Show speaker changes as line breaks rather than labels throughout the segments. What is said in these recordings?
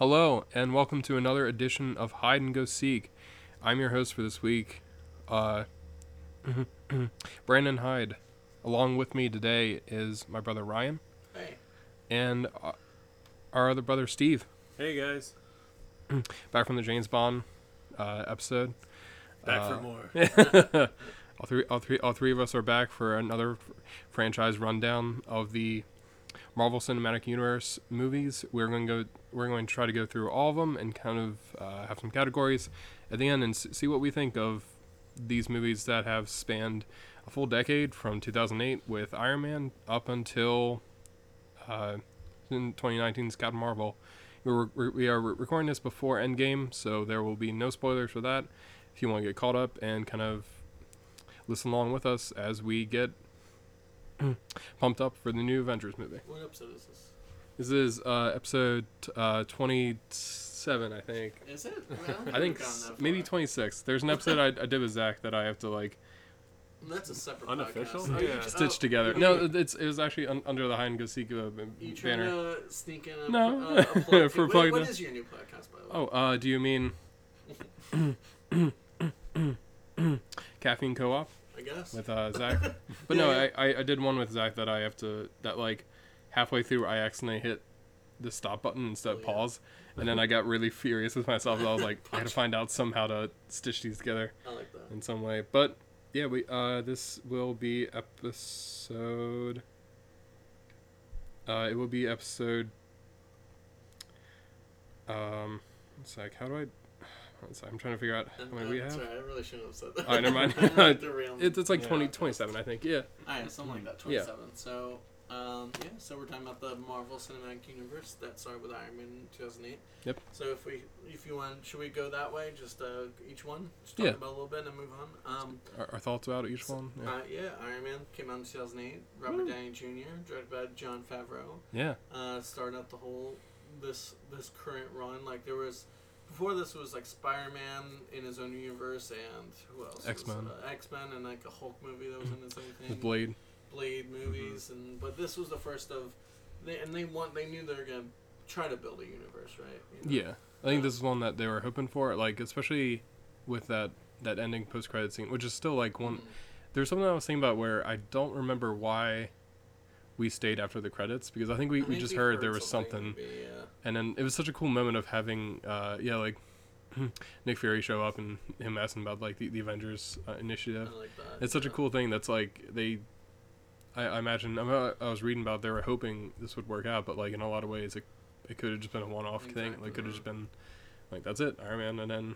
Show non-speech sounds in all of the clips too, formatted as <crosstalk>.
Hello, and welcome to another edition of Hide and Go Seek. I'm your host for this week, uh, <clears throat> Brandon Hyde. Along with me today is my brother Ryan
Hey.
and uh, our other brother Steve.
Hey guys, <clears throat>
Back from the James Bond uh, episode.
back
Uh,
for more. <laughs>
all three, all three, all three of us are back for another franchise rundown of the Marvel Cinematic Universe movies. We're going to go. We're going to try to go through all of them and kind of uh, have some categories at the end and s- see what we think of these movies that have spanned a full decade from 2008 with Iron Man up until uh, in 2019's Captain Marvel. We're, we are recording this before Endgame, so there will be no spoilers for that. If you want to get caught up and kind of listen along with us as we get <clears throat> pumped up for the new Avengers movie.
What episode is this?
This is uh, episode uh, 27, I think.
Is it? <laughs> I, I,
think s- maybe 26. There's an episode I, I did with Zach that I have to like
That's a separate
Unofficial?
podcast. Are you-
Yeah.
stitch
oh,
together.
okay.
No, it's it was actually un- under the hide and go seek uh,
You trying
banner.
to sneak in a,
No.
a, a <laughs> plug?
For
Wait,
plug
what
the-
your new podcast, by the way?
Oh, uh, do you mean <laughs> <coughs> <coughs> <coughs> caffeine co-op?
I guess.
with uh, Zach. <laughs> But no, I, I, I did one with Zach that I have to that like halfway through I accidentally hit the stop button instead of
Oh,
pause, and then I got really furious with myself. I was like, <laughs> I had to find out somehow to stitch these together
I like that.
in some way. But yeah, we uh this will be episode. Uh, it will be episode. Um, it's like how do I? One sec, I'm trying to figure out how many we have.
Sorry, I really shouldn't have said that.
Alright, never mind. <laughs> <laughs> It's, it's like
Yeah.
20, 27, I think. Yeah.
Alright, something like that.
Yeah.
27. So, um, yeah, so we're talking about the Marvel Cinematic Universe that started with Iron Man in 2008.
Yep.
So if we, if you want, should we go that way? Just uh, each one, just talk
Yeah.
about a little bit and move on. Um,
Our, our thoughts about each
So,
one. Yeah.
Uh, yeah, Iron Man came out in 2008. Robert Downey Jr., directed by Jon Favreau,
yeah.
uh, started out the whole this this current run. Like there was before this was like Spider Man in his own universe, and who else?
X-Men.
Uh, X Men, and like a Hulk movie that was in the
same
thing.
Blade.
Blade movies, and but this was the first of. They and they want they knew they were gonna try to build a universe, right? You know?
Yeah, I think this is one that they were hoping for. Like especially with that that ending post credit scene, which is still like one.
Mhm.
There's something I was thinking about where I don't remember why we stayed after the credits because I think we,
I
we
think
just
we
heard, there was something,
maybe, yeah.
and then it was such a cool moment of having uh yeah like <clears throat> Nick Fury show up and him asking about like the, the Avengers uh, initiative.
Like that.
It's such a cool thing that's like they. I, I imagine I, mean, I was reading about they were hoping this would work out, but like in a lot of ways it, it could have just been a one-off thing.
Exactly.
Like could have just been like that's it, Iron Man, and then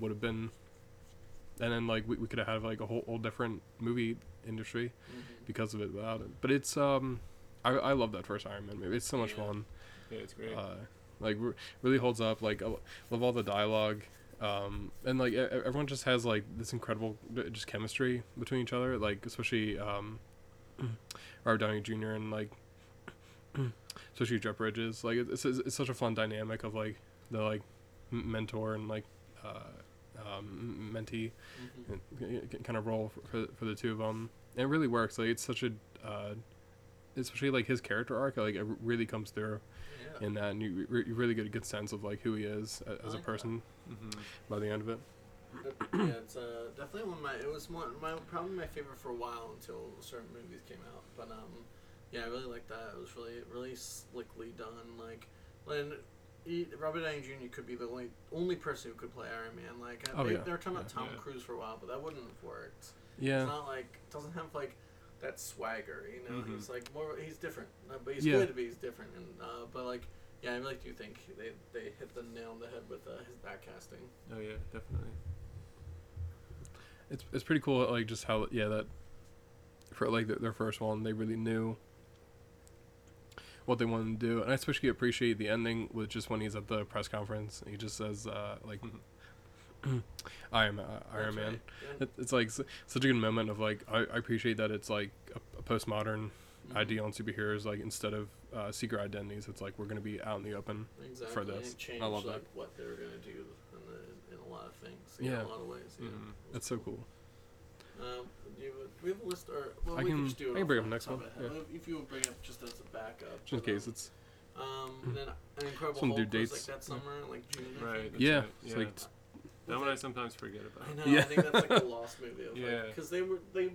would have been, and then like we, we could have had like a whole, whole different movie industry
Mhm.
because of it without it. But it's um, I I love that first Iron Man movie. It's so much
Yeah.
fun.
Yeah, it's great.
Uh, like re- really holds up. Like I love all the dialogue. Um, and like everyone just has like this incredible just chemistry between each other. Like especially um, <clears throat> Robert Downey Jr. and like <clears throat> especially Jeff Bridges. Like it's, it's it's such a fun dynamic of like the like mentor and like uh, um, mentee
Mhm.
kind of role for, for the two of them. And it really works. Like it's such a uh, especially like his character arc. Like it really comes through
Yeah.
in that, and you, re- you really get a good sense of like who he is a- as a
like that.
person
mm-hmm.
by the end of it.
yeah, it's uh, definitely one of my. It was one my probably my favorite for a while until certain movies came out. But um, yeah, I really liked that. It was really really slickly done. Like when he, Robert Downey Jr. could be the only only person who could play Iron Man. Like
Oh,
they,
yeah.
they were talking about
Yeah.
Tom
Yeah.
Cruise for a while, but that wouldn't have worked.
Yeah,
It's not like doesn't have like that swagger. You know,
Mhm.
he's like more. He's different, uh, but he's
Yeah.
good. But he's different, and uh, but like. Yeah, I really do think they, they hit the nail on the head with uh, his back casting.
Oh yeah, definitely.
it's it's pretty cool. Like just how yeah that for like their, their first one, they really knew what they wanted to do, and I especially appreciate the ending with just when he's at the press conference. He just says uh, like <clears throat> Iron Man, Iron
That's
Man.
right. Yeah.
It, it's like s- such a good moment of like I, I appreciate that it's like a, a postmodern
Mhm.
idea on superheroes. Like instead of uh, secret identities, it's like we're gonna be out in the open.
exactly.
for this. I love
like
that.
what they were gonna do in, the, in a lot of things.
Yeah.
in a lot of ways. Yeah,
Mhm.
Was
That's so cool.
Um, do, you, we have a list or well,
I
we
can-
just do it
I can bring up
the
next
top
one,
of the head. If you would bring up just as a backup.
Just in case it's
Um, and <laughs> then an Incredible
Some
Hulk
due
was
dates.
like that summer, like June.
Right. that's
Yeah,
right,
it's
yeah.
like
that one I sometimes forget about.
I know.
Yeah.
I think that's like a <laughs> lost movie. Of
Yeah.
Because they were they.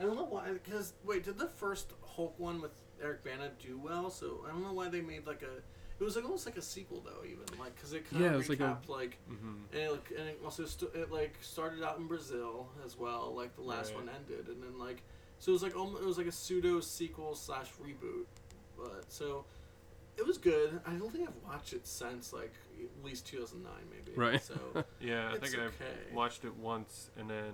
I don't know why. Because wait, did the first Hulk one with Eric Bana do well? So I don't know why they made like a. It was like almost like a sequel though, even like because it kind
Yeah,
of
it was like a-
recapped like,
Mm-hmm.
and it, and it also st- it like started out in Brazil as well. Like the last
Right.
one ended, and then like so it was like almost, it was like a pseudo sequel slash reboot, but so. It was good. I don't think I've watched it since like at least 2009 maybe.
Right.
So <laughs>
Yeah, I
It's
think
okay.
I've watched it once and then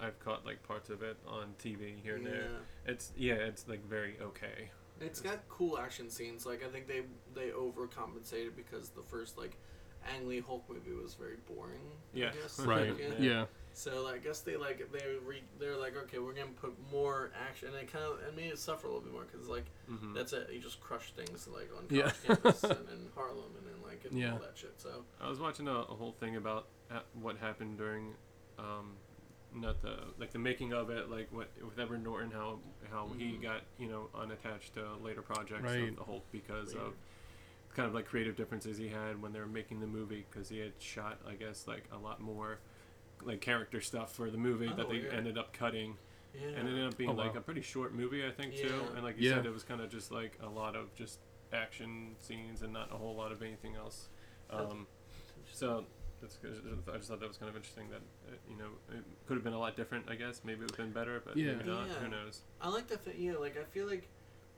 I've caught like parts of it on TV here and there. It's yeah, it's like very okay.
It's got cool action scenes. Like I think they they overcompensated because the first like Ang Lee Hulk movie was very boring.
Yeah.
I guess. <laughs>
right.
Yeah.
Yeah.
So like, I guess they like they re, they're like okay we're gonna put more action and it kind of it made it suffer a little bit more because like
Mm-hmm.
that's it you just crush things like on
Yeah.
campus <laughs> and in Harlem and then like and
Yeah.
all that shit. So
I was watching a, a whole thing about uh, what happened during, um, not the like the making of it, like what with Edward Norton, how how he
Mhm.
got you know unattached to later projects
Right.
of the Hulk because of kind of like creative differences he had when they were making the movie because he had shot I guess like a lot more like character stuff for the movie that
Oh,
they
weird.
ended up cutting
yeah.
and it ended up being
Oh,
like
wow.
a pretty short movie I think too and like you
Yeah.
said it was kind of just like a lot of just action scenes and not a whole lot of anything else um, so that's good. I just thought that was kind of interesting that uh, you know it could have been a lot different I guess maybe it would have been better but
Yeah.
maybe not
Yeah.
who knows
I like that. Thing, yeah, like I feel like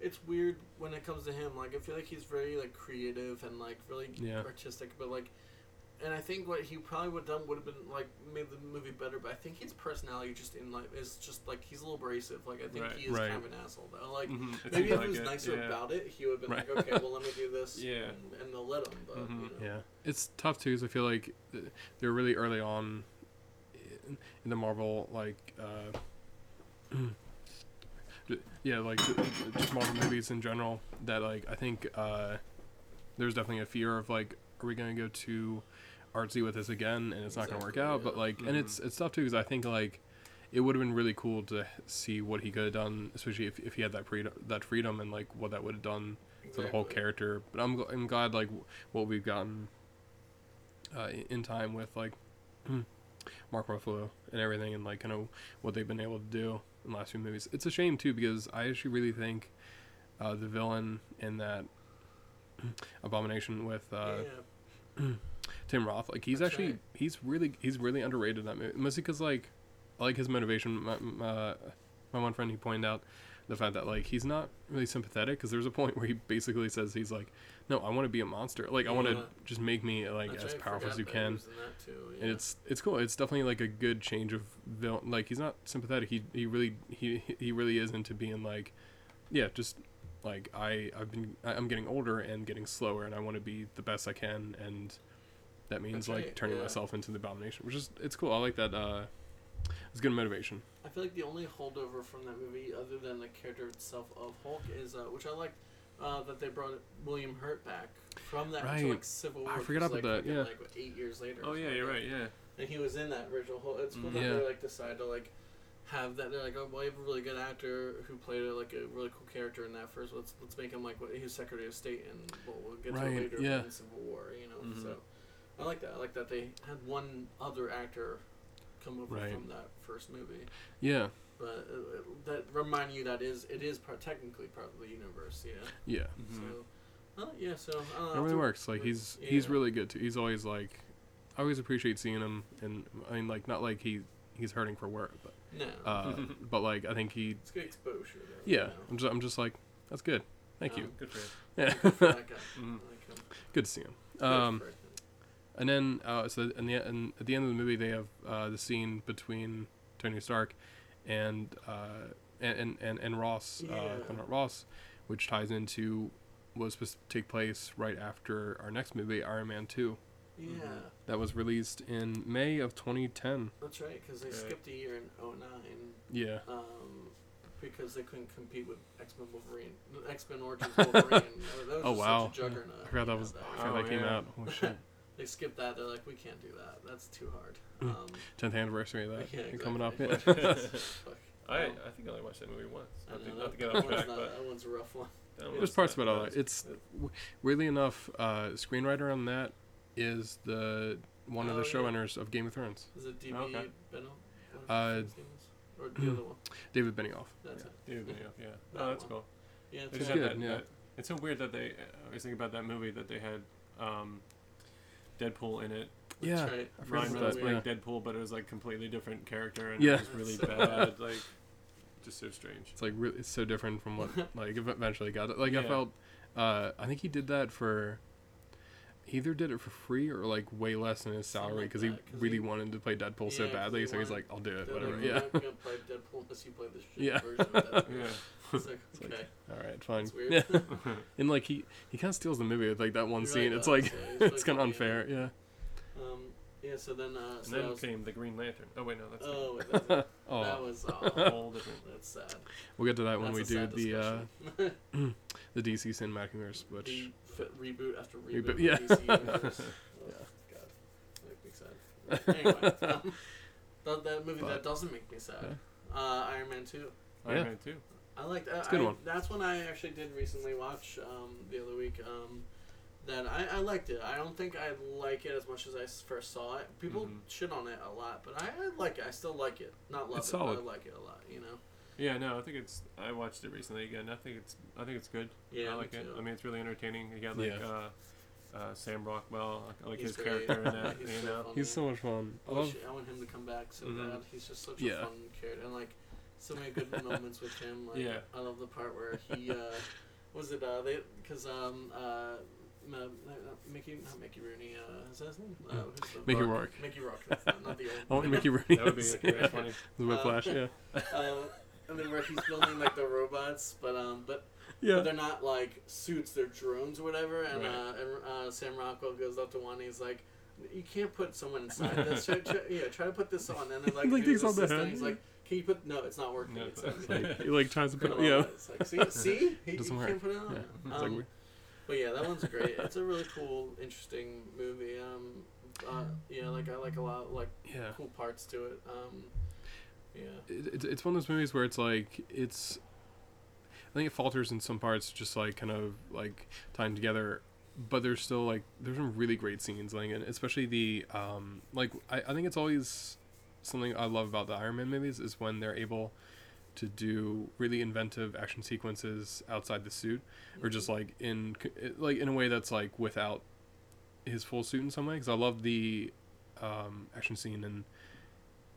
it's weird when it comes to him. Like I feel like he's very like creative and like really
Yeah.
artistic, but like, and I think what he probably would have done would have been like made the movie better. But I think his personality just in life is just like he's a little abrasive. Like I think
Right.
he is
Right.
kind of an asshole though. Like.
Mhm,
Maybe
seemed
if
like
he was
it,
nicer
yeah.
about it, he would have been
Right.
like, okay, well, let me do this, <laughs>
Yeah.
and, and they'll let him. But
Mhm.
you know.
Yeah, it's tough too because I feel like they're really early on in, in the Marvel like uh, <clears throat> yeah like just Marvel movies in general that like I think uh, there's definitely a fear of like are we gonna go too artsy with this again and it's not gonna work
Exactly,
out but
yeah.
like and it's it's tough too because I think like it would have been really cool to see what he could have done especially if, if he had that freedom that freedom and like what that would have done for the whole character. But I'm I'm glad like w- what we've gotten uh, in time with like <clears throat> Mark Ruffalo and everything, and like kind of what they've been able to do in the last few movies. It's a shame too because I actually really think uh, the villain in that <clears throat> Abomination with uh,
yeah. <clears throat>
Tim Roth, like he's
That's
actually
right.
he's really he's really underrated in that movie. Mostly because like I like his motivation. My, my, my one friend he pointed out the fact that like he's not really sympathetic because there's a point where he basically says he's like, no, I want to be a monster. Like I want to just make me like
That's
as
right,
powerful as you can.
in
And it's it's cool. It's definitely like a good change of villain. Like he's not sympathetic. He he really he he really is into being like, yeah, just like I I've been I'm getting older and getting slower, and I want to be the best I can, and that means
That's
like
right,
turning
yeah.
myself into the abomination, which is it's cool. I like that. Uh, it's good motivation.
I feel like the only holdover from that movie, other than the character itself of Hulk, is uh, which I liked uh, that they brought William Hurt back from that
Right.
to like Civil War.
I forgot about
like,
that, yeah.
Like eight years later.
Oh yeah, you're right. Yeah.
And he was in that original Hulk. It's cool that
Yeah.
they like decide to like have that. They're like, oh, well, you have a really good actor who played a, like a really cool character in that first. Let's let's make him like what, he was Secretary of State, and well, we'll get to
Right,
it later
yeah.
in Civil War. You know,
Mhm.
so I like that. I like that they had one other actor come over
Right.
from that first movie.
Yeah,
But uh, uh, that remind you that is it is part, technically part of the universe, yeah.
yeah.
Mhm.
So, uh, yeah. So uh,
It really works. Like he's he's
yeah.
really good too. He's always like, I always appreciate seeing him, and I mean like not like he he's hurting for work, but
no.
uh, <laughs> but like I think he
it's good exposure. Though,
yeah.
You know?
I'm just I'm just like that's good. Thank you.
Um,
Good for you.
Yeah,
good for that guy.
Mhm.
I like him. <laughs>
good to see him.
Good
Um,
for him.
And then, uh, so in the and at the end of the movie, they have uh, the scene between Tony Stark and uh, and, and and and Ross,
Yeah.
uh, Conrad Ross, which ties into what was supposed to take place right after our next movie, Iron Man Two,
yeah,
that was released in May of 2010.
that's right. Because they
Right.
skipped a year in 09,
Yeah,
um, because they couldn't compete with X Men Wolverine, X Men Origins Wolverine. <laughs> that was
Oh,
just
wow.
Such a juggernaut.
I forgot that
you know,
was I
that-
forgot
Oh,
that came
yeah.
out. Holy shit! <laughs>
They skip that. They're like, we can't do that. That's too hard.
Mm.
Um,
10th anniversary of that
yeah,
coming up. Yeah. <laughs>
I
Um,
I think I only watched that movie once.
I
Not,
know,
to, not to
that-
get off
one's
track,
not-
but
that one's a rough one.
There's parts
not-
about all
that
that. It's w- weirdly enough, uh, screenwriter on that is the one of the
Oh, yeah.
showrunners of Game of Thrones,
Is it DB
Okay.
Beno?
Uh,
his name is? Or the other one? <clears throat>
David Benioff.
That's
yeah,
it.
David Benioff, yeah.
That
Oh, that's
one.
cool.
Yeah,
They
it's
It's good,
that-
yeah.
that- it's so weird that they. I was thinking about that movie that they had um, Deadpool in it.
Yeah,
That's right.
Ryan Reynolds
that,
playing
yeah.
Deadpool, but it was like completely different character and
Yeah.
it was really bad. <laughs> Like, just so strange.
It's like really, it's so different from what <laughs> like eventually got it. Like I felt, uh, I think he did that for. He either did it for free or like way less than his
Something
salary
like
because he
that, 'cause
really
he-
wanted to play Deadpool so badly.
he
So he's like, I'll do it,
They're
whatever.
like,
yeah.
You're gonna play Deadpool unless you play this shit <laughs>
Yeah.
version of Deadpool.
Yeah. <laughs>
It's like,
It's like,
okay.
All right, fine.
That's weird.
Yeah, <laughs> <laughs> and like he he kind of steals the movie with like that one
He
scene.
really
it's like
yeah,
it's
really
kind of
funny, yeah.
unfair. Yeah.
Um, yeah, so then, uh,
And then
was,
came the Green Lantern. Oh wait, no, that's
oh, wait, that's, that
Oh,
was,
a whole different.
that's sad.
we'll get to that when we do the uh, <clears throat> the DC Cinematic Universe, which
the f- reboot after
Reboot,
reboot.
yeah.
of DC Universe. oh, God, make me sad. Anyway, um, that, that movie
But-
that doesn't make me sad.
Yeah.
Uh, Iron Man Two.
Iron
Yeah.
Man two.
I liked. Uh,
It's a good
I,
one.
That's one I actually did recently watch um, the other week. Um, that I, I liked it. I don't think I like it as much as I first saw it. People
Mhm.
shit on it a lot, but I, I like it. I still like it. Not love
It's
it,
solid.
but I like it a lot. You know.
Yeah, no, I think it's. I watched it recently again. I think it's. I think it's good.
Yeah,
I like
me
it. I mean, it's really entertaining. You got like
Yeah.
uh, uh, Sam Rockwell. I like
He's
his
great.
character in <laughs> that.
He's
you know.
funny.
he's so much fun. I
I, wish, I want him to come back so
Mhm.
bad. He's just such
Yeah.
a fun character, and like so many good <laughs> moments with him. Like,
Yeah.
I love the part where he uh, was it uh, they because um uh. Ma- Mickey, not Mickey Rooney. Uh, is that his name? Uh, who's the
Mickey
Rourke.
Rourke.
Mickey Rourke. That's not, not the old. <laughs>
I want
one.
Mickey <laughs> Rooney.
That would be very funny.
The Whiplash,
Uh,
yeah.
Um, and then where he's building like the robots, but um, but, but
Yeah.
they're not like suits; they're drones or whatever. And
Right.
uh, and uh, Sam Rockwell goes up to one. And he's like, "You can't put someone inside this. Try, try, yeah, try to put this on." And then like,
Like,
he
takes off the
assistant,
head.
He's like, "Can you put? No, it's not working.
No,
It's,
it's
like,
like, he like tries to put
and all
yeah.
It's like, see, see, <laughs> he,
Doesn't
you
work.
can't put it on.
Yeah. It's
Um,
like we-
but yeah, that one's great. it's a really cool, interesting movie. Um, uh, yeah, like I like a lot like
yeah.
cool parts to it. Um, yeah.
It, it's it's one of those movies where it's like it's. I think it falters in some parts, just like kind of like tying together, but there's still like there's some really great scenes, like and especially the um like I, I think it's always something I love about the Iron Man movies is when they're able to do really inventive action sequences outside the suit or just like in like in a way that's like without his full suit in some way because I love the um, action scene in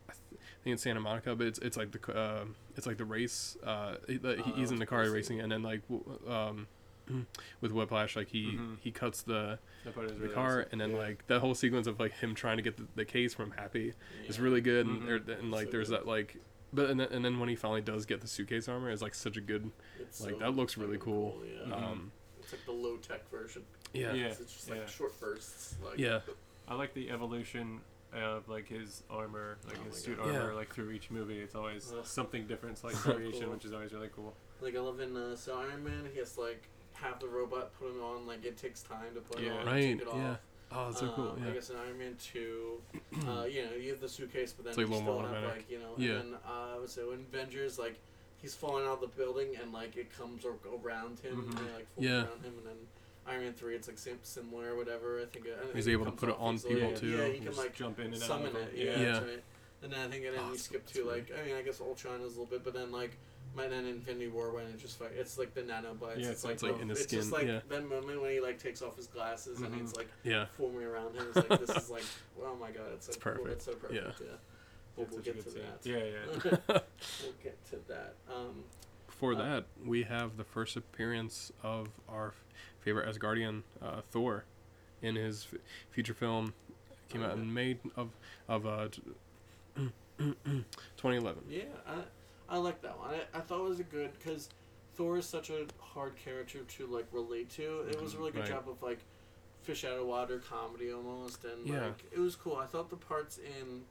I, th- I think it's Santa Monica but it's it's like the uh, it's like the race uh, he, the,
Oh,
he's in the car racing and then like um, <clears throat> with Whiplash like he
Mhm.
he cuts the
That
the
really
car
awesome.
and then
Yeah.
like that whole sequence of like him trying to get the, the case from Happy is really good and,
Mhm.
there- and like
So
there's
good.
that like but and then, and then when he finally does get the suitcase armor it's like such a good
It's
like,
so
that looks really
fucking
cool.
yeah.
Um
It's like the low tech version.
yeah
Yeah.
It's just like
yeah.
short bursts. Like,
Yeah. <laughs>
I like the evolution of like his armor, like
Oh
his suit
God.
armor,
Yeah.
like through each movie. It's always
Ugh.
something different, it's like
So
variation,
cool.
which is always really cool.
Like I love in uh, so Iron Man, he has like have the robot put him on. Like it takes time to put it on,
right
take it
yeah
off.
oh that's so cool
Um, I guess in Iron Man two, <clears throat> uh, you know, you have the suitcase, but then
It's like a
you still
more
have
automatic.
like you know,
Yeah.
and then uh, so in Avengers, like he's falling out of the building and like it comes around him
Mhm.
and it, like falls
Yeah.
around him, and then Iron Man three, it's like sim- similar or whatever. I think. uh, I
He's
think
able to put it on people,
yeah,
too.
Yeah,
You
he can like
jump in and
summon
out of
it. Yeah,
Yeah.
that's right. And then I think and then
Oh,
we skip to like I mean I guess Ultron is a little bit, but then like. My then Infinity War when it just fight, it's like the nanobots.
Yeah,
it's,
it's
like,
like- like in his
it's just like
yeah.
that moment when he like takes off his glasses and
Mhm.
it's like
yeah
forming around him. It's like this is like, <laughs> oh my god, it's so
It's
cool.
perfect.
It's so perfect. Yeah. But we'll
a
get to
scene.
that.
Yeah, yeah. <laughs>
we'll <laughs> get to that. Um,
before
Uh,
that we have the first appearance of our f- favorite Asgardian uh, Thor in his f- feature film came out in May of of uh, <clears throat> 2011
yeah, I I like that one. I, I thought it was a good because Thor is such a hard character to like relate to. It was a really good
Right.
job of like fish out of water comedy almost, and
Yeah.
like it was cool. I thought the parts in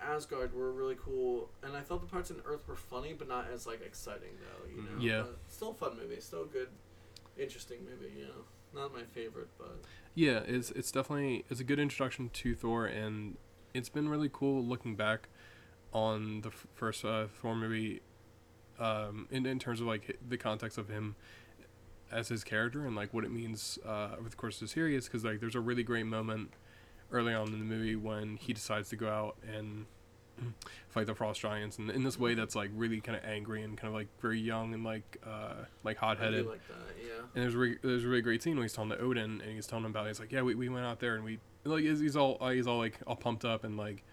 Asgard were really cool, and I thought the parts in Earth were funny, but not as like exciting though. You know,
Mhm.
Yeah.
But still a fun movie, still a good, interesting movie. You know, not my favorite, but
Yeah, it's it's definitely it's a good introduction to Thor, and it's been really cool looking back on the f- first uh, Thor movie, um, in in terms of like the context of him as his character and like what it means uh, over the course of the series because like there's a really great moment early on in the movie when he decides to go out and <clears throat> fight the frost giants and in this way that's like really kind of angry and kind of like very young and like uh like hot-headed
like that. Yeah.
and there's re- there's a really great scene when he's talking to Odin and he's telling him about it. he's like yeah we, we went out there and we like he's, he's all uh, he's all like all pumped up and like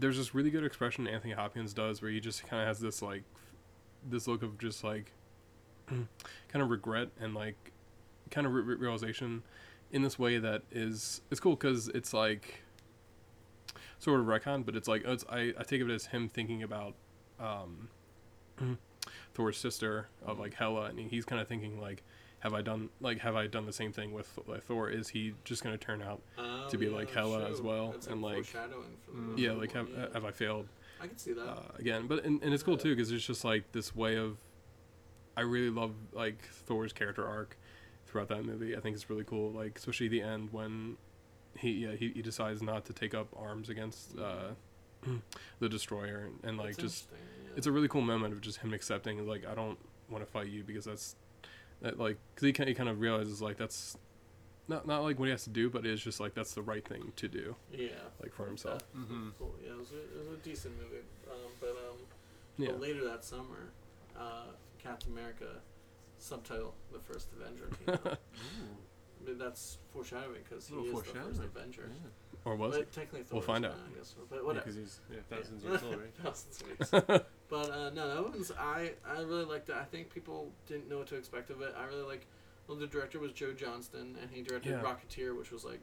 there's this really good expression Anthony Hopkins does where he just kind of has this like this look of just like <clears throat> kind of regret and like kind of re- re- realization in this way that is it's cool because it's like sort of retcon but it's like it's, I, I take it as him thinking about um <clears throat> Thor's sister of like Hela and he's kind of thinking like have I done like have I done the same thing with like, Thor is he just going to turn out
Oh,
to be
yeah,
like Hela
true.
as well,
It's
and, like-
foreshadowing for the movie.
yeah like have,
Yeah.
have I failed
I can see that.
uh, again. But and, and it's cool too because it's just like this way of. I really love like Thor's character arc throughout that movie. I think it's really cool. Like especially the end when he yeah he, he decides not to take up arms against uh, <clears throat> the destroyer and, and like
That's
just
yeah.
it's a really cool moment of just him accepting like I don't want to fight you because that's that like because he, ki- he kind of realizes like that's not not like what he has to do but it's just like that's the right thing to do
yeah.
like for himself.
That-
Mhm.
Cool. Yeah, it was, a, it was a decent movie. Um, but um,
Yeah.
but later that summer, uh, Captain America, subtitle The First Avenger came out. <laughs> I mean, that's foreshadowing because he
Little
is the first
foreshadowing.
Avenger.
Or was
but
it?
technically Thor
We'll find
is
out.
not, I guess. But whatever.
because he's yeah, thousands
Yeah. <laughs>
years old, right?
Thousands of years. <laughs> But uh, no, that one's I I really liked it. I think people didn't know what to expect of it. I really like. Well, the director was Joe Johnston, and he directed
Yeah.
Rocketeer, which was like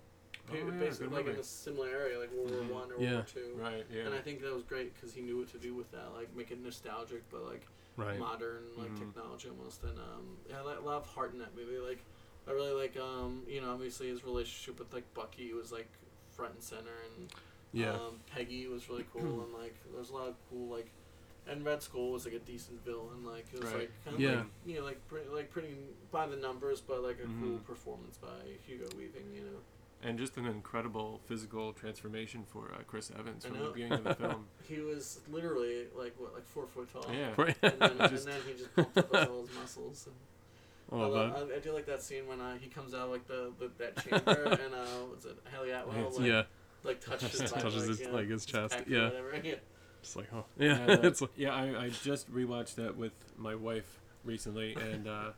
Oh,
ba-
yeah,
basically
good
like in
movie.
a similar area, like World
Mhm.
War One or
Yeah.
World War Two.
Right. Yeah.
And I think that was great because he knew what to do with that, like make it nostalgic, but like
right.
modern, like
Mhm.
technology almost. And um, yeah, I like- a lot of heart in that movie. Like, I really like um, you know, obviously his relationship with like Bucky was like front and center, and
Yeah.
um, Peggy was really cool, <clears throat> and like there was a lot of cool like, and Red Skull was like a decent villain. Like it was
Right.
like kind of
Yeah.
like you know like pretty like pretty by the numbers, but like a cool
Mhm.
performance by Hugo Weaving. You know,
and just an incredible physical transformation for uh, Chris Evans from the beginning of the film. <laughs>
he was literally like what like four foot tall.
yeah.
And then, <laughs> and then he just pumped up all his muscles. And
I
I,
love
love. I, I do like that scene when uh, he comes out like the, the that chamber <laughs> and uh, what's it Hayley Atwell like,
yeah.
like touches,
Just <laughs> touches
like,
his-
you
like, his chest,
peck or
yeah. <laughs>
yeah.
Just like oh yeah.
And, uh,
it's like,
yeah, I, I just rewatched that with my wife recently, and uh,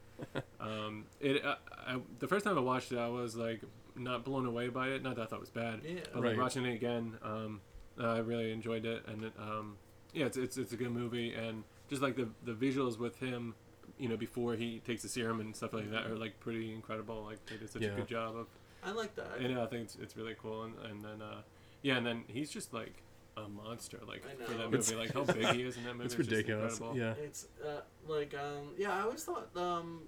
um, it uh, I, the first time I watched it, I was like not blown away by it. Not that I thought it was bad,
Yeah.
but
Right.
like watching it again, um, I really enjoyed it, and it, um, yeah, it's, it's it's a good movie, and just like the the visuals with him, you know, before he takes the serum and stuff like that are like pretty incredible. Like they did such
Yeah.
a good job of
I like that.
and yeah, I think it's, it's really cool, and, and then uh, yeah, and then he's just like a monster, like for
know.
that
It's-
movie, like how big he is in that <laughs> movie.
it's
just
ridiculous.
incredible.
Yeah.
It's uh, like um, yeah, I always thought um,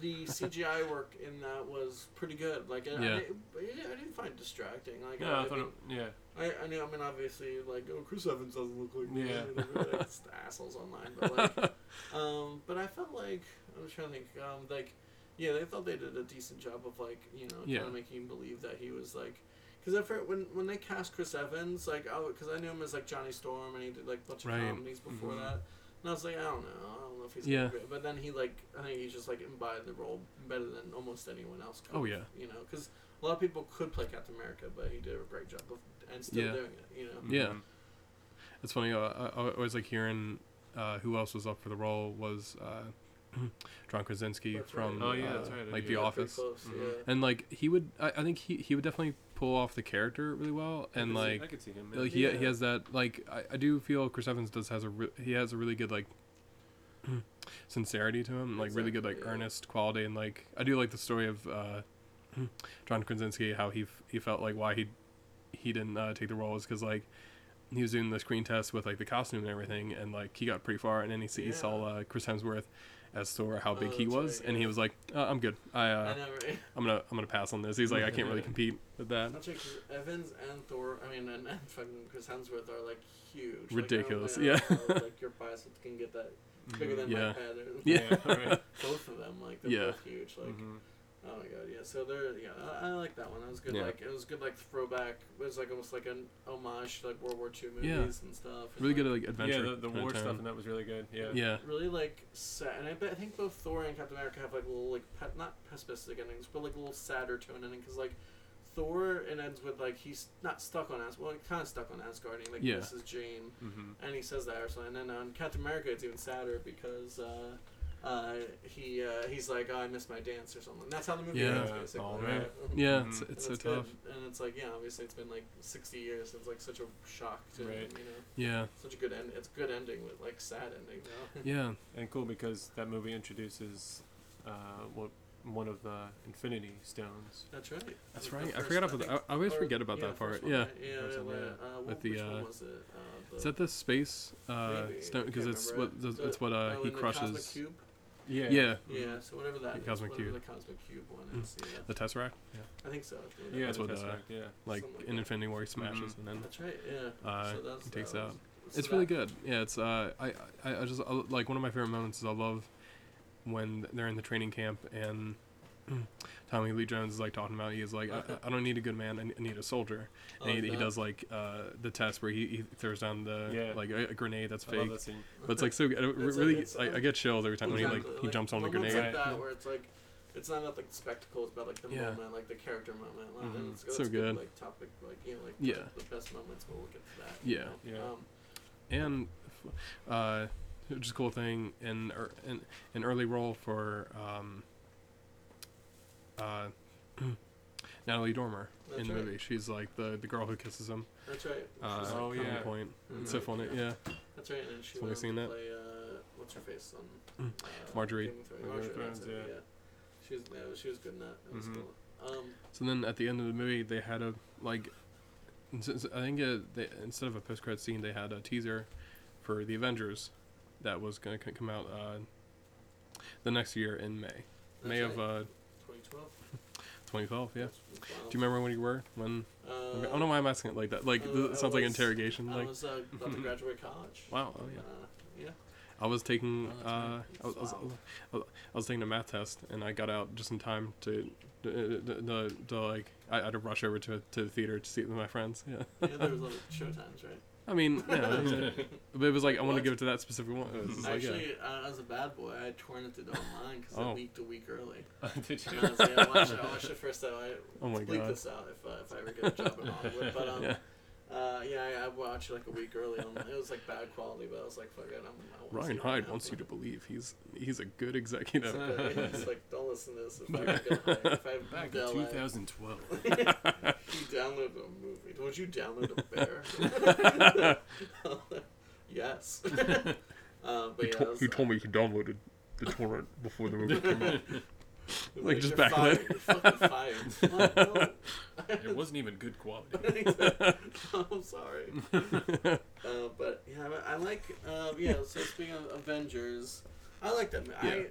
the CGI work in that was pretty good. Like I,
Yeah.
I, didn't, I didn't find it distracting. Like
Yeah,
I,
I
I
thought
mean,
it, yeah,
I, I know. I mean, obviously, like oh, Chris Evans doesn't look like me.
Yeah. <laughs>
Like, it's the assholes online, but like, <laughs> um, but I felt like I was trying to think, um, like, yeah, they thought they did a decent job of like, you know,
Yeah.
kind of making you believe that he was like, because I first when when they cast Chris Evans, like, oh, because I knew him as like Johnny Storm, and he did like a bunch of
Right.
comedies before
Mhm.
that. And I was like, I I don't know if he's
Yeah.
gonna great. But then he like, I think he just like embodied the role better than almost anyone else could.
Oh, yeah.
You know, because a lot of people could play Captain America, but he did a great job of and still
Yeah.
doing it. You know.
Yeah.
Mhm.
It's funny. Uh, I, I always like hearing uh, who else was up for the role was uh, <clears throat> John Krasinski
That's
from
right.
Oh, yeah,
uh,
that's right,
like The Office.
Close,
Mhm.
yeah.
And like he would, I, I think he he would definitely pull off the character really well.
I
And
see-
like
I could see him.
Like
yeah.
he, he has that like I, I do feel Chris Evans does has a re- he has a really good like <clears throat> sincerity to him like really good like
yeah.
earnest quality and like I do like the story of uh, <clears throat> John Krasinski how he f- he felt like why he he didn't uh, take the role is because like he was doing the screen test with like the costume and everything and like he got pretty far and then he, see he saw uh, Chris Hemsworth as Thor how big
Oh,
he was
right,
and he was like uh, I'm good I uh,
I never. <laughs>
I'm gonna I'm gonna pass on this he's like I can't really compete with that
check Evans and Thor. I mean, and, and fucking Chris Hemsworth are like huge. Like,
Ridiculous,
know
yeah.
how, like <laughs> your biceps can get that bigger than
Yeah.
my head. Or,
Yeah.
Mm-hmm. Yeah, <laughs> right.
both of them, like they're
Yeah.
both huge. Like,
Mhm.
Oh my god, yeah. So they're yeah, I, I like that one. That was good.
Yeah.
Like it was good, like throwback. It was like almost like an homage to like World War II movies
Yeah.
and stuff. and,
Really
like,
good like adventure.
yeah, the, the war
tone.
stuff and that was really good. Yeah.
Yeah.
Really like sad, and I, I think both Thor and Captain America have like little like pe- not pessimistic endings, but like a little sadder tone ending because like Thor and ends with like he's not stuck on Asgard, well, he's kind of stuck on Asgard. And, he, like
Yeah.
this is Jane,
Mm-hmm.
and he says that or something. And then on Captain America, it's even sadder because uh, uh, he uh, he's like, oh, I missed my dance or something. That's how the movie
Yeah.
ends, basically.
Oh,
man.
right?
Yeah,
Mhm.
it's,
And
it's so
it's good.
tough.
And it's like, yeah, obviously it's been like 60 years since like such a shock to
Right.
him, you know.
Yeah.
Such a good end. It's a good ending with like sad ending. You know?
Yeah.
And cool because that movie introduces uh, what one of the Infinity Stones.
That's right.
That's
The
right. I forgot about
think-
that. I, I always
or-
forget about
yeah,
that part.
one,
Yeah.
right? Yeah.
First
yeah,
one, yeah.
Uh,
With
what,
the,
which
uh,
one was it? Uh, the,
Is that the space uh, stone? Because it's what
it.
the, it's what uh,
oh,
he
and the Cosmic
crushes.
Cube?
Yeah.
Yeah.
Yeah. So whatever that
The
is,
Cosmic
whatever
Cube.
the Cosmic Cube one
Mm.
is. Yeah.
The Tesseract. Yeah.
I think so.
Yeah,
That's
the
what, uh,
Tesseract, yeah.
Like
like
in. Infinity War, he smashes
Mhm.
and then
That's right. Yeah.
uh,
so that's,
he takes
that
out.
so
It's really good. Yeah, it's uh, I, I, I just like one of my favorite moments is I love when they're in the training camp and <clears throat> Tommy Lee Jones is like talking about. He's like, I, I don't need a good man. I need a soldier.
Oh,
And he, he does like uh, the test where he, he throws down the
Yeah.
like a, a grenade that's
I love
fake.
that scene.
But it's like so good. It
It's a-
really,
it's
I,
a-
I get chills every time when he like
Exactly,
he jumps on the grenade.
Like that,
Yeah.
where it's like, it's not about like the spectacle, it's about like the
Yeah.
moment, like the character moment. Like,
Mhm.
and it's,
So
it's
good.
Like topic, like you know, like
Yeah.
the, the best moments. We'll get to that.
Yeah.
You know?
Yeah.
Um,
and uh, just a cool thing in er, in an early role for um, uh, <clears throat> Natalie Dormer in the
right.
movie. She's like the the girl who kisses him.
that's right.
Uh,
She's, like,
Oh, yeah.
point.
Mhm.
It's so funny. Yeah.
That's right. And she
Have you
went
seen
to
that?
play uh, what's her face on
Mm. <clears throat>
uh,
Margaery.
Game of Thrones.
Game of
Margaery,
Thrones, yeah.
yeah. She was yeah, she was good in that. That was
Mhm.
cool. Um,
So then at the end of the movie, they had a like, I think uh they, instead of a post credit scene, they had a teaser for the Avengers that was gonna come out uh, the next year in May,
that's
May of uh,
2012.
2012. Yeah.
That's.
Do you remember when you were when?
Uh,
I don't know why I'm asking it like that. Like
uh,
th- it
I
sounds like interrogation.
I
Like
was uh, about to graduate college. <laughs>
wow. Oh yeah.
Uh, yeah.
I was taking
Oh,
uh,
right.
I was, I, was, I was- I was taking a math test and I got out just in time to to, to, to like I had to rush over to to the theater to see it with my friends. Yeah.
Yeah, there was <laughs> little show times, right?
I mean, yeah, <laughs> but it was like I want to give it to that specific one. It was like, yeah.
Actually, uh, as a bad boy, I had torn it to the online because
Oh.
it leaked a week early. <laughs>
Did
And
you?
I was like, I watched, I watched it first time. I
Oh my
bleep
god.
this out if, uh, if I ever get a job in Hollywood. But um, <laughs>
Yeah.
Uh, yeah, I, I watched it like a week early. On, it was like bad quality, but I was like, fuck it, I'm, I wanna
Ryan
see
Hyde wants you to believe he's he's a good executive.
It's, like, don't listen to this. If I, <laughs> get hired, if I
Back in 2012.
you <laughs> downloaded a movie. Would you download a bear? <laughs> yes. uh, but yeah, it was, uh,
me he downloaded the torrent before the movie came out.
You're
Like, just
you're
back
fired.
then.
Fired. Like, no.
It wasn't even good quality. <laughs> <laughs>
I'm sorry. <laughs> Uh, but yeah, I, I like. Uh, yeah. So speaking of Avengers, I like that.
Yeah.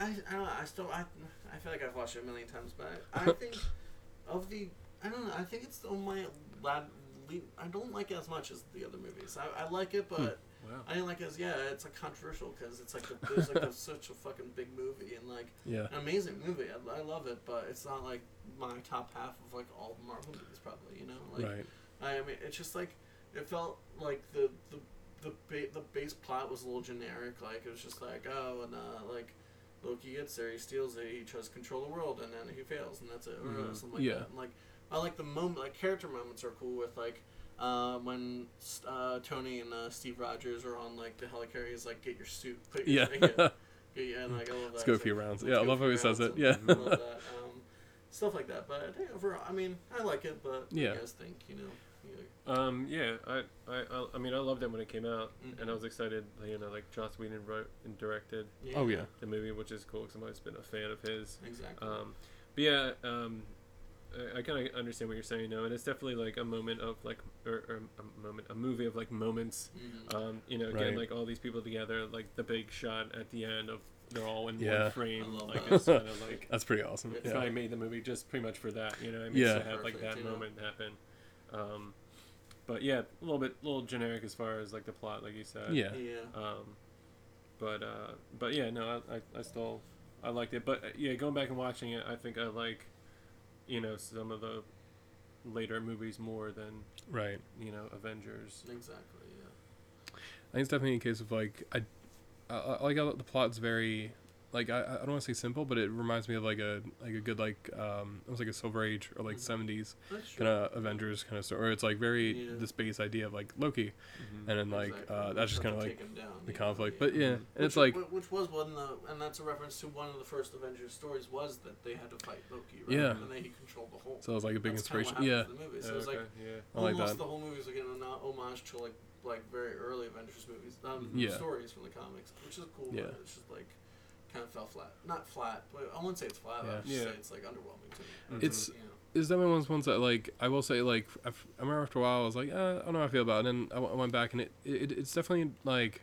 I, I, I don't know. I still. I, I feel like I've watched it a million times, but I, I think of the. I don't know. I think it's still my lad. I don't like it as much as the other movies. I, I like it, but
Wow.
I didn't like it yeah. It's like controversial because it's like the, there's like a, <laughs> such a fucking big movie and like
Yeah.
an amazing movie. I, I love it, but it's not like my top half of like all the Marvel movies, probably. You know, like
right.
I mean, it's just like it felt like the the the ba- the base plot was a little generic. Like it was just like oh, and uh, like Loki gets there, he steals it, he tries to control the world, and then he fails, and that's it, or
Mhm.
something like
Yeah.
that. And, like I like the moment, like character moments are cool with like. Uh, when uh, Tony and uh, Steve Rogers are on like the helicarrier, he's like, "Get your suit, put your
Yeah.
yeah, yeah, <laughs> and like I love that.
Let's go a few
like,
rounds. Yeah, I love how he says it. Yeah.
I love that. Um, stuff like that. But I think overall, I mean, I like it. But
Yeah.
what do you guys think? You know,
Um, yeah, I, I, I, I mean, I loved it when it came out, and I was excited. You know, like Joss Whedon wrote and directed
Oh yeah.
the movie, which is cool because I've always been a fan of his.
exactly.
Um, but yeah, um, I, I kind of understand what you're saying now, and it's definitely like a moment of like, or, or a moment, a movie of like moments.
Mhm.
Um, you know,
Right.
getting like all these people together, like the big shot at the end of they're all in
Yeah.
one frame.
I love
Like
that.
it's kind of like <laughs>
That's pretty awesome.
It's
it's
Yeah.
I made the movie just pretty much for that. You know, I mean,
Yeah.
to have like that
you know?
moment happen. Um, but yeah, a little bit, a little generic as far as like the plot, like you said.
Yeah.
yeah.
Um, but uh, but yeah, no, I, I, I still I liked it, but uh, yeah, going back and watching it, I think I like, you know, some of the later movies more than
Right.
you know Avengers.
Exactly. Yeah.
I think it's definitely a case of like I, I, I like how the plot's very like I, I don't want to say simple, but it reminds me of like a like a good like um it was like a Silver Age or like
Mhm.
seventies kind of Avengers kind of story. Or it's like very
Yeah.
this base idea of like Loki,
Mhm.
and then like
Exactly.
uh, that's just kind of like
down,
the
yeah,
conflict.
yeah.
But yeah,
Mhm.
and
Which,
it's like
which was one of the, and that's a reference to one of the first Avengers stories was that they had to fight Loki, right?
Yeah.
And then he controlled the whole.
so it was like a big
That's
inspiration. Yeah,
the movie. So it was like
okay,
like
almost
that.
the whole movie was like an homage to like like very early Avengers movies, um,
Yeah.
stories from the comics, which is cool.
Yeah.
It's just like kind of fell flat. Not flat, but I wouldn't say it's flat.
Yeah.
I would just
Yeah.
say it's like underwhelming to me.
Mhm.
It's-
You know.
is definitely one of those ones that like I will say like I f- I remember after a while I was like uh, I don't know how I feel about it and then I, w- I went back and it, it it's definitely like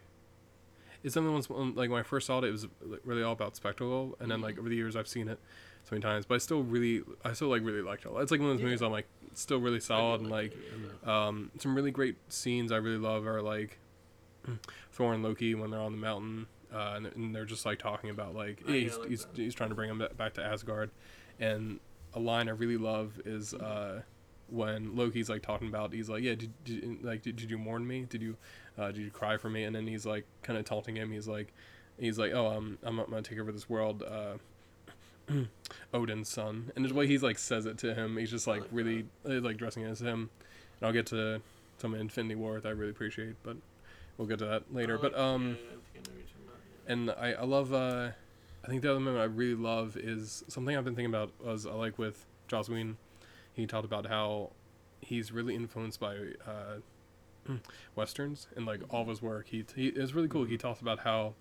it's something once like when I first saw it it was like, really all about spectacle and then like
Mhm.
over the years I've seen it so many times but I still really I still like really liked it it's like one of those
Yeah.
movies I'm like still really
I do
solid and like
it, yeah, yeah.
um some really great scenes I really love are like <clears throat> Thor and Loki when they're on the mountain uh, and, and they're just like talking about like
yeah,
he's,
like
he's, he's trying to bring him back to Asgard. And a line I really love is uh, when Loki's like talking about he's like yeah did, did like did, did you mourn me? Did you uh, did you cry for me? And then he's like kind of taunting him. He's like he's like oh um, I'm I'm gonna take over this world uh, <clears throat> Odin's son. And the way he's like says it to him he's just like really uh, like dressing as him. And I'll get to some Infinity War that I really appreciate but we'll get to that later. But um
yeah,
and I, I love uh I think the other moment I really love is something I've been thinking about was I like with Joss Whedon. He talked about how he's really influenced by uh, <clears throat> westerns and like all of his work. He, he it's really cool. He talks about how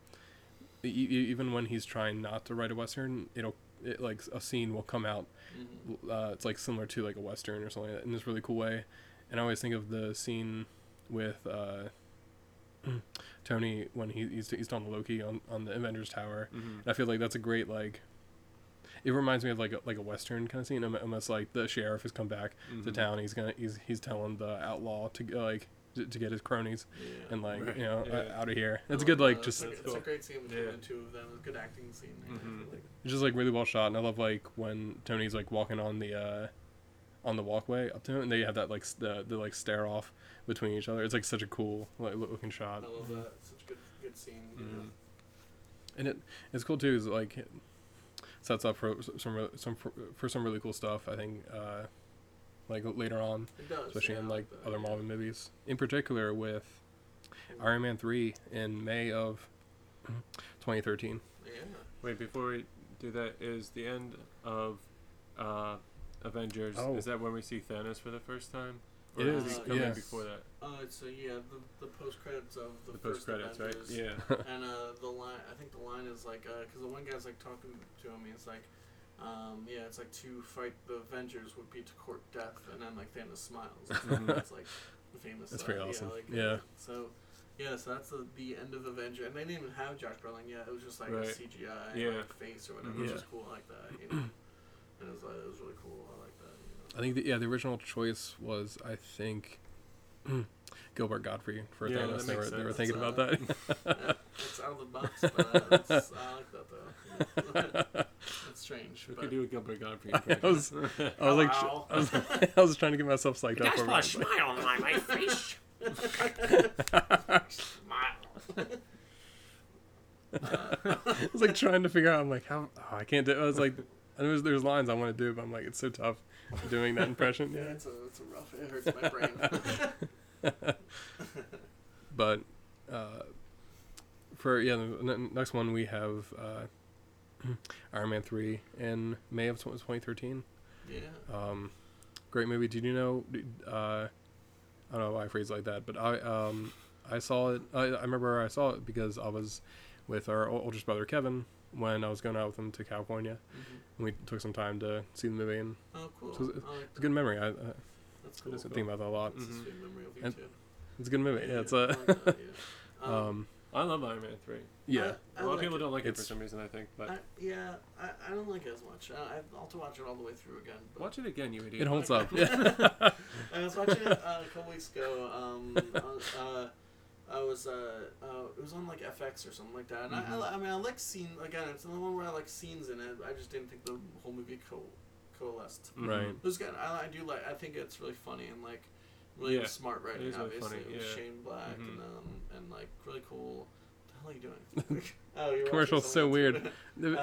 e- even when he's trying not to write a western, it'll it, like a scene will come out.
Mhm.
Uh, it's like similar to like a western or something like that in this really cool way. And I always think of the scene with uh, <clears throat> Tony when he, he's he's on the Loki on, on the Avengers Tower.
Mhm.
And I feel like that's a great like. It reminds me of like a, like a western kind of scene, almo- almost like the sheriff has come back to
Mhm.
town. He's gonna he's he's telling the outlaw to go, like to, to get his cronies
Yeah.
and like
Right,
you know
yeah.
uh, out of here.
I
It's
a
good like
that.
just
It's,
That's
a, a great scene between
Yeah.
the two of them. It's a good acting scene. there. I
Mhm.
like.
it's just like really well shot. And I love like when Tony's like walking on the uh on the walkway up to him, and they have that like the the like stare off between each other. It's like such a cool like looking shot.
I love that. It's such a good good scene. you know.
Mhm.
and it it's cool too is like it sets up for some re- some for, for some really cool stuff i think uh like later on
It does.
especially
yeah,
in like
that,
other
yeah.
marvel movies in particular with iron man 3 in may of 2013
Yeah.
Wait, before we do that, is the end of uh, Avengers?
Oh.
Is that when we see Thanos for the first time?
It
does
is,
he
yes.
before that?
Uh, it's uh, yeah the the post credits of the,
The
first
post credits, right? Yeah. <laughs>
And uh, the line, I think the line is like, because the one guy's like talking to him, he's like, um, yeah, it's like to fight the Avengers would be to court death, and then like Thanos smiles. <laughs> <laughs> That's like the famous.
That's
uh,
pretty
yeah,
awesome.
like,
Yeah.
uh, so, yeah, so that's the, the end of Avenger, and they didn't even have Josh Brolin yet. It was just like a CGI
Yeah.
like, face or whatever,
Mhm.
which
Yeah.
is cool. I like that. You know, <clears throat> and it was like, it was really cool. I like that. You
i think the, yeah the original choice was i think <clears throat> gilbert gottfried for
Yeah,
thanos
that
they were
makes
they were thinking
Uh,
about that
it's out of the box, but uh, <laughs> it's, I like that though. it's <laughs> strange.
We could do a Gilbert Gottfried <laughs>
I was- I was like. I was, I was trying to get myself psyched up.
That's
for
put a smile on my face. Smile.
I was like trying to figure out. I'm like, how? Oh, I can't do. It. I was like, and there's there's lines I want to do, but I'm like, it's so tough doing that impression. <laughs>
Yeah, it's a, it's a rough. It hurts my brain. <laughs> <laughs>
But uh, for yeah, the n- next one we have uh, <clears throat> Iron Man three in May of 2013.
yeah.
Um, great movie. Did you know? Uh, I don't know why I phrase it like that, but I um I saw it. I, I remember I saw it because I was with our oldest brother Kevin when I was going out with him to California.
hmm
And we took some time to see the movie, and
Oh, cool.
So it's-
I like
it's a good memory. I, uh,
That's
I
cool.
think about that a lot.
It's a
Mhm.
sweet memory of you
And-
too.
It's a good movie. Yeah, it's
I
a
like that, yeah. Um, <laughs>
um
I love Iron Man 3.
yeah.
I, I
A lot
like
of people
it.
don't like it for some reason, I think. But
I, yeah, I, I don't like it as much. I, I'll have to watch it all the way through again. But
watch it again, you idiot.
It holds up. <laughs>
I was watching it uh, a couple weeks ago. Um, <laughs> uh, uh, I was uh, uh it was on like FX or something like that, and
Mhm.
I, I I mean I like scene again. It's another one where I like scenes in it. I just didn't think the whole movie co- coalesced.
Mhm.
Right.
It was good. I, I do like. I think it's really funny and like really
Yeah,
smart writing.
is really
obviously,
funny,
with
yeah.
Shane Black
Mhm.
and um and like really cool. What the hell are you doing? <laughs> <laughs> oh, you're watching
Commercial's so weird. It,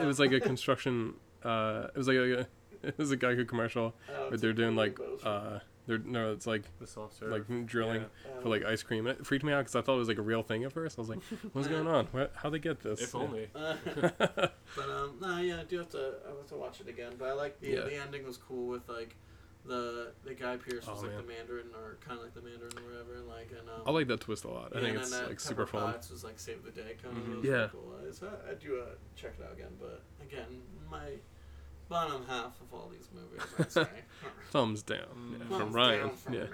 it was like a construction. Uh, it was like a, <laughs> it was a Geico commercial
Oh,
where they're doing like uh, they're no, it's like
The soft serve.
like drilling
Yeah.
for like ice cream. And it freaked me out because I thought it was like a real thing at first. I was like, what's going on? What, how they get this?
If
Yeah.
only. <laughs>
Uh, but um, no, yeah, I do have to. I have to watch it again. But I like the
Yeah.
the ending was cool with like the the guy Pearce was
Oh,
like
man.
the Mandarin or kind of like the Mandarin or whatever. And like and um,
I like that twist a lot. I
yeah,
think
and
it's
then that
like super
Pepper
fun.
Potts was like save the day kind of.
Mhm.
was
Yeah.
cool. Uh, I, I do uh, check it out again. But again, my bottom half of all these movies, I'd <laughs> say.
Thumbs down yeah,
Thumbs
from Ryan.
down from
yeah,
me.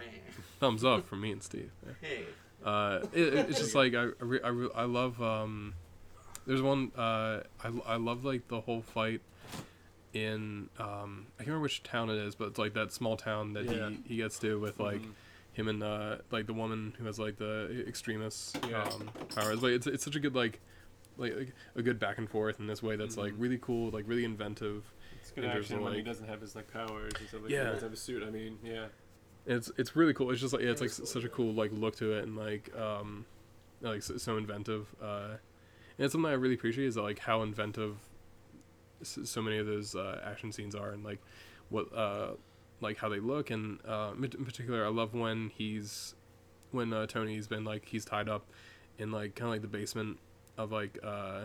thumbs up from me and Steve. Yeah.
Hey.
Uh, it, it- it's just like I, I, I, I love. Um, there's one. Uh, I, I love like the whole fight in. Um, I can't remember which town it is, but it's like that small town that
Yeah.
he, he gets to with like
Mhm.
him and uh, like the woman who has like the extremist
Yeah.
um, powers. Like it's it's such a good like. Like, like a good back and forth in this way that's like
Mhm.
really cool, like really inventive.
Good
And
action when he doesn't have his like powers and stuff like
Yeah.
He doesn't have his suit. I mean, yeah.
It's it's really cool. It's just like yeah, it's
It
like
cool,
such a cool like look to it and like um like so, so inventive. Uh, and it's something I really appreciate is that, like how inventive so many of those uh, action scenes are and like what uh like how they look and uh in in particular I love when he's when uh, Tony's been like he's tied up in like kind of like the basement of like uh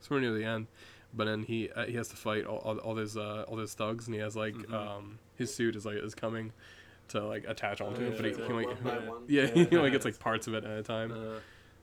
somewhere near the end but then he uh, he has to fight all, all, all those uh all those thugs and he has like
Mhm.
um his suit is like is coming to like attach onto
Oh,
it
yeah,
but he, <laughs>
yeah,
he, like,
yeah.
yeah,
Yeah.
he only gets like parts of it at a time
Uh,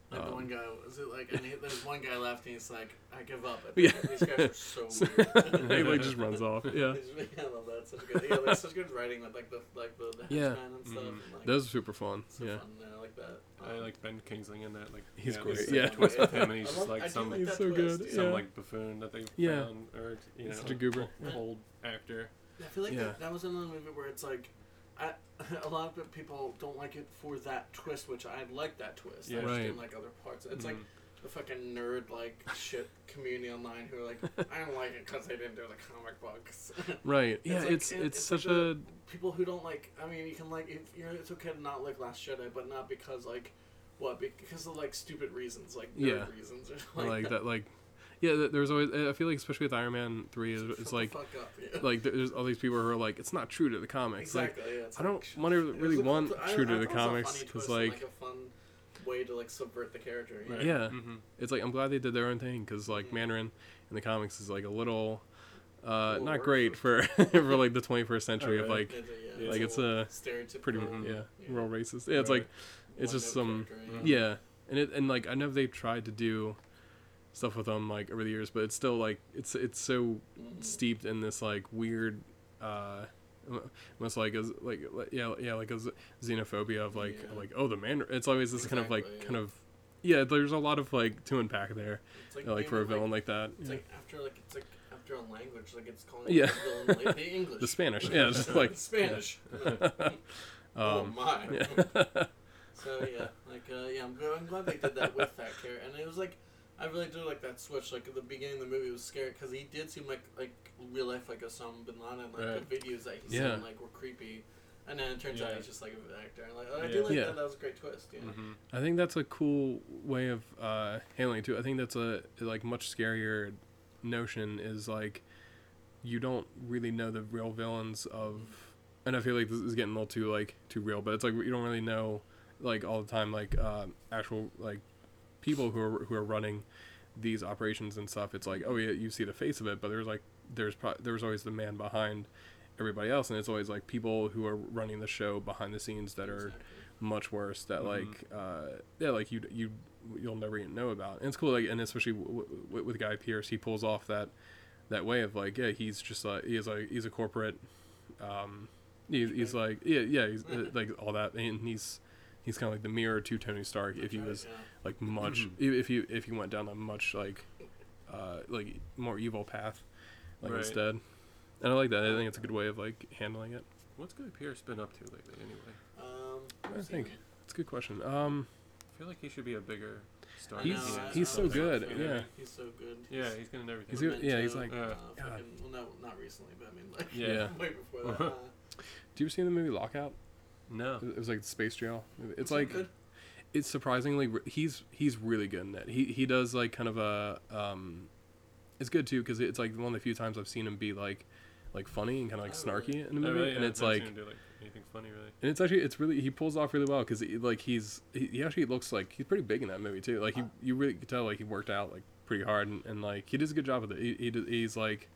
Like the
Um,
one guy was it like and he, there's one guy left and he's like I give up. <laughs>
Yeah.
These guys are so <laughs> weird.
he like just runs off yeah
He's really- I love that. Such good. Yeah, like such good writing with like the like the, the
Yeah.
henchmen and stuff.
Mhm.
And, like,
those are super fun
so
yeah
fun. Yeah, I like that.
I like Ben Kingsley in that. Like
He's
yeah,
great, yeah.
twist with him, and <laughs>
I
he's just like
I do
some
like
He's so
twist,
good,
some
yeah.
like buffoon that they
Yeah.
found, or you know,
Such a goober.
old- old actor.
I feel like
Yeah.
that, that was another movie where it's like, I, <laughs> a lot of people don't like it for that twist, which I like that twist.
Yeah.
I just
Right.
didn't like other parts. It's like
Mhm.
The fucking nerd like shit community online who are like, I don't like it because they didn't do the comic books. <laughs>
right yeah
like-
it's
it-
it's,
it's
such a
people who don't like, I mean, you can like, if you're, it's okay to not like Last Jedi, but not because like, what? Because of like stupid reasons, like nerd
Yeah.
reasons, or
like that <laughs> like yeah there's always i feel like especially with iron man 3 is
Shut
it's
the
like
fuck up, yeah.
like there's all these people who are like it's not true to the comics like
exactly. yeah, it's
I don't
shut
wanna really want true to the
thought it was a
comics,
because
like-
a fun way to like subvert the character. you know?
Right.
yeah
Mhm.
it's like i'm glad they did their own thing because like
Mhm.
mandarin in the comics is like a little uh
little
not great for <laughs> for like the 21st century of like
It's a,
Yeah.
like it's
little
a
stereotypical.
pretty
Mhm.
yeah,
yeah.
real racist yeah it's like it's just
one-note
some
character,
Mhm.
yeah and it and like i know they've tried to do stuff with them like over the years but it's still like it's it's so
Mhm.
steeped in this like weird uh almost like as like like- yeah yeah like a xenophobia of like
Yeah.
like oh the man it's always this kind of like
Exactly,
kind of yeah there's a lot of like to unpack there
It's like,
like for a villain like that
It's
yeah.
like after like it's like after a language like it's calling
Yeah.
it the villain like the <laughs> English.
the spanish <laughs> yeah just like
Spanish. <laughs> oh
um
my.
yeah
So yeah, like uh, yeah, I'm, I'm glad they did that with that character, and it was like I really do like that switch. Like at the beginning of the movie, was scary because he did seem like like real life like Osama bin Laden. Like
Right.
the videos that he
Yeah.
like were creepy, and then it turns out
Yeah.
he's just like an actor. And, like I
Yeah.
do like that. That was a great twist. Yeah.
Mhm.
I think that's a cool way of uh, handling it too. I think that's a like much scarier notion is like you don't really know the real villains of, and I feel like this is getting a little too like too real, but it's like you don't really know like all the time like uh, actual like people who are who are running these operations and stuff. It's like oh yeah, you see the face of it, but there's like there's pro- there's always the man behind everybody else, and it's always like people who are running the show behind the scenes that are
Exactly.
much worse that
Mhm.
like uh yeah like you you you'll never even know about and it's cool like and especially w- w- with Guy Pearce he pulls off that that way of like yeah he's just like he is like he's a corporate um he's, he's like yeah yeah he's <laughs> uh, like all that and he's he's kind of like the mirror to tony stark if he was. Like much
Mhm.
if you if you went down a much like uh like more evil path like
Right.
instead and i like that i think it's a good way of like handling it
What's Guy Pearce been up to lately, anyway?
Um,
I think it's a good question um I
feel like he should be a bigger star.
I
He's-
than
know,
he's so good,
I
yeah.
He's so good.
Yeah, he's good in everything.
He's good- yeah, he's like-
uh,
God.
fucking, well, no, not recently, but I mean, like,
Yeah. <laughs>
way before <laughs> that. Uh,
Do you ever see the movie Lockout?
No.
It was like space jail. It's
was it
like
good?
It's surprisingly he's he's really good in it. He he does like kind of a um, it's good too because it's like one of the few times I've seen him be like like funny and kind of like
Oh,
snarky in the
Oh,
movie,
really?
and
Yeah,
it's like
do, like anything funny really.
and it's actually it's really he pulls off really well because he, like he's he, he actually looks like he's pretty big in that movie too. Like he you really could tell like he worked out like pretty hard and, and like he does a good job with it. He, he he's like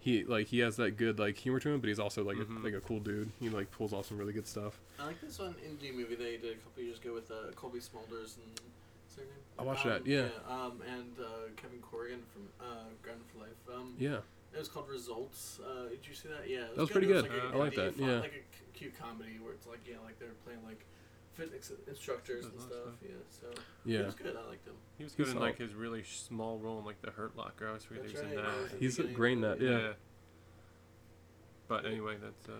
he like he has that good like humor to him, but he's also like
Mhm.
a, like a cool dude. He like pulls off some really good stuff.
I like this one indie movie they did a couple years ago with uh, Cobie Smulders and what's her name?
I watched
Um,
that, yeah.
um, and uh, Kevin Corrigan from uh, Grounded for Life. Um,
Yeah,
It was called Results. Uh, did you see that? Yeah, it
was
good.
pretty
It was
good.
Like
Uh, I
like that,
fun-
yeah.
like a c- cute comedy where it's like yeah, like they're playing like fitness instructors and
That's
stuff. Yeah, so it
yeah.
was good. I liked him.
He was
He's
good in like
solid.
his really sh- small role in like the Hurt Locker. I was really
That's
in
right,
that.
yeah.
He's
a
great in
of
that.
the-
Yeah.
But anyway, that's uh,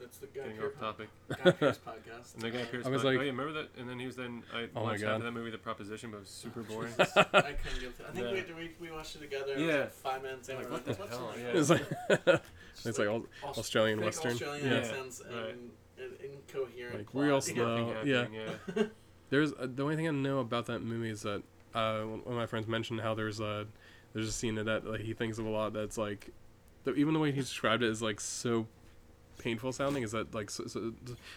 That's the guy
getting
Pearce
off topic.
Guy Pearce <laughs> podcast.
And the guy Pearce.
I was like-
oh yeah, remember that? And then he was then I
Oh my
watched
God.
after that movie, The Proposition, but it was <laughs> super boring.
Jesus, I couldn't get. To, I think
Yeah.
we, we we watched it together. It was
Yeah.
like five minutes in.
Like,
we're
what
like,
the
what's
hell?
wrong?
Yeah.
It's like
Just
it's like all
Aus-
Australian
fake
Western.
Australian
Yeah.
accents and,
Right.
And incoherent.
Like,
plot.
real
Yeah.
slow. Yeah.
yeah. <laughs>
There's uh, the only thing I know about that movie is that uh, one one of my friends mentioned how there's a there's a scene in that like he thinks of a lot that's like the, even the way he described it is like so painful sounding is that like so, so,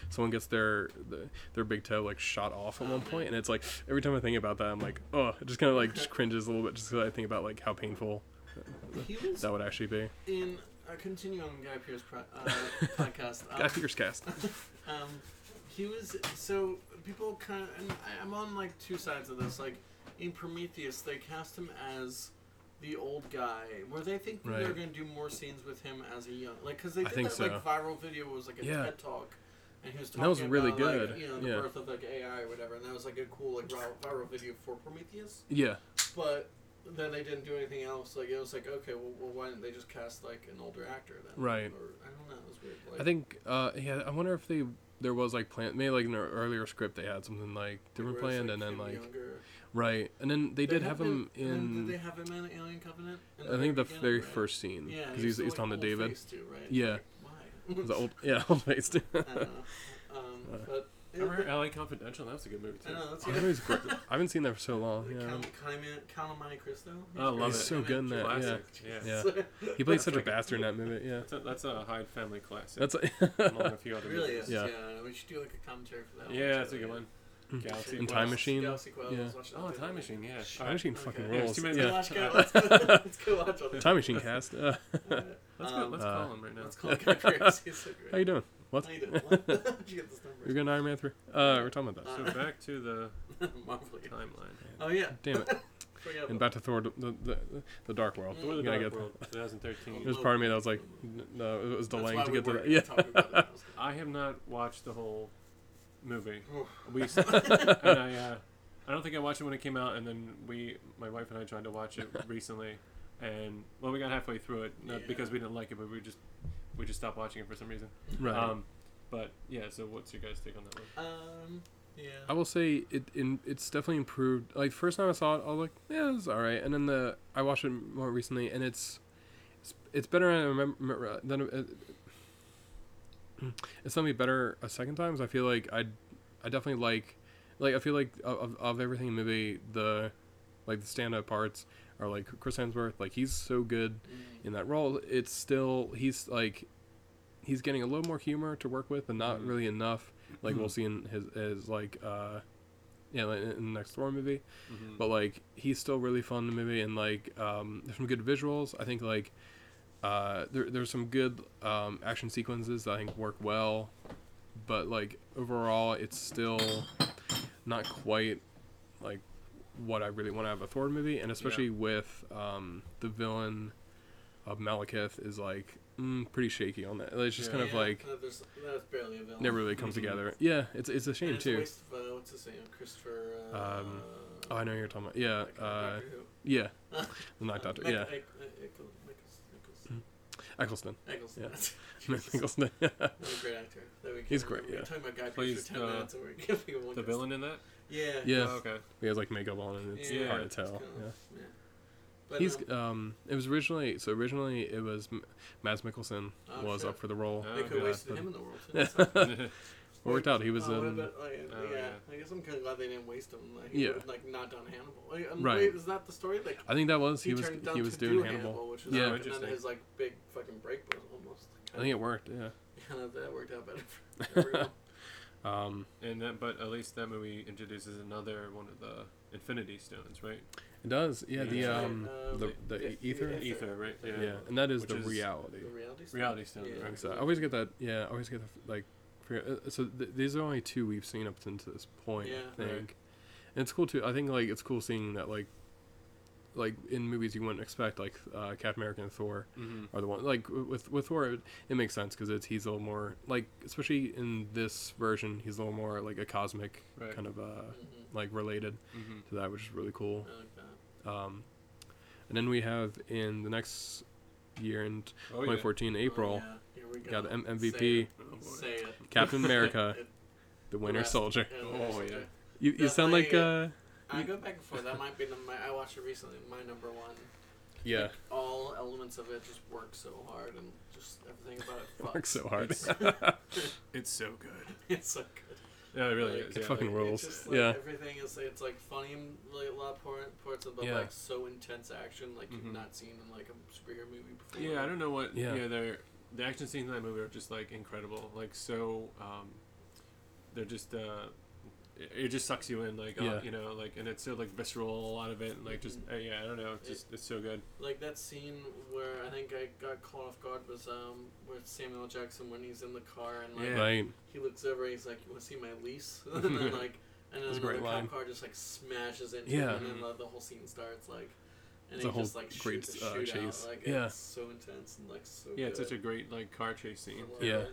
someone gets their the, their big toe like shot off at one and it's like every time I think about that I'm like oh it just kind of like just <laughs> cringes a little bit just because I think about like how painful
He was
that would actually be.
in. Uh, continue on Guy Pearce pro- uh, <laughs> podcast. Um,
Guy Pearce cast. <laughs>
um, he was so people kind of, and I, I'm on like two sides of this. Like in Prometheus, they cast him as the old guy, where they think
they're
going to do more scenes with him as a young, like because they did
think
that
so.
like viral video was like a
Yeah.
TED talk. And he was talking
that was really
about, like,
good.
you know, the
Yeah.
birth of like AI or whatever, and that was like a cool like viral, viral video for Prometheus.
Yeah,
But then they didn't do anything else. Like it was like, okay, well, well why didn't they just cast like an older actor then?
Right.
Or I don't know. It was weird. Like,
I think uh yeah I wonder if they there was like plan maybe like in an earlier script they had something like different planned and then like
younger.
right and then they did have him in
Did they have him in Alien Covenant? In
I think the very
right?
first scene
Yeah,
because he's,
still,
he's
like,
talking to David.
face Too, right?
Yeah.
Like, why?
The old <laughs> yeah old face too.
I don't know. <laughs> Um,
Uh,
but it,
Remember LA Confidential? That was a good movie too.
I
too.
know that's
that great. <laughs> I haven't seen that for so long. Yeah,
Count, Count, Count of Monte Cristo.
Oh, love
He's
it.
so good in that. Yeah,
Classic. Yeah.
yeah. <laughs> He played such a
Like-
bastard in that movie. Yeah,
That's a, that's a Hyde family classic.
that's
among <laughs> a few
It
other
really
movies.
is.
Yeah.
Yeah. we should do like a commentary for that. one,
Yeah, that's a good
yeah.
one.
Mm.
Galaxy
And
Quest.
Time Machine.
Galaxy Quest,
Yeah.
Oh,
too.
Time Machine, yeah.
Time Machine fucking
Okay.
Yeah,
rules.
too
Let's
Yeah,
go. Let's go. Let's go watch all this.
Time Machine cast. Uh,
Alright.
Let's
Um,
go. Let's
Uh,
call him right now.
Let's call him. Pearce. He's
how you doing? What?
How you doing? What? How'd you get this number?
You're going <laughs> to Iron Man three? Uh, we're talking about that.
Uh,
So back to the <laughs>
Marvel.
timeline.
Oh yeah.
Damn it! <laughs>
Forgot
And
about
back to Thor, the the, the, the Dark World.
Thor: The
gotta
Dark
get
World, 2013.
There's part of me that was like, n- no, it was
That's
delaying
why
to
we
get to
weren't
that. Yeah.
talking about that.
I have not watched the whole movie.
Oof.
We and I, uh, I don't think I watched it when it came out, and then we, my wife and I, tried to watch it recently, and well, we got halfway through it, not
Yeah.
because we didn't like it, but we just, we just stopped watching it for some reason.
Right.
Um, but yeah, so what's your guys' take on that one?
Um. Yeah.
I will say it in it's definitely improved. Like first time I saw it, I was like, yeah, it's all right. And then the I watched it more recently, and it's it's, it's better. than I remember than it, <clears throat> it's definitely better a second time. 'cause I feel like I I definitely like like I feel like of, of, of everything in the movie the like the stand up parts are like Chris Hemsworth. Like he's so good in that role. It's still he's like he's getting a little more humor to work with, but not
Mhm.
really enough. Like we'll see in his his like uh yeah like in the next Thor movie.
Mm-hmm.
But like he's still really fun in the movie, and like um, there's some good visuals. I think like uh, there there's some good um, action sequences that I think work well, but like overall it's still not quite like what I really want to have a Thor movie, and especially with um, the villain of Malekith is like mm, pretty shaky on that. It's just
Yeah.
kind of
Yeah,
like
there's, that's barely a villain.
never really comes
Mhm.
together. Yeah, it's it's a
And
shame
it's a
too.
of, uh, what's his name? Christopher. Uh,
Um, Oh, I know you're talking about. Yeah,
like,
uh, yeah, the Ninth Doctor. Yeah, Eccleston.
Eccleston.
Yeah. <laughs>
that's-
Eccleston.
What a great <laughs> actor. That we
He's great,
remember.
yeah.
We're talking about Guy Pearce
Plays
for ten
the-
minutes, and we're giving one.
The
guy-
villain in that?
Yeah.
Yeah.
Oh, okay.
he has like makeup on and it's
Yeah.
hard to tell.
kinda-
Yeah.
yeah. But,
He's
um,
um. It was originally so originally it was M- Mads Mikkelsen
Oh,
was
shit.
up for the role.
Oh,
they could have
God.
wasted him in the world. <laughs> Too. That's not-
It worked out. He was
oh,
in.
but, like,
Oh,
yeah,
yeah.
I guess I'm kind of glad they didn't waste him. Like, he
Yeah.
would like not done Hannibal. Like, um,
Right.
Wait, is that the story? Like
I think that was
he,
he was
turned down
he was
to
doing
do
Hannibal.
which was
Yeah.
like, and
Interesting.
then his like big fucking break was almost.
I think it worked. Yeah. <laughs>
kind of that worked out better for <laughs> everyone.
Um.
And that, but at least that movie introduces another one of the Infinity Stones, right?
It does. Yeah. The um.
Uh,
The the
the-
Aether.
the
Aether, right?
Yeah.
Yeah.
And that is
Which
the
is-
reality.
The reality. Stone?
Reality Stone,
Yeah.
right.
So I always get that. Yeah. I always get the like. For- uh, So th- these are only two we've seen up to this point.
Yeah.
I think.
Right.
And it's cool too. I think like it's cool seeing that like. Like in movies you wouldn't expect, like uh, Captain America and Thor,
Mm-hmm.
are the one like with with Thor it, it makes sense because it's he's a little more like especially in this version he's a little more like a cosmic
Right.
kind of uh
Mhm.
like related
Mm-hmm.
to that which is really cool
I like that.
um and then we have in the next year in
Oh, yeah.
2014 April
Oh, yeah. Here we go.
got M-
Say
MVP
it.
Oh.
Say it.
Captain <laughs> America
It-
the Winter
rest-
Soldier
yeah, the
Oh,
Winter
yeah.
Soldier.
you you sound like uh
I go back and forth. That might be the, my. I watched it recently. My number one.
yeah
Like, all elements of it just work so hard, and just everything about it. <laughs>
works so hard
It's- <laughs> It's so good.
It's so good.
Yeah, it really
Like,
is.
It
Yeah.
fucking
like,
rules.
It's just, like,
Yeah.
Everything is it's like funny and like a lot of part, parts of, but
Yeah.
like so intense action, like
Mhm.
you've not seen in like a superhero movie before.
Yeah, I don't know what.
Yeah.
Yeah, they're the action scenes in that movie are just like incredible. Like so, um, they're just. Uh, it, it just sucks you in, like uh,
Yeah.
you know, like, and it's so like visceral. A lot of it, and, like just uh, yeah, I don't know. It's just it's so good.
Like that scene where I think I got caught off guard was um with Samuel Jackson when he's in the car and like
Yeah.
right
he looks over and he's like, "You want to see my lease?" <laughs> <laughs> and then like and
That's a
then
great
the cop
line.
car just like smashes into
Yeah.
him, and then the, the whole scene starts like. And
It's a whole
just like
great,
shoots
uh,
shootout.
chase.
Like
Yeah.
it's so intense and like so.
Yeah, it's such a great like car chase scene.
I
Yeah.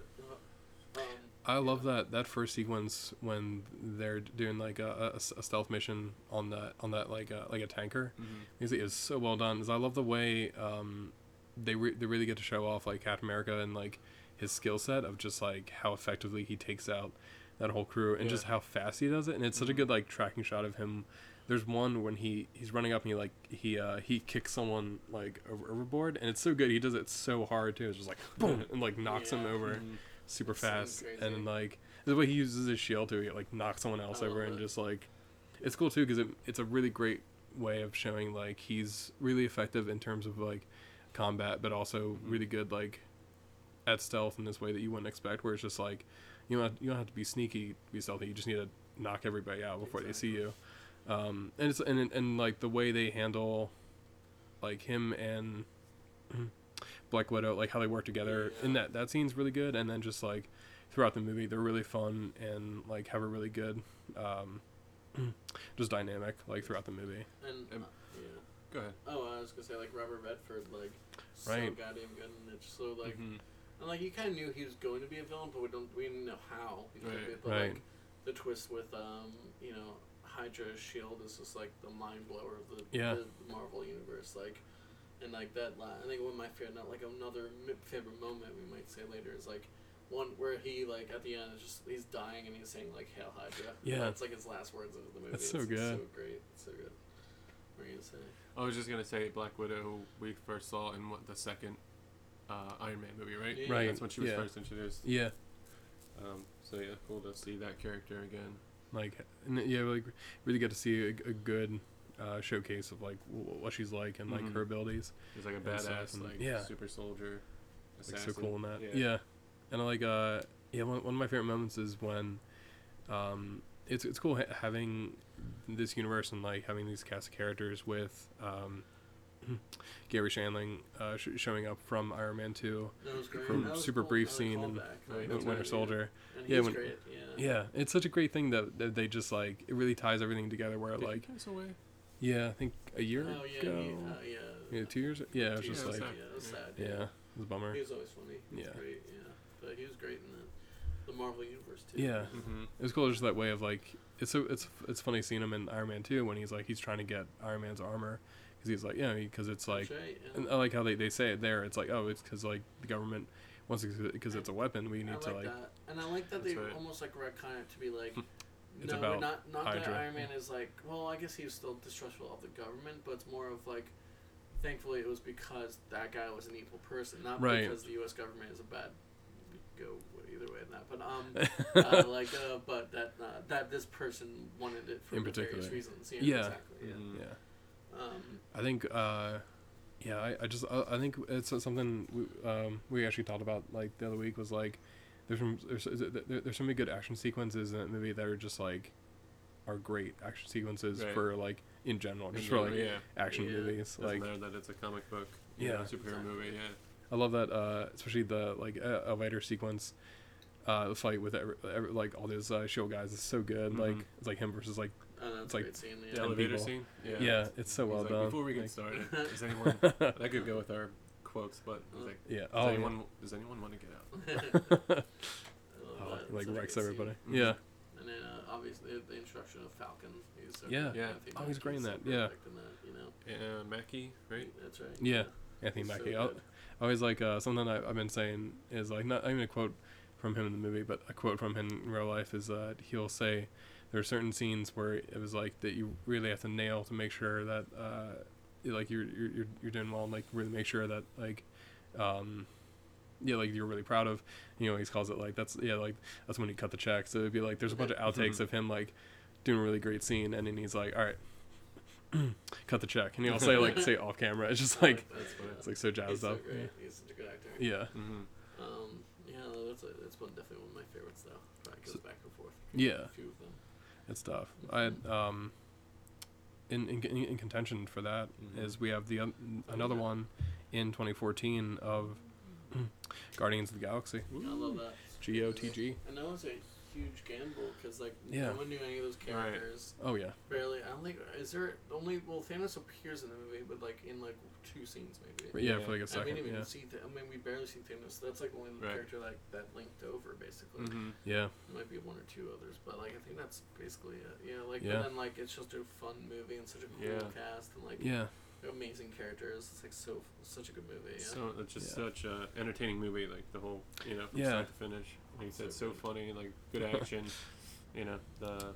Um,
I love that that first sequence when they're doing like a, a- a stealth mission on that on that like a, like a tanker.
Mm-hmm.
Because it is so well done. Is I love the way um, they re- they really get to show off like Captain America and like his skill set of just like how effectively he takes out that whole crew and
Yeah.
just how fast he does it. And it's such a
Mhm.
good like tracking shot of him. There's one when he he's running up and he like he uh he kicks someone like over, overboard and it's so good. He does it so hard too. It's just like boom <laughs> and like knocks him
Yeah.
over
Mhm.
super
That
fast
crazy.
and then like the way he uses his shield to like knock someone else
I
over
love
and just like it's cool too because it, it's a really great way of showing like he's really effective in terms of like combat but also
Mhm.
really good like at stealth in this way that you wouldn't expect where it's just like you don't have, you don't have to be sneaky to be stealthy you just need to knock everybody out before they see you um and it's and, and like the way they handle like him and <clears throat> Black Widow, like how they work together in
Yeah.
that that scene's really good, and then just like throughout the movie, they're really fun and like have a really good, um, <clears throat> just dynamic like throughout the movie.
And uh, yeah.
Go ahead.
Oh, I was gonna say like Robert Redford, like so
Right.
goddamn good, and it's so like,
Mhm.
and like you kind of knew he was going to be a villain, but we don't we didn't know how he was gonna be.
Right.
But
Right.
like the twist with um you know Hydra's shield is just like the mind blower of the,
Yeah.
the Marvel universe, like. And like that, I think one of my favorite, not like another favorite moment we might say later is like one where he like at the end is just he's dying and he's saying like Hail Hydra.
Yeah.
that's like his last words of the movie.
That's so
It's
good.
So great, it's so good. What are you gonna say?
I was just gonna say Black Widow, we first saw in what the second uh, Iron Man movie, right?
Yeah.
Right.
That's when she was
yeah.
first introduced.
Yeah,
Um, so yeah, cool to see that character again.
Like yeah, like really get to see a, a good uh, showcase of like w- what she's like and like
Mhm.
her abilities.
She's like a badass,
and-
like
yeah.
super soldier.
Like so cool in that.
Yeah.
Yeah. And I like uh yeah one, one of my favorite moments is when um it's it's cool ha- having this universe and like having these cast of characters with um Garry Shandling uh, sh- showing up from Iron Man 2
That was great.
From
That was
super
cool.
brief
That was a
scene
in.
Right,
Winter
right,
Soldier.
Yeah. And
Yeah, when-
great. Yeah.
yeah it's such a great thing that, that they just like it really ties everything together where
Did he
like
pass away?
yeah I think a year
Oh yeah.
ago
He, uh, yeah.
yeah two years yeah it was just
years
like.
Yeah, it was sad.
yeah it was a bummer
He was always funny. He was
Yeah.
great. Yeah. But he was great in the, the Marvel universe too.
Yeah.
Mm-hmm.
It was cool just that way of like it's so it's it's funny seeing him in Iron Man 2 when he's like he's trying to get Iron Man's armor because he's like yeah because it's like
right, yeah.
and I like how they, they say it there it's like oh it's because like the government wants it because it's a weapon we
I
need
like
to like
that, and I like that they
right.
almost like retcon it to be like,
It's
no,
about
not not that Iron Man is like. Well, I guess he was still distrustful of the government, but it's more of like, thankfully it was because that guy was an evil person, not
Right.
because the U.S. government is a bad. Go either way in that, but um, <laughs> uh, like uh, but that uh, that this person wanted it for
In
nefarious reasons. Yeah,
Yeah.
exactly. Yeah.
Mhm.
yeah
Um,
I think uh yeah I, I just I, I think it's something we, um we actually talked about like the other week was like there's some there's there, there's so many good action sequences in that movie that are just like are great action sequences
Right.
for like in general just
In
for like
yeah.
action
Yeah.
movies
Doesn't
like
matter that it's a comic book.
Yeah.
know, superhero movie. Yeah.
I love that, uh, especially the like uh, elevator sequence, uh, the fight with every, every, like all those uh, shield guys is so good. Like
Mhm.
it's like him versus like
I know, it's
It's like
scene. Yeah.
Ten
elevator
people.
scene.
yeah,
Yeah.
it's so well
like,
done.
Before we get
Like-
started, <laughs> does anyone <laughs> that could go with our quotes, but he's like,
yeah.
does
Oh, yeah.
anyone does anyone want to get out? <laughs>
I
Oh,
that.
like
It's
wrecks
good scene.
everybody.
Mhm.
Yeah.
And then uh, obviously the introduction of Falcon. He's so
Yeah.
Yeah.
Anthony
Oh, he's
Mackie
great in
is so
that, yeah.
perfect in that, you know.
Uh, Mackie, right?
That's right.
Yeah. Anthony
He's so
Mackie. I always like uh, something I, I've been saying is like not even a quote from him in the movie, but a quote from him in real life is that he'll say there are certain scenes where it was like that you really have to nail to make sure that uh, you- like you're you're you're, you're doing well and like really make sure that like um yeah like you're really proud of you know he calls it like that's yeah like that's when he cut the check so it'd be like there's a bunch of outtakes
Mhm.
of him like doing a really great scene and then he's like all right <clears throat> cut the check and he'll say like say off camera it's just like
That's
funny.
it's like so
He's
jazzed
so
up
great. He's such a good actor.
yeah
Mm-hmm.
Um, yeah, that's a, that's one definitely one of my favorites though. Probably goes
So-
back and forth.
Yeah.
A few of them.
It's tough. I um, in in, in contention for that is
Mhm.
we have the un- another one in 2014 of <clears throat> Guardians of the Galaxy.
I love that.
G O T G.
I know it's a huge gamble because like
Yeah.
no one knew any of those
Right.
characters.
Oh yeah.
Barely. I don't think is there only well Thanos appears in the movie, but like in like two scenes maybe.
Yeah,
Yeah.
for like a
I
second.
didn't even
Yeah.
see. Th- I mean, we barely see Thanos. That's like the only
Right.
character like that linked over basically.
Mm-hmm.
Yeah.
There might be one or two others, but like I think that's basically it. Yeah, like
Yeah.
but then like it's just a fun movie and such a cool
Yeah.
cast and like
Yeah.
amazing characters. It's like so such a good movie. Yeah.
So it's just
Yeah.
such a entertaining movie, like the whole, you know, from
Yeah.
start to finish. Like you said,
So
so
good.
funny, like good <laughs> action. you know, the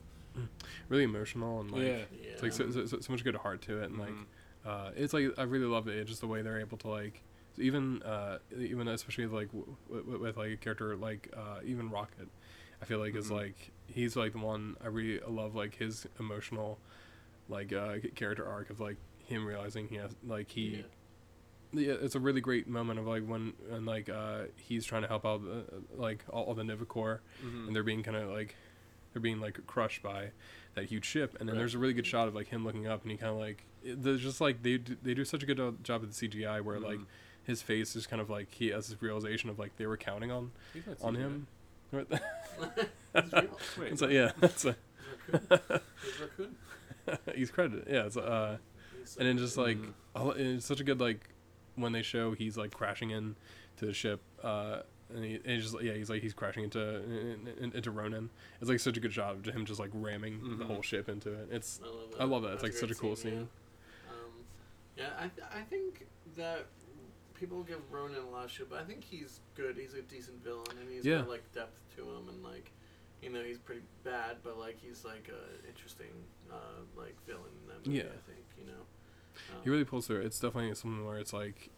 Really emotional and like
yeah,
yeah.
it's like so, so, so so much good heart to it and like
Mhm.
uh, it's like I really love it just the way they're able to like even uh, even especially like w- w- with like a character like uh, even Rocket I feel like is
Mhm.
like he's like the one I really love like his emotional like uh, character arc of like him realizing he has like he
Yeah.
Yeah, it's a really great moment of like when and like uh, he's trying to help out uh, like all, all the Nova Corps
Mhm.
and they're being kind of like they're being like crushed by that huge ship and then
Right.
there's a really good shot of like him looking up and he kind of like it- there's just like they do, they do such a good job with the CGI where like
Mhm.
his face is kind of like he has this realization of like they were counting on on him Right. <laughs>
He's real.
Wait,
it's like yeah <laughs> that's a,
He's raccoon. He's <laughs> raccoon.
he's credited yeah it's uh and then just like
Mhm.
Lo- it's such a good like when they show he's like crashing in to the ship uh and, he, and he's just yeah he's like he's crashing into in, in, into Ronan it's like such a good shot of him just like ramming the
Mhm.
whole ship into it it's
I love that.
I love that. It's, like, such a cool
Yeah.
scene.
Um, yeah, I, th- I think that people give Ronan a lot of shit, but I think he's good. He's a decent villain, and he's
Yeah.
got like depth to him, and like, you know, he's pretty bad, but like he's like a interesting uh, like villain in that movie.
Yeah.
I think. Um,
he really pulls through it's definitely something where it's like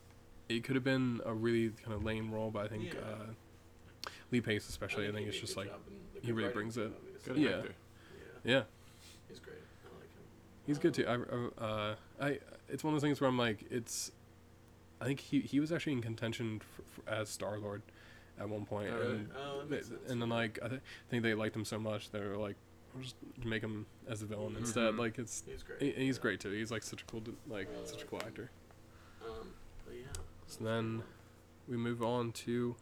it could have been a really kind of lame role but I think
Yeah.
uh Lee Pace especially I think
he
it's just like he really brings it.
Good
Yeah.
actor.
Yeah,
yeah
he's great. I like him.
he's good too
Um,
I, I uh I it's one of those things where I'm like it's I think he he was actually in contention for, for, as Star Lord at one point
Oh, really?
and
Oh, makes sense,
and then like I th- think they liked him so much they were like we'll just make him as a villain instead
Mhm.
like it's
He's great.
he, he's
yeah.
great too he's like such a cool like
Really
such a cool actor
Um, but yeah.
So then- we move on to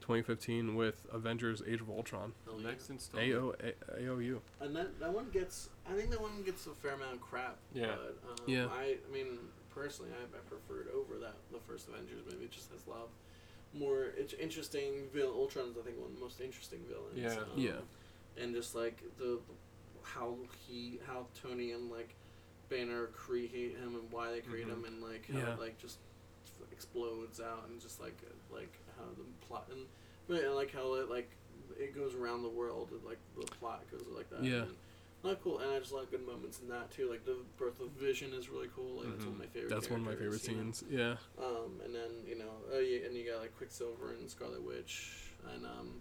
2015 with Avengers Age of Ultron
Hell yeah.
Next installment.
AO, A- AOU
And that, that one gets, I think that one gets a fair amount of crap.
Yeah.
But, um,
Yeah.
I, I mean, personally, I, I preferred over that the first Avengers movie. It just has a lot more it's interesting. Villain Ultron's I think one of the most interesting villains.
Yeah.
Um,
Yeah.
And just like the how he how Tony and like Banner create him and why they create
Mhm.
him and like how
Yeah.
it like just explodes out and just like like how the plot and but and like how it like it goes around the world and like the plot goes like that.
Yeah.
And, not cool, and I just like good moments in that too. Like the birth of Vision is really cool. Like that's one of my favorite.
Mm-hmm. That's one of my favorite
characters, you know?
scenes. Yeah.
Um, and then you know, uh, yeah, and you got like Quicksilver and Scarlet Witch and um,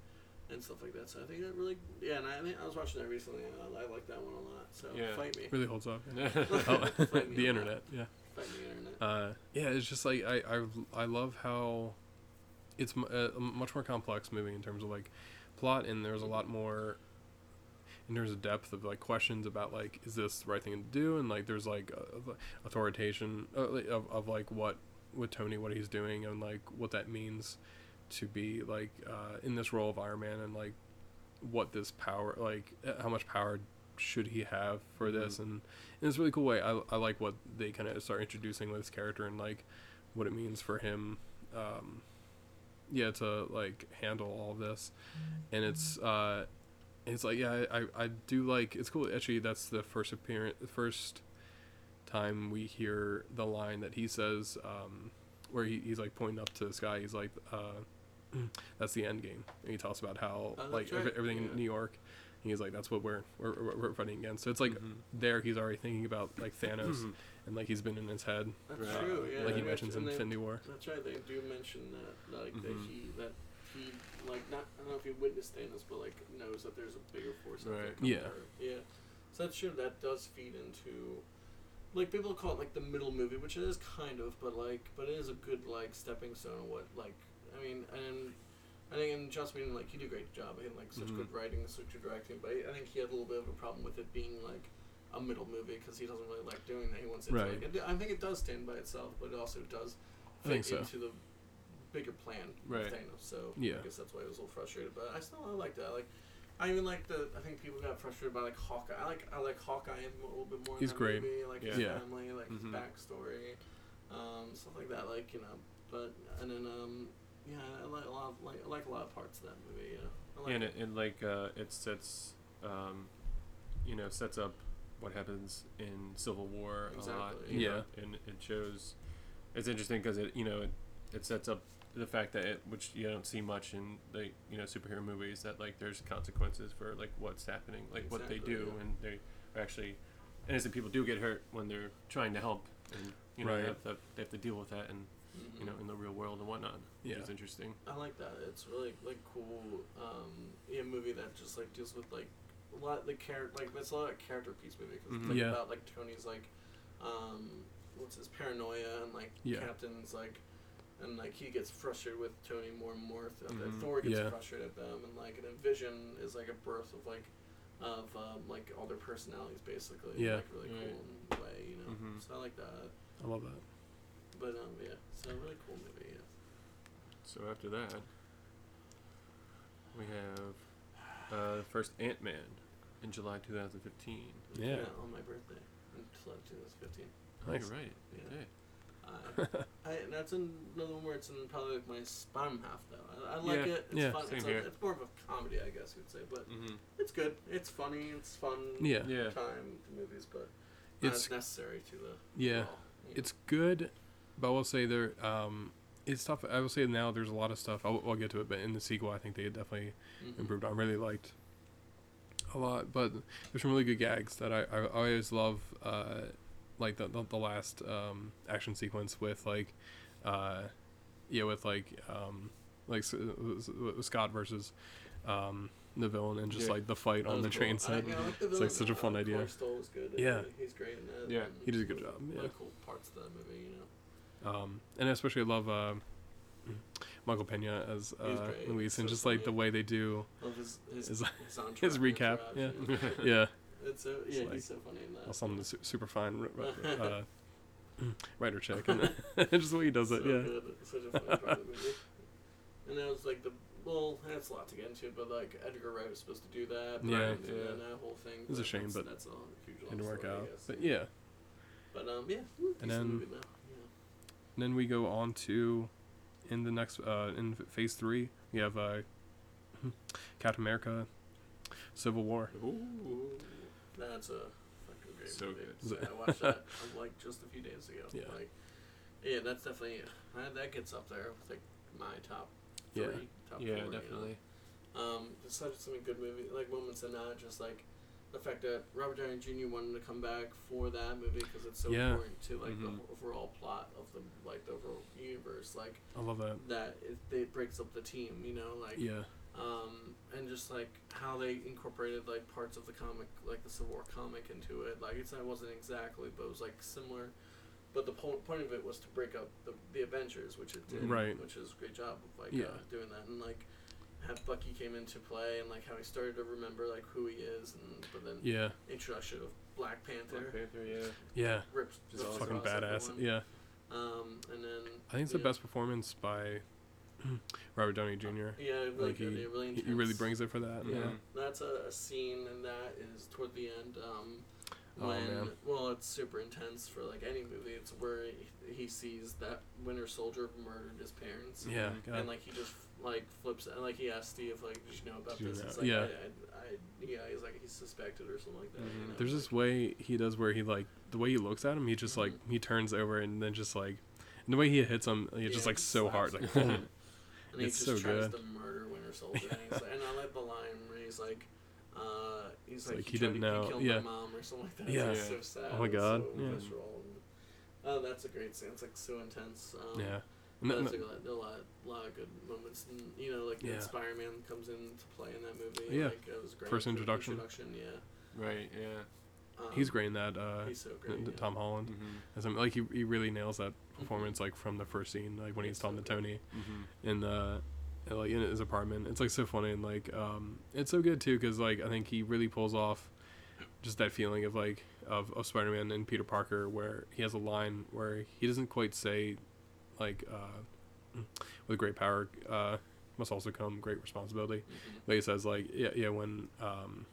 and stuff like that. So I think that really, yeah. And I, I, think I was watching that recently. And I, I like that one a lot. So
Yeah.
fight me,
Really holds up. <laughs> <laughs>
yeah.
Oh, the internet. Yeah.
fight me, internet.
Uh, yeah, it's just like I, I, I love how it's m- a, a much more complex movie in terms of like plot, and there's a lot more in terms of depth of like questions about like is this the right thing to do, and like there's like uh, authorization uh, of of like what with Tony what he's doing and like what that means to be like uh, in this role of Iron Man and like what this power like uh, how much power should he have for this?
Mhm.
and in this really cool way. I, I like what they kind of start introducing with his character and like what it means for him. Um yeah to like handle all this. And it's uh it's like yeah I, I do like it's cool. Actually that's the first appearance the first time we hear the line that he says um where he, he's like pointing up to the sky. He's like uh that's the end game and he talks about how
Oh,
like
right.
every, everything
Yeah.
in New York he's like that's what we're we're, we're, we're fighting against so it's like
Mhm.
there he's already thinking about like Thanos
Mhm.
and like he's been in his head
That's
Right.
true. Yeah.
like he mentions in
they-
Infinity War
That's right. They do mention that, like that
Mhm.
he that he like not I don't know if he witnessed Thanos, but like knows that there's a bigger force. out there
Right.
Yeah.
to Yeah. So that's true. That does feed into. Like people call it like the middle movie, which it is kind of, but like, but it is a good like stepping stone. Of what like, I mean, and I think in Joss like he did a great job. He had like such
Mhm.
good writing, such good directing, but I think he had a little bit of a problem with it being like a middle movie because he doesn't really like doing that. He wants it
Right.
to like. it- I think it does stand by itself, but it also does fit
so.
into the bigger plan
Right.
of Thanos. So
Yeah.
I guess that's why I was a little frustrated. But I still I like that. Like I even like the. I think people got frustrated by like Hawkeye. I like I like Hawkeye a little bit more.
He's
that
great.
Movie. Like his
Yeah.
family, like his
Mhm.
backstory, um, stuff like that. Like you know, but and then um, yeah, I like a lot. Of, like I like a lot of parts of that movie. Yeah, like
and
it.
it, and like uh, it sets um, you know sets up what happens in Civil War a lot
Yeah.
know, and it shows it's interesting because it you know it, it sets up the fact that it which you don't see much in the you know superhero movies that like there's consequences for like what's happening like what they do
yeah.
and they are actually innocent people do get hurt when they're trying to help and you know
Right.
they, have to, they have to deal with that and. You know in the real world and whatnot which
Yeah.
is interesting
I like that. It's really like cool. Um, yeah, movie that just like deals with like a lot the character like it's a lot of character piece movie because
Mhm.
like
Yeah.
about like Tony's like um, what's his paranoia and like
Yeah.
Captain's like and like he gets frustrated with Tony more and more. Th-
Mhm.
Thor gets
Yeah.
frustrated at them and like and then Vision is like a birth of like of um, like all their personalities basically.
Yeah.
like really
Right.
cool in a way, you know.
Mhm.
So I like that.
I love that
But um, yeah, so a really cool movie. Yeah.
So after that, we have uh, the first Ant Man in July 2015.
Yeah.
on my birthday in July 2015.
Oh,
Nice.
you're right.
Yeah.
Okay.
I, <laughs> I, that's another one where it's in probably like my bottom half though. I, I like
Yeah,
it. It's
yeah,
fun.
same
It's,
here.
a, it's more of a comedy, I guess you'd say, but
Mm-hmm.
it's good. It's funny. It's fun.
yeah
Yeah.
Time the movies, but not
It's-
necessary to the.
yeah
overall, you know.
it's good but I will say there um it's tough I will say now there's a lot of stuff I'll, I'll get to it but in the sequel I think they definitely
Mhm.
improved on really liked a lot but there's some really good gags that I, I always love uh like the, the, the last um action sequence with like uh yeah with like um like Scott versus um the villain and just
Yeah.
like the fight
That
on the
cool.
train set
yeah, I like the
It's, like, such a fun
uh,
idea.
Was good.
Yeah.
He's great in that.
Yeah.
He did a good job, yeah.
of cool parts of that movie, you know.
Um and I especially love uh, Michael Pena as uh. Luis
He's
and
so
just like the way they do
Love his his
His-
his, <laughs>
recap, yeah. <laughs> <laughs> yeah
It's so
It's
yeah,
like-
he's so funny in that.
Also, I'm the su- super fine uh, <clears throat> writer chick, and just the way he does it, yeah.
Good. Such a funny part of the movie. And that was like the well, that's a lot to get into, but like Edgar Wright was supposed to do that.
Yeah.
and,
Yeah.
and that whole thing.
It's a shame,
that's,
but
that's a huge
Didn't work
story,
out, but yeah.
But um, yeah,
And then-
movie. Yeah.
And then we go on to, in the next, uh, in phase three, we have uh, <clears throat> Captain America, Civil War.
Ooh.
Ooh, that's a fucking great
So
movie.
good.
So I watched that um, <laughs> like just a few days ago.
Yeah.
Like, yeah, that's definitely uh, that gets up there with like my top three,
Yeah.
top
Yeah,
four. you know.
definitely.
Um, there's such so many good movie like moments in that. Just like the fact that Robert Downey Jr. wanted to come back for that movie because it's so
Yeah.
important to like
Mhm.
the overall plot of the like the overall universe. Like
I love that.
that it, it breaks up the team. You know, like
Yeah.
um, and just like how they incorporated like parts of the comic, like the Civil War comic, into it. Like it's, it wasn't exactly, but it was like similar. But the po- point of it was to break up the, the Avengers, which it did,
Right.
Which is a great job of like
Yeah.
uh, doing that, and like have Bucky came into play, and like how he started to remember like who he is, and but then
Yeah.
introduction of Black Panther,
Black Panther, yeah.
Yeah.
rips,
Just
rips
Fucking badass.
everyone.
Yeah.
Um, and then
I think it's the
yeah.
best performance by <clears throat> Robert Downey Jr.
Yeah, really
Like
good.
he-
yeah, really
He, really brings it for that.
Yeah.
Yeah.
That's a, a scene, and that is toward the end. Um, when
man.
well, it's super intense for like any movie. It's where he, he sees that Winter Soldier murdered his parents,
Yeah.
Mhm.
God.
and like he just like flips and like he asks Steve like, "Did you know about
Did
this?" It's like,
yeah.
I, I, I, yeah, he's like he's suspected or something like that.
Mhm.
You know?
There's this way he does where he like the way he looks at him, he just like
Mhm.
he turns over and then just like and the way he hits him, he
yeah,
just like
he
so hard, like <laughs>
and he
it's
just
so
tries
good.
to murder Winter Soldier. and, he's <laughs> like, and I like the line where he's like. Uh, he's like,
like
he,
he didn't know,
He killed
yeah.
my mom or something like that.
Yeah.
It's
Yeah.
so sad.
Oh my God,
So
yeah.
visceral. And, oh, that's a great scene. It's like so intense. Um,
Yeah. And
That's
then-
a, lot, a lot, lot of good moments, and you know, like
Yeah.
when Spider-Man comes into play in that movie.
Yeah.
like, it was great.
First introduction.
Introduction, yeah.
Right, yeah.
Um,
he's great in that. Uh,
He's so great.
th-
yeah.
Tom Holland.
Mm-hmm.
As I'm, like he, he really nails that performance like from the first scene like when he's
It's
talking
so
to. Tony
Mm-hmm.
in the in, like in his apartment it's like so funny and like um it's so good too because like I think he really pulls off just that feeling of like of, of Spider-Man and Peter Parker where he has a line where he doesn't quite say like uh with great power uh must also come great responsibility
Mhm.
but he says like yeah yeah when um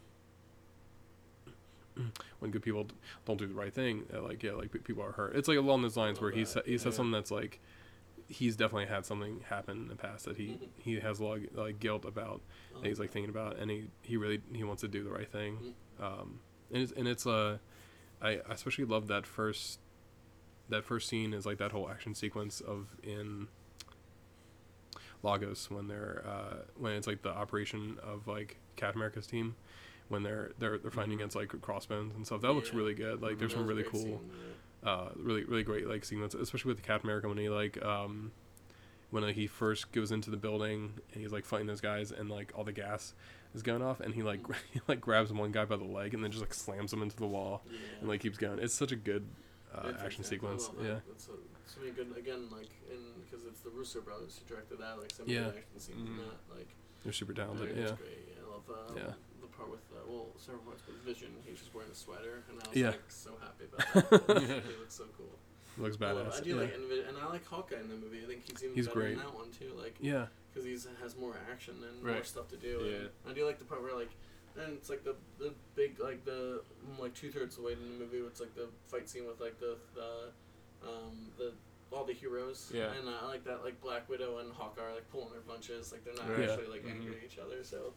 when good people don't do the right thing like yeah like pe- people are hurt it's like along those lines where he
that,
sa- he
yeah.
says something that's like he's definitely had something happen in the past that he <laughs> he has a lot of, like guilt about
Oh,
that he's like thinking about and he he really he wants to do the right thing
Mhm.
um and it's and it's uh i I especially love that first that first scene is like that whole action sequence of in Lagos when they're uh, when it's like the operation of like Cat America's team when they're they're they're fighting
Mhm.
against like crossbones and stuff. That looks really good. Like there's some really cool,
scene, yeah.
Uh, really really great like sequence, especially with the Cat America when he like um when like, he first goes into the building and he's like fighting those guys and like all the gas is going off and he like <laughs> he like grabs one guy by the leg and then just like slams him into the wall
Yeah.
and like keeps going. It's such a good uh, action. Sequence. Yeah.
It's so, so many good again, like in because it's the Russo brothers who directed that. Like some
Yeah.
action scenes in
Mhm.
that. Like
They're super talented. Yeah.
great. Yeah, I love uh,
Yeah.
The part with uh, well several parts with Vision. He was just wearing a sweater, and I was
Yeah.
like so happy about that. <laughs> he looks so cool.
Looks badass.
I do
yeah.
like and, and I like Hawkeye in the movie. I think he's even
He's
better
great.
in that one too. Like
yeah.
because he has more action and more
Right.
stuff to do.
Yeah.
And I do like the part where like, and it's like the the big like the mm, like two thirds of the way in the movie. It's like the fight scene with like the the um the all the heroes.
Yeah.
And I like that like Black Widow and Hawkeye are like pulling their punches. Like they're not
Right.
Yeah.
actually like angry at each other. So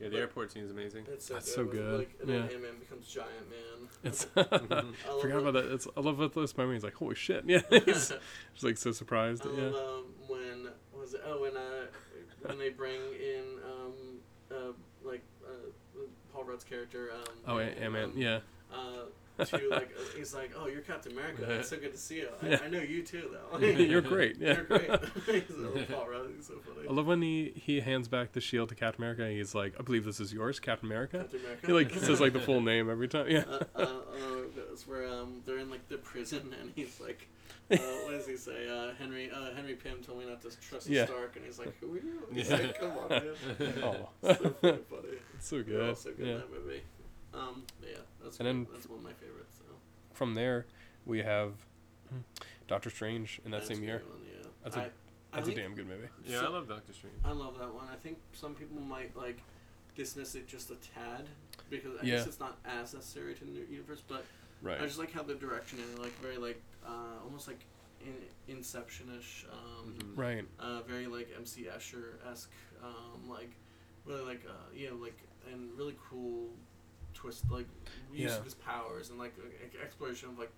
Yeah, the
But-
airport scene is amazing.
it's so
That's
good.
so good.
Like, and then Ant Man becomes Giant Man.
It's. <laughs> <laughs> <laughs>
I love
forgot about that. It's I love at this moment. He's like, "Holy shit!" Yeah, he's just like so surprised.
I
yeah,
love um, when was it? Oh, when uh, when they bring in um, uh, like uh, Paul Rudd's character. Um,
oh, Ant Man.
um,
Yeah,
Uh, to like, he's like, oh, you're Captain America. It's so good to see you. I,
Yeah.
I know you too, though. <laughs> <laughs>
you're great. Yeah, <laughs>
You're great. Paul Rudd. He's so funny.
I love when he he hands back the shield to Captain America. and He's like, "I believe this is yours, Captain America."
Captain America.
He like says like the full name every time. Yeah,
uh, uh, uh, it's where um they're in like the prison and he's like, uh, what does he say? Uh, Henry uh, Henry Pym told me not to trust
Yeah.
Stark, and he's like, who are you? He's
Yeah.
like, come on, man.
oh,
so funny, funny.
it's so
They're all
good.
so good
Yeah.
in that movie. Um, but yeah, that's
And
one,
then-
that's one of my favorites. So.
From there, we have Doctor Strange in that
That's
same year.
One, yeah.
That's a-
I, I
That's a
think-
damn good movie.
Yeah,
so-
I love Doctor Strange.
I love that one. I think some people might like dismiss it just a tad because I
Yeah.
guess it's not as necessary to the new universe, but
Right.
I just like how the direction and like very like uh, almost like in Inception-ish, um,
Mhm.
Right.
uh, very like MC Escher esque, um, like really like uh, you know like and really cool twist, like use
Yeah.
of his powers, and like exploration of like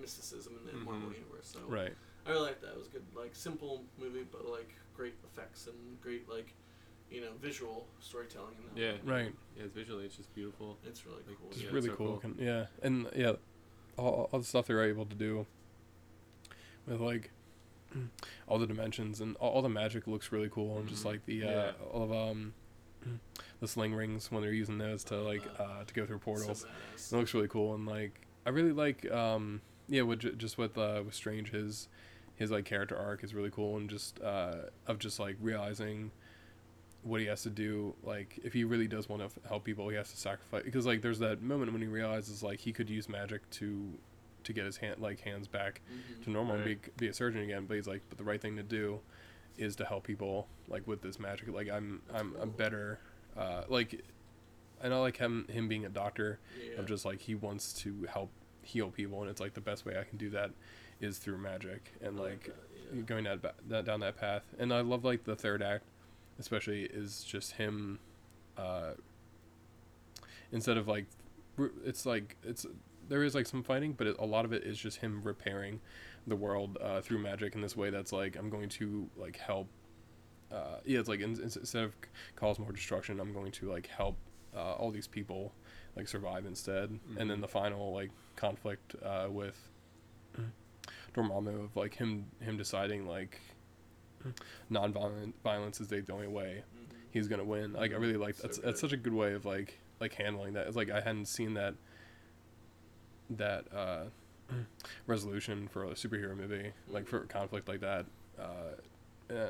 mysticism in the Marvel
Mhm.
universe. So
Right.
I really like that. It was good, like simple movie, but like great effects and great like you know visual storytelling. In that
Yeah.
one.
Right.
Yeah, it's visually it's just beautiful.
It's really
Like,
cool.
Just
Yeah,
really
so
cool.
cool.
Yeah, and yeah, all, all the stuff they were able to do with like <clears throat> all the dimensions and all, all the magic looks really cool, and just
Mhm.
like the
Yeah.
uh, all of um the sling rings when they're using those to like uh, to go through portals.
So.
It looks really cool, and like I really like um yeah, with ju- just with uh with Strange his his like character arc is really cool, and just uh of just like realizing what he has to do like if he really does want to f- help people he has to sacrifice because like there's that moment when he realizes like he could use magic to to get his hand like hands back
Mhm.
to normal and be, be a surgeon again but he's like but the right thing to do is to help people like with this magic like i'm i'm i'm better uh like i know like him him being a doctor
Yeah.
of just like he wants to help heal people and it's like the best way i can do that is through magic and like
that, yeah.
going that, that down that path and i love like the third act especially is just him uh instead of like it's like it's there is like some fighting but it, a lot of it is just him repairing the world uh, through magic in this way that's like i'm going to like help uh, yeah it's like in, in- instead of cause more destruction i'm going to like help uh, all these people like survive instead and then
Mhm.
the final like conflict uh, with Dormammu of like him him deciding like non-violent violence is the only way
Mhm.
he's gonna win. Like I really like
So
that's
good.
that's such a good way of like like handling that. It's like I hadn't seen that that uh, resolution for a superhero movie like for a conflict like that. Uh,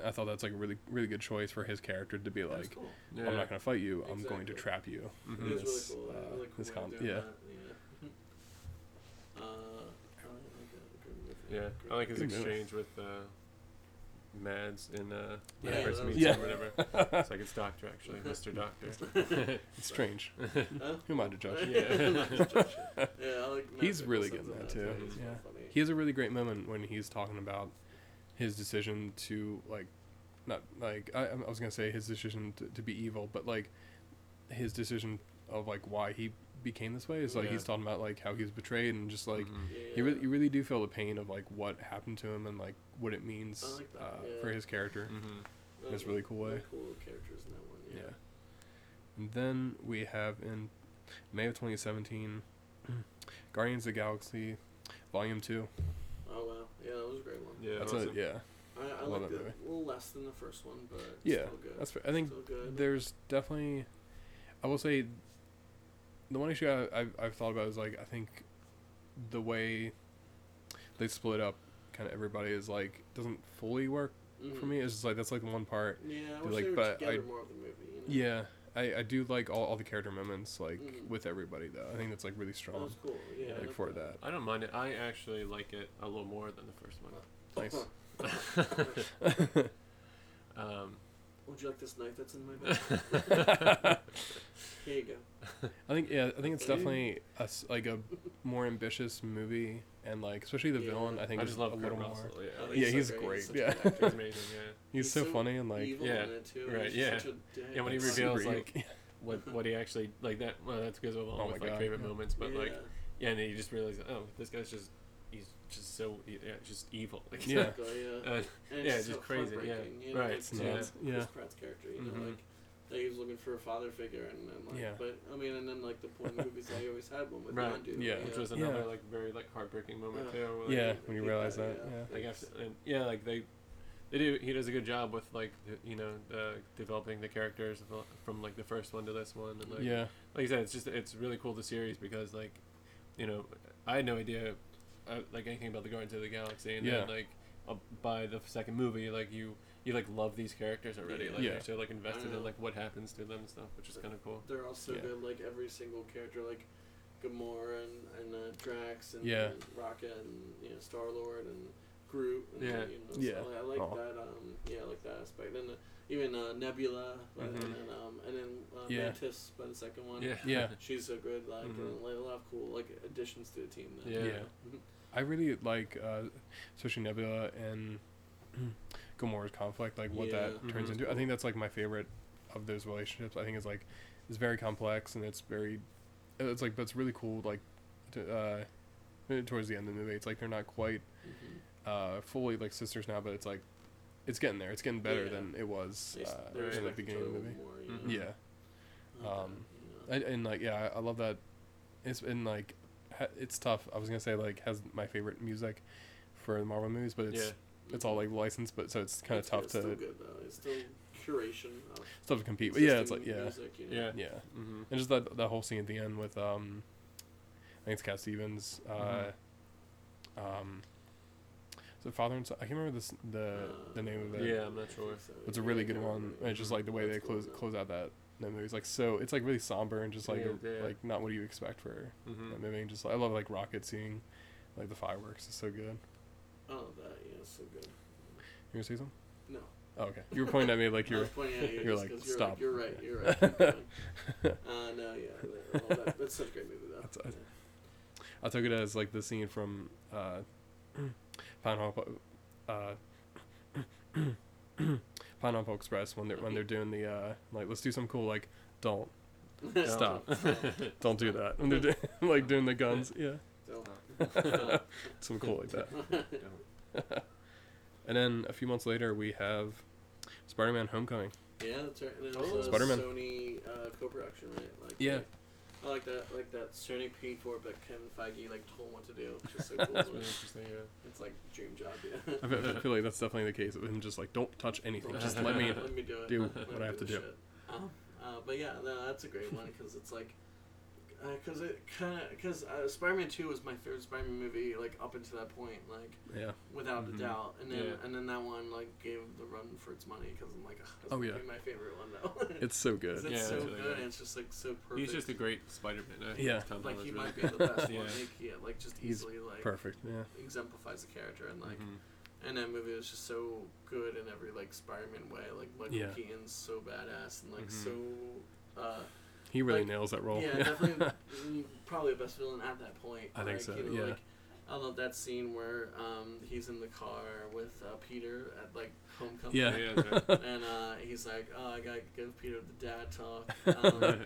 I thought that's like a really really good choice for his character to be like
cool.
Yeah.
I'm not gonna fight you. I'm going to trap you.
Mhm.
It was
this,
really cool.
uh,
really cool
this
way
con- yeah.
that, yeah. <laughs> uh, I like that. Good movie.
Yeah, I like his exchange with uh, Mads in uh, when
Yeah,
he first meets
was
him
good.
or whatever. <laughs> It's like it's Doctor actually, <laughs> Mister Doctor. <laughs>
It's strange.
Huh?
Who am I to judge?
Yeah.
Not to judge it. yeah, like
He's really
Mikkelsen's
good in that,
too.
too. Yeah.
real funny.
He has a really great moment when he's talking about his decision to like, not like I, I was gonna say his decision to, to be evil, but like his decision of like why he became this way is like
Yeah.
he's talking about like how he was betrayed and just like
Mhm.
Yeah,
you really you really do feel the pain of like what happened to him and like what it means
like
uh,
yeah.
for his character.
Mhm.
In this really cool way.
Cool characters in that one.
Yeah.
Yeah.
And then we have in May of 2017, <clears throat> Guardians of the Galaxy, Volume Two.
Oh wow. Yeah, that was a great one.
Yeah,
That's
awesome.
a yeah.
I, I
Love
liked it
movie.
a little less than the first one, but
Yeah,
still good.
That's fair. I think
still good.
there's definitely i will say the one issue I, I've, I've thought about is like i think the way they split up kind of everybody is like doesn't fully work for
Mhm.
me it's just like that's like the one part
Yeah, I wish
like,
they were
but
together
I-
more of the movie. You know?
yeah I, I do like all, all the character moments like
Mhm.
with everybody though i think that's like really strong
was cool. Yeah,
like
like
for that
I don't mind it. I actually like it a little more than the first one. <laughs>
nice <laughs> <laughs>
Um,
Would you like this knife that's in my bag? <laughs> Here you go.
i think yeah i think it's definitely a, s- like a more ambitious movie and like especially the
Yeah.
villain i think
I just love
a
Kurt
little more
Russell. Yeah,
Oh,
like,
Yeah,
so
he's
great.
great,
He's
yeah.
a good actor. <laughs>
he's amazing. Yeah.
he's, so, funny and like
evil
Yeah,
in it too.
right,
He's
yeah.
such a.
Yeah, when he reveals,
super
like. What what he actually like that? Well, that's because of
Oh
along
my
with like
God,
favorite
yeah.
moments, but like
yeah,
yeah, and then you just realize, oh, this guy's just he's just so yeah, just evil. <laughs> Like,
Yeah.
exactly, yeah.
uh,
And
yeah,
it's
just
so
crazy, yeah.
You know,
Right,
like,
it's
to
nuts,
Chris
yeah.
Pratt's character, you know,
Mhm.
like that he was looking for a father figure, and then like,
Yeah.
but I mean, and then like the point <laughs> movies, I always had one with
Right.
Yondu.
Yeah.
which was
Yeah.
another like very like heartbreaking moment
Yeah.
too. where, like,
yeah
I
when you realize
that,
that,
yeah.
yeah.
like after, and yeah, like they they do he does a good job with like you know uh, developing the characters from like the first one to this one and like
yeah
like you said it's just it's really cool the series because like you know I had no idea uh, like anything about the Guardians of the Galaxy and
Yeah.
then like uh, by the second movie like you you like love these characters already
Yeah.
like
Yeah.
you're so like invested in like what happens to them and stuff which is kind of cool
They're all so
Yeah.
good. Like every single character, like Gamora and and uh, Drax and,
Yeah.
and Rocket and you know Star Lord and Groot. And,
Yeah.
You know,
Yeah.
So I like
Aw.
that. Um. Yeah, I like that aspect. And uh, even uh, Nebula, but,
Mhm.
and then um and then uh,
Yeah.
Mantis by the second one.
yeah
Yeah. <laughs>
She's so good. Like
Mhm.
and, like, a lot of cool like additions to the team. Then.
Yeah.
Yeah. I really like, uh, especially Nebula and <clears throat> Gamora's conflict, like what that
Yeah.
turns into. I think that's like my favorite of those relationships. I think it's like it's very complex and it's very it's like but it's really cool like to, uh towards the end of the movie it's like they're not quite
Mhm.
uh fully like sisters now but it's like it's getting there it's getting better
Yeah.
than it was uh, in the beginning of the movie
more, you
Mhm.
yeah Um,
you?
I, and like yeah I, love that it's been like it's tough i was gonna say like has my favorite music for the marvel movies but it's
yeah.
it's all like licensed but so it's kind of
It's-
tough
it's
to
Still good though. It's still curation. Of
it's tough to compete but yeah it's like yeah
Music, you know?
Yeah.
yeah
Mm-hmm.
and just that that whole scene at the end with um i think it's cat stevens uh um so father and son i can't remember this the the name of it
Yeah, I'm not sure.
so.
it's a really
I
good one
remember.
and it's just like the way
That's
they close
though.
close out that that movie it's like so it's like really somber and just like
Yeah,
a,
yeah.
like not what do you expect for
Mm-hmm.
that movie and just i love like rocket seeing like the fireworks it's so good
Oh, that yeah, it's so good.
you gonna say something
No.
oh, okay you were pointing at me like <laughs> you're
was pointing at you <laughs>
you're like,
you're
"Stop."
Like, you're right. You're right. Keep going. <laughs> uh, no, yeah, that, well, that, that's such a great movie though.
That's- I-
yeah.
I took it as like the scene from uh, <clears throat> Pineapple, uh, <clears throat> Pineapple Express when they're when they're doing the uh, like let's do some cool like don't <laughs> Stop. don't do that when they're doing <laughs> like doing the guns yeah
Don't. <laughs>
cool like that and then a few months later we have Spider-Man Homecoming
Yeah, that's right. And it
Oh,
was a
Spider-Man.
Sony uh, co-production, right? Like
Yeah.
I like that, like that Sony paid for, it, but Kevin Feige like told him what to do, which is so <laughs> cool.
That's really interesting. Yeah.
it's like dream job, yeah. <laughs>
I feel, I feel like that's definitely the case of him just like don't touch anything just let me <laughs>
let me do it.
do what I have to
the
do.
shit. Um, uh, but yeah, no, that's a great one because it's like, because it kind of because uh, Spider-Man Two was my favorite Spider-Man movie like up until that point, like
yeah
without
Mhm.
a doubt. And then
Yeah.
and then that one like gave the run for its money because I'm like, "Ugh,
Oh, yeah.
be my favorite one though. <laughs>
it's so good
it's
Yeah,
so
that's
good
really good.
and it's just like so perfect.
He's just a great Spider-Man. I think
Yeah.
Tom
like
Holland's
he
really
might be the best <laughs> one.
Yeah.
Like, yeah, like just
He's
easily like
perfect yeah
exemplifies the character and like
Mhm.
and that movie was just so good in every like Spider-Man way. Like Michael
Yeah.
Keaton's so badass and like
Mhm.
so. Uh,
he really
Like,
nails that role
yeah, <laughs> definitely probably the best villain at that point.
I think
Like,
so,
You know,
yeah.
Like, I love that scene where um, he's in the car with uh, Peter at like homecoming.
Yeah.
Yeah, right.
And uh, he's like, "Oh, I gotta give Peter the dad talk," <laughs> um,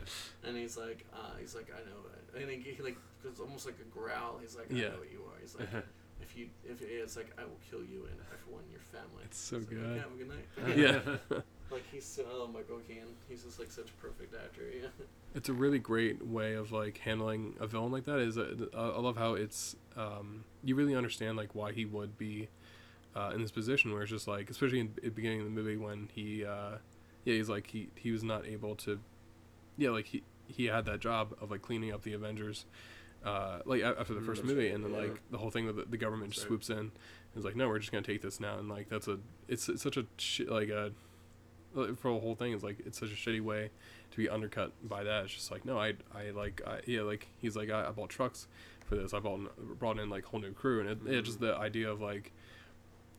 and he's like, uh, "He's like, I know it," and he, he like it's almost like a growl. He's like, "I
Yeah.
know what you are." He's like, <laughs> "If you, if it's like, I will kill you, and everyone in your family."
It's so
It's like,
good.
"Okay, have a good night.
yeah
like he's so, oh Michael Keaton. He's just like such a perfect actor. <laughs> Yeah.
it's a really great way of like handling a villain like that is uh, I love how it's um, you really understand like why he would be uh, in this position where it's just like especially in the beginning of the movie when he uh, yeah he's like he he was not able to yeah like he he had that job of like cleaning up the Avengers uh, like after the
Mm,
first movie and then
yeah.
like the whole thing that the, the government just
That's
swoops in and is like no we're just gonna take this now and like that's a it's, it's such a shit like a for the whole thing is like it's such a shitty way to be undercut by that. It's just like no, I I like I yeah like he's like I, I bought trucks for this. I bought brought in like whole new crew and it, yeah, just the idea of like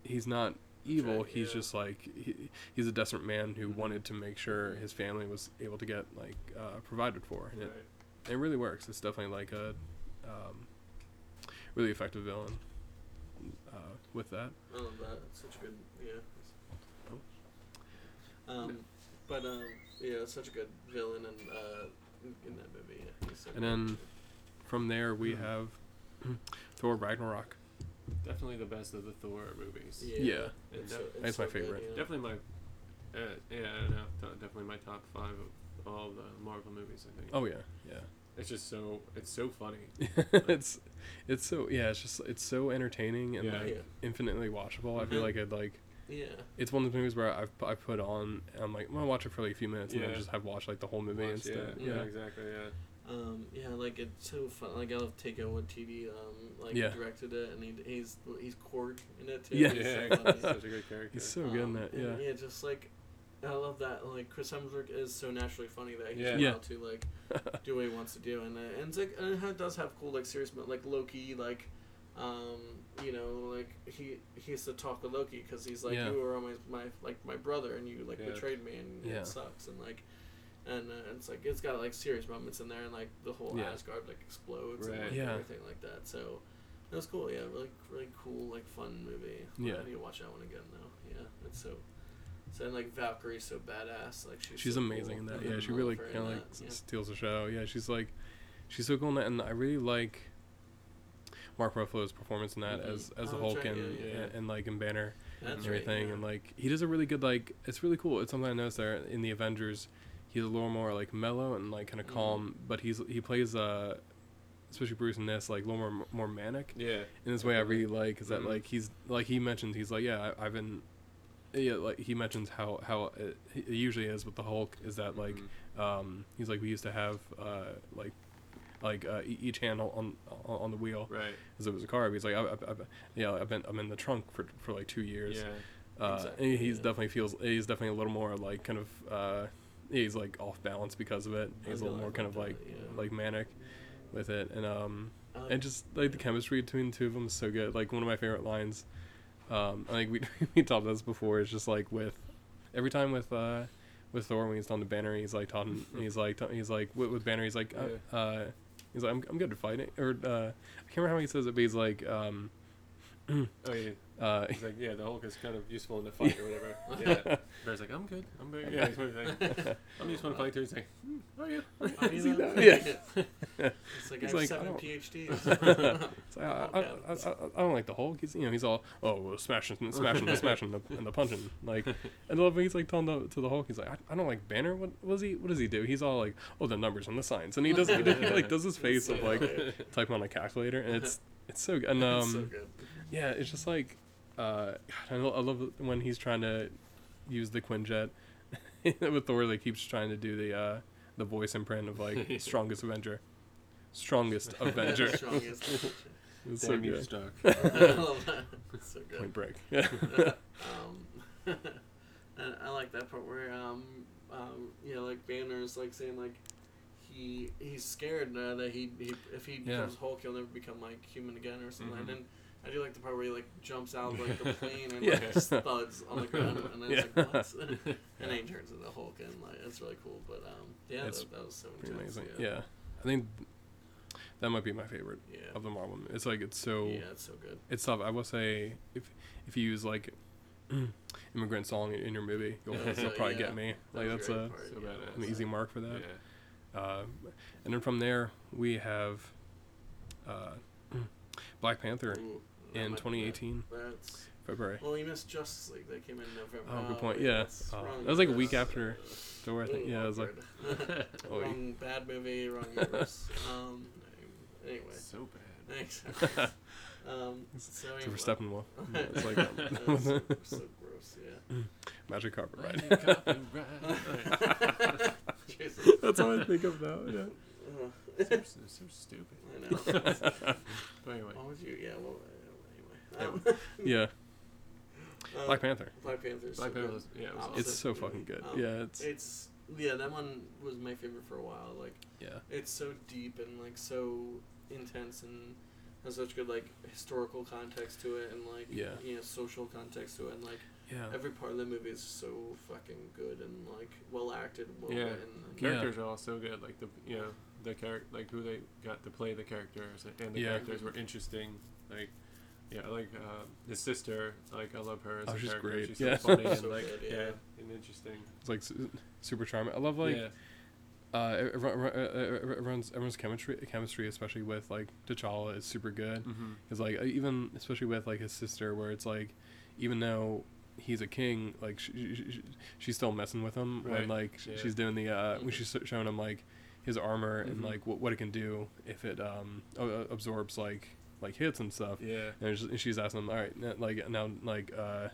he's not evil.
right,
he's
yeah.
just like he, he's a desperate man who
Mhm.
wanted to make sure his family was able to get like uh, provided for, and it,
Right.
it really works. It's definitely like a um, really effective villain uh, with that.
I love that. It's such a good. Um, but um, yeah, it's such a good villain and uh, in in that movie. Yeah, he's so
And
good.
then From there, we
Mhm.
have <clears throat> Thor Ragnarok.
Definitely the best of the Thor movies.
yeah,
yeah.
it's,
Yeah.
so,
That's my
so good,
favorite.
yeah.
Definitely my, uh, yeah, I don't know, t- definitely my top five of all the Marvel movies. I think.
Oh yeah, yeah.
It's just so it's so funny. <laughs>
it's it's so yeah. It's just it's so entertaining and
Yeah.
like
Yeah.
infinitely watchable. I feel
Mhm.
like it like
Yeah.
it's one of the movies where I've I put on and I'm like I'm gonna watch it for like a few minutes and then just have watched like the whole movie
Watch-
instead.
yeah,
Yeah.
exactly. Yeah.
Um, yeah, like it's so fun. Like I love Taika Waititi. Um, like
Yeah.
directed it, and he, he's he's Korg in it too.
Yeah.
He's
Yeah,
so
such a great character.
He's so good in
Um,
that. Yeah.
yeah, just like I love that. Like Chris Hemsworth is so naturally funny that he's
Yeah.
allowed
Yeah.
to like do what he wants to do, and uh, and it's like and it does have cool like serious, but like Loki, like um, you know, like he he has to talk with Loki because he's like
Yeah.
you were always my like my brother, and you like
Yeah.
betrayed me, and
Yeah.
it sucks, and like. And uh, it's like it's got like serious moments in there, and like the whole. Asgard like explodes and like, everything like that. So it was cool. Yeah, really, really cool, like fun movie.
Yeah.
I need to watch that one again though. Yeah, it's so. So and like Valkyrie's so badass. Like she's.
She's
so
amazing
cool.
in that. Yeah, she really kind of like
that,
steals the show. Yeah, she's like she's so cool in that, and I really like Mark Ruffalo's performance in that
Mhm.
as as the
Oh,
Hulk
right,
and,
yeah, yeah.
and and like in Banner
That's
and
right,
everything,
yeah.
and like he does a really good like it's really cool. It's something I noticed there in the Avengers. He's a little more like mellow and like kind of
Mhm.
calm, but he's he plays uh, especially Bruce in this like a little more more manic
Yeah.
in this way I really like is that
Mhm.
like he's like he mentions he's like yeah I, I've been yeah like he mentions how how it, it usually is with the Hulk is that like
Mhm.
um he's like we used to have uh like like uh, each hand on, on the wheel
right.
as it was a car he's like I, I, I, yeah I've been I'm in the trunk for for like two years
Yeah.
uh
Exactly,
he's
yeah.
definitely feels he's definitely a little more like kind of uh he's like off balance because of it he's a little more kind of like
yeah.
like manic with it and um
like-
and just like the chemistry between the two of them is so good. Like one of my favorite lines, um, <laughs> I think we <laughs> we talked about this before. Is just like with every time with uh with Thor when he's on the banner, he's like talking. <laughs> he's like he's like with, with banner. He's like uh, uh he's like I'm I'm good at fighting. Or uh, I can't remember how he says it, but he's like um
Oh yeah.
uh <laughs>
He's like, yeah, the Hulk is kind of useful in the fight or whatever. <laughs> Yeah. Bear's like, I'm good. I'm good. Yeah. He's like, I'm useful in the fight too. He's like, hmm, how are you?
Oh, <laughs> you
See that? Yeah.
It's like
He's
I have
like, I
seven
don't-
PhDs.
It's like, I, I, I, I, I don't like the Hulk. He's you know he's all oh well, smashing smashing smashing the, and the punching like and I love when he's like telling the, to the Hulk he's like I, I don't like Banner. What was he? What does he do? He's all like oh the numbers and the signs and he does he, does, he like does his face of like typing on a calculator and it's it's so good and um
It's so good.
Yeah it's just like uh I, lo- I love when he's trying to use the Quinjet <laughs> with Thor like keeps trying to do the uh the voice imprint of like <laughs> strongest Avenger strongest <laughs> Avenger.
Strongest.
It's so
Damn you,
good.
Stark.
I love that. It's so good.
Point break. Yeah.
um, and I like that part where um, um, you know, like Banner's like saying like he he's scared uh, that he, he if he
Yeah.
becomes Hulk he'll never become like human again or something.
Mhm.
And then I do like the part where he like jumps out of like the <laughs> plane and
Yeah.
like just thuds on the ground and then it's
Yeah.
like what? and <laughs> then he turns into Hulk and like it's really cool. But um, yeah, that, that was so
Pretty
intense.
amazing.
Yeah.
Yeah. I think that might be my favorite
Yeah.
of the Marvel. Movies. It's like it's so
yeah, it's so good.
it's tough. I will say if if you use like <clears throat> immigrant song in your movie, you'll,
Yeah,
you'll probably
yeah,
get me.
that
Like that's a
part,
so
yeah.
an easy mark for that.
Yeah.
Uh, and then from there we have uh, <clears throat> Black Panther
Ooh, that
in 2018
That's
February.
Well, you missed Justice League. That came in November.
Oh, good point.
wait,
Yeah.
that's
Oh, that was like a week after Thor. I think. Yeah, it was like. <laughs> <laughs> Oh,
wrong bad movie, wrong <laughs> universe. um, anyway,
So bad.
thanks. um, so
Super
anyway.
Steppenwolf. It's like
That's so, so gross. Yeah. <clears throat>
magic carpet
Right.
ride.
Copyright.
Jesus.
That's all I think of now. Yeah.
Uh,
so, so, so stupid.
I know.
But anyway.
Why would you? Yeah. Well. Anyway. Um, <laughs>
Yeah.
uh,
Black Panther.
Black Panther's
Black
so
Panther was- yeah, it was
Opposite
It's so fucking good.
Um,
Yeah, it's
It's yeah, that one was my favorite for a while. Like
yeah.
it's so deep and like so intense and has such good like historical context to it and like
Yeah.
you know social context to it and like
Yeah.
every part of the movie is so fucking good and like well acted, well
Yeah.
written. And,
Yeah.
Characters are all so good. Like the you know the character like who they got to play the characters and the
Yeah.
characters were interesting. Like yeah, like uh, his sister. Like I love her as
Oh,
a
she's
character.
great.
She's
Yeah.
so funny and <laughs>
So
like
good,
yeah.
yeah.
and interesting.
It's like su- super charming. I love like
yeah.
uh, everyone's everyone's chemistry chemistry, especially with like T'Challa, is super good.
Mm-hmm.
Because like even especially with like his sister, where it's like even though he's a king, like she, she, she- she's still messing with him
Right.
when like
Yeah.
she's doing the uh when she's showing him like his armor and
Mhm.
like what what it can do if it um a- a- absorbs like like hits and stuff.
Yeah.
And, it's- she's asking him, all right, like now like uh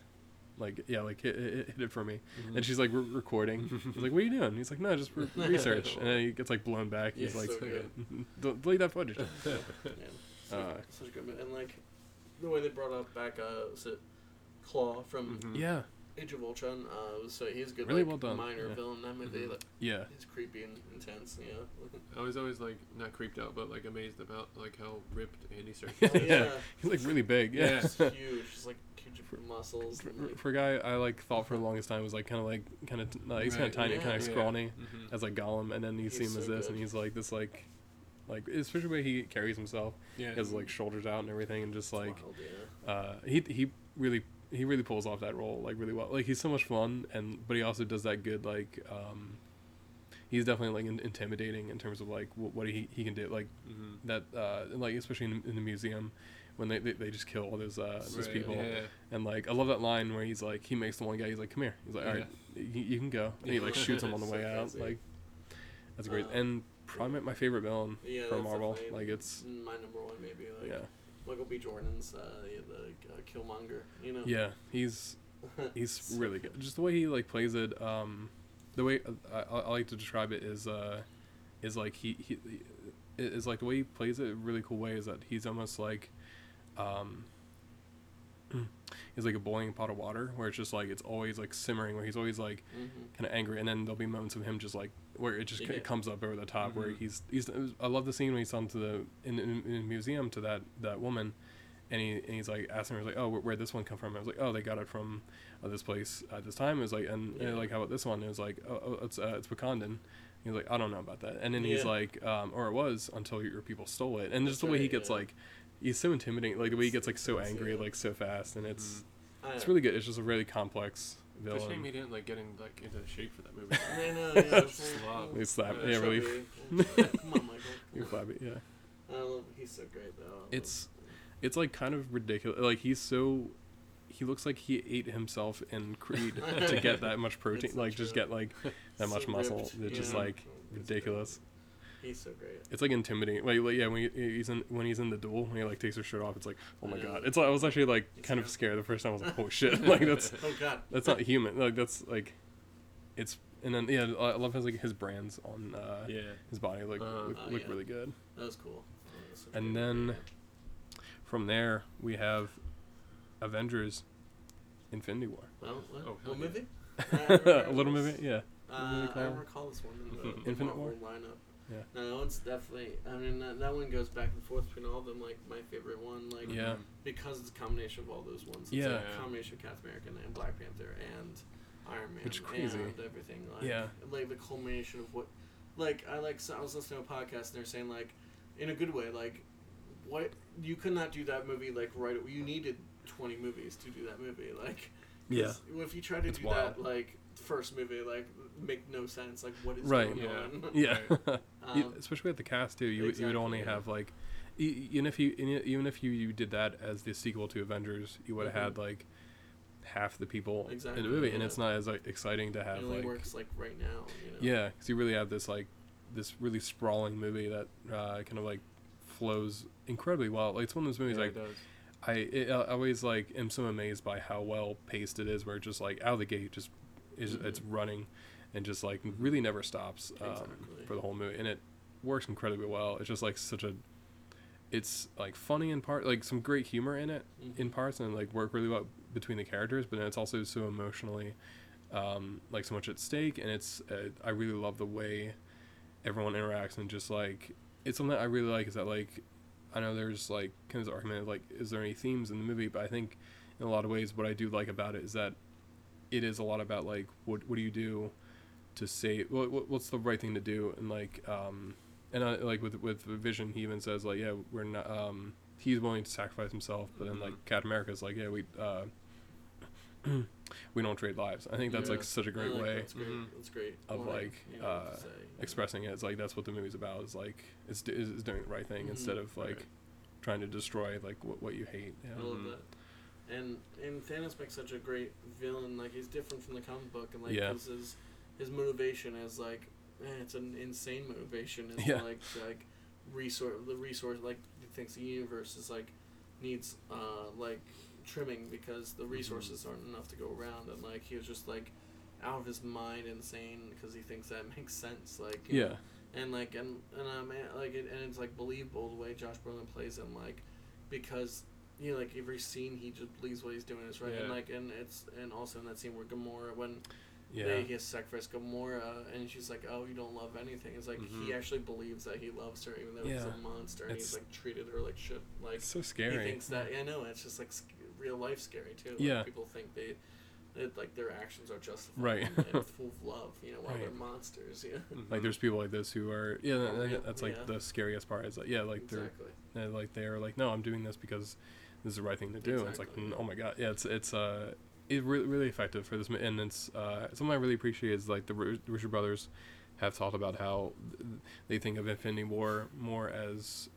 like yeah like hit, hit, hit it for me.
Mhm.
And she's like re- recording. <laughs> He's like, "What are you doing?" He's like, "No, just re- <laughs> research." And then he gets like blown back. He's
Yeah,
like,
so good.
"Del- "Delete that footage." <laughs>
yeah, such,
Uh,
such a good movie. and like the way they brought up back uh was it Klaue from
Mhm.
Yeah,
Age of Ultron. Uh, was so he's a good
Really
like,
well done,
minor
yeah.
villain in that movie.
Mhm.
Like,
yeah,
he's creepy and intense. Yeah.
I was always like not creeped out, but like amazed about like how ripped Andy Serkis
Oh,
is.
yeah. <laughs>
he's like really big. Yeah.
He's huge. He's like huge muscles.
For,
And, like,
for a guy I like thought for the longest time was like kind of like kind of uh, he's kind of tiny,
yeah.
kind of
Yeah.
scrawny
Mhm.
as like Gollum, and then you see
He's
him as this,
good.
and he's like this like like especially the way he carries himself,
Yeah.
his like shoulders out and everything, and just like
wild, yeah.
uh he he really he really pulls off that role like really well. Like he's so much fun, and but he also does that good like um he's definitely like in- intimidating in terms of like what, what he, he can do like
Mm-hmm.
that uh like especially in, in the museum when they, they, they just kill all those uh those people
Yeah.
and like I love that line where he's like he makes the one guy he's like come here he's like all right you, you can go and he like <laughs> shoots him on the
So
way out
crazy.
like that's great
Um,
and probably my favorite villain
Yeah,
from Marvel like it's
my number one maybe. Like
yeah
Michael B. Jordan's uh, the uh, Killmonger. You know.
yeah he's <laughs> he's really good just the way he like plays it um the way I, I, I like to describe it is uh is like he, he is like the way he plays it a really cool way is that he's almost like um he's like a boiling pot of water where it's just like it's always like simmering where he's always like
hmm
kind of angry and then there'll be moments of him just like where it just
Yeah.
it comes up over the top where
Mhm.
he's he's I love the scene when he's on to the in, in, in the museum to that that woman and he and he's like asking her he's like oh where, where'd this one come from I was like oh they got it from uh, this place at this time it was like and, and like how about this one it was like oh, oh it's uh, it's Wakandan he's like I don't know about that and then he's
Yeah.
like um or it was until your people stole it and just the way he gets
yeah.
like he's so intimidating like the way he gets like so angry like so fast and it's mm-hmm.
I
it's really good it's just a really complex
It's a shame he didn't like getting like into shape for that movie. <laughs>
I know. Yeah. <laughs>
They slap
Yeah,
yeah really. <laughs>
Come on, Michael.
you're flabby yeah
I love. He's so great though.
It's- it's like kind of ridiculous. Like he's so, he looks like he ate himself in Creed to get that much protein. Like just get like that much muscle. It's just like ridiculous.
Great. He's so great.
It's like intimidating. Like, like yeah, when he, he's in when he's in the duel, when he like takes his shirt off, it's like oh my god. It's like I was actually like
It's
kind of scared the first time. I was like oh <laughs> shit. like that's
Oh God.
that's not human. Like that's like, it's and then yeah, I I love his like his brands on uh,
yeah.
his body like
Uh,
look,
Oh,
look
yeah.
really good.
That was cool. That was
And
great.
then- From there we have Avengers, Infinity War.
Well, what,
Oh, hell
what
yeah.
movie? <laughs>
a little movie, yeah.
Uh, I don't recall this one in the, the
Infinite War?
lineup.
Yeah.
No, that one's definitely. I mean, that, that one goes back and forth between all of them. Like my favorite one, like
Yeah.
because it's a combination of all those ones. It's
Yeah.
like
Yeah.
a combination of Captain America and Black Panther and Iron Man.
Which is crazy.
And everything. Like,
Yeah.
Like the culmination of what, like I like. So I was listening to a podcast and they're saying like, in a good way, like, what you could not do that movie like right. You needed twenty movies to do that movie. Like. 'cause If you try to
It's
do
wild.
that like first movie, like make no sense. Like what is
Right.
going
Yeah.
on? <laughs>
Yeah. <laughs>
Um,
especially with the cast too. You, would you would only
yeah.
have like, e- even if you even if you, you did that as the sequel to Avengers, you would have had
Mhm.
like half the people
Exactly,
in the movie, and it's not as like exciting to
it
have
only
like
works like right now. You know?
yeah, because you really have this like this really sprawling movie that uh, kind of like flows incredibly well. Like it's one of those movies
Yeah,
like
it does.
I it, I always like am so amazed by how well paced it is. Where it just like out of the gate, just is it's
Mhm.
running, and just like really never stops um,
Exactly.
for the whole movie, and it works incredibly well. It's just like such a, it's like funny in part, like some great humor in it
Mhm.
in parts, and like work really well between the characters. But then it's also so emotionally, um, like so much at stake, and it's uh, I really love the way everyone interacts and just like it's something I really like is that like I know there's like kind of this argument of like is there any themes in the movie, but I think in a lot of ways what I do like about it is that it is a lot about like what what do you do to save what, what what's the right thing to do and like um and I, like with with Vision he even says like yeah we're not um he's willing to sacrifice himself but then like
Mhm.
Captain America's like yeah we uh <clears throat> we don't trade lives I think that's
Yeah.
like such a great
like
way
That's great.
Mhm.
That's great.
of,
line,
like,
you know,
uh,
to say, you know.
expressing it. It's like that's what the movie's about. Is like it's do- is, is doing the right thing
Mhm.
instead of like
Right.
trying to destroy like what, what you hate.
I
Yeah.
love
Mhm.
that. And and Thanos makes such a great villain. Like he's different from the comic book, and like
Yeah.
his, his motivation is like eh, it's an insane motivation. It's
Yeah.
like like resource the resource like he thinks the universe is like needs uh like trimming because
Mm-hmm.
the resources aren't enough to go around, and like he was just like out of his mind insane because he thinks that <laughs> makes sense. Like you know,
Yeah.
and like and and um like it, and it's like believable the way Josh Brolin plays him like because you know like every scene he just believes what he's doing is right and like and it's and also in that scene where Gamora when
Yeah.
they, he has to sacrifice Gamora and she's like oh you don't love anything it's like he
Mhm.
actually believes that he loves her even though he's a monster and he's like treated her like shit like
It's so scary.
he thinks that I know it's just like real life scary too like,
Yeah.
people think they that like their actions are justified
Right.
and, <laughs> full of love you know while
Right.
they're monsters yeah
Like there's people like this who are yeah.
Oh,
that-
yeah,
that's like
yeah.
the scariest part. Is like yeah, like
exactly
they're, they're like they're like no, I'm doing this because this is the right thing to do. And it's like
Exactly.
mm, oh my god, yeah. It's it's uh it's really really effective for this, and it's uh something I really appreciate is like the Russo brothers have talked about how th- they think of Infinity War more as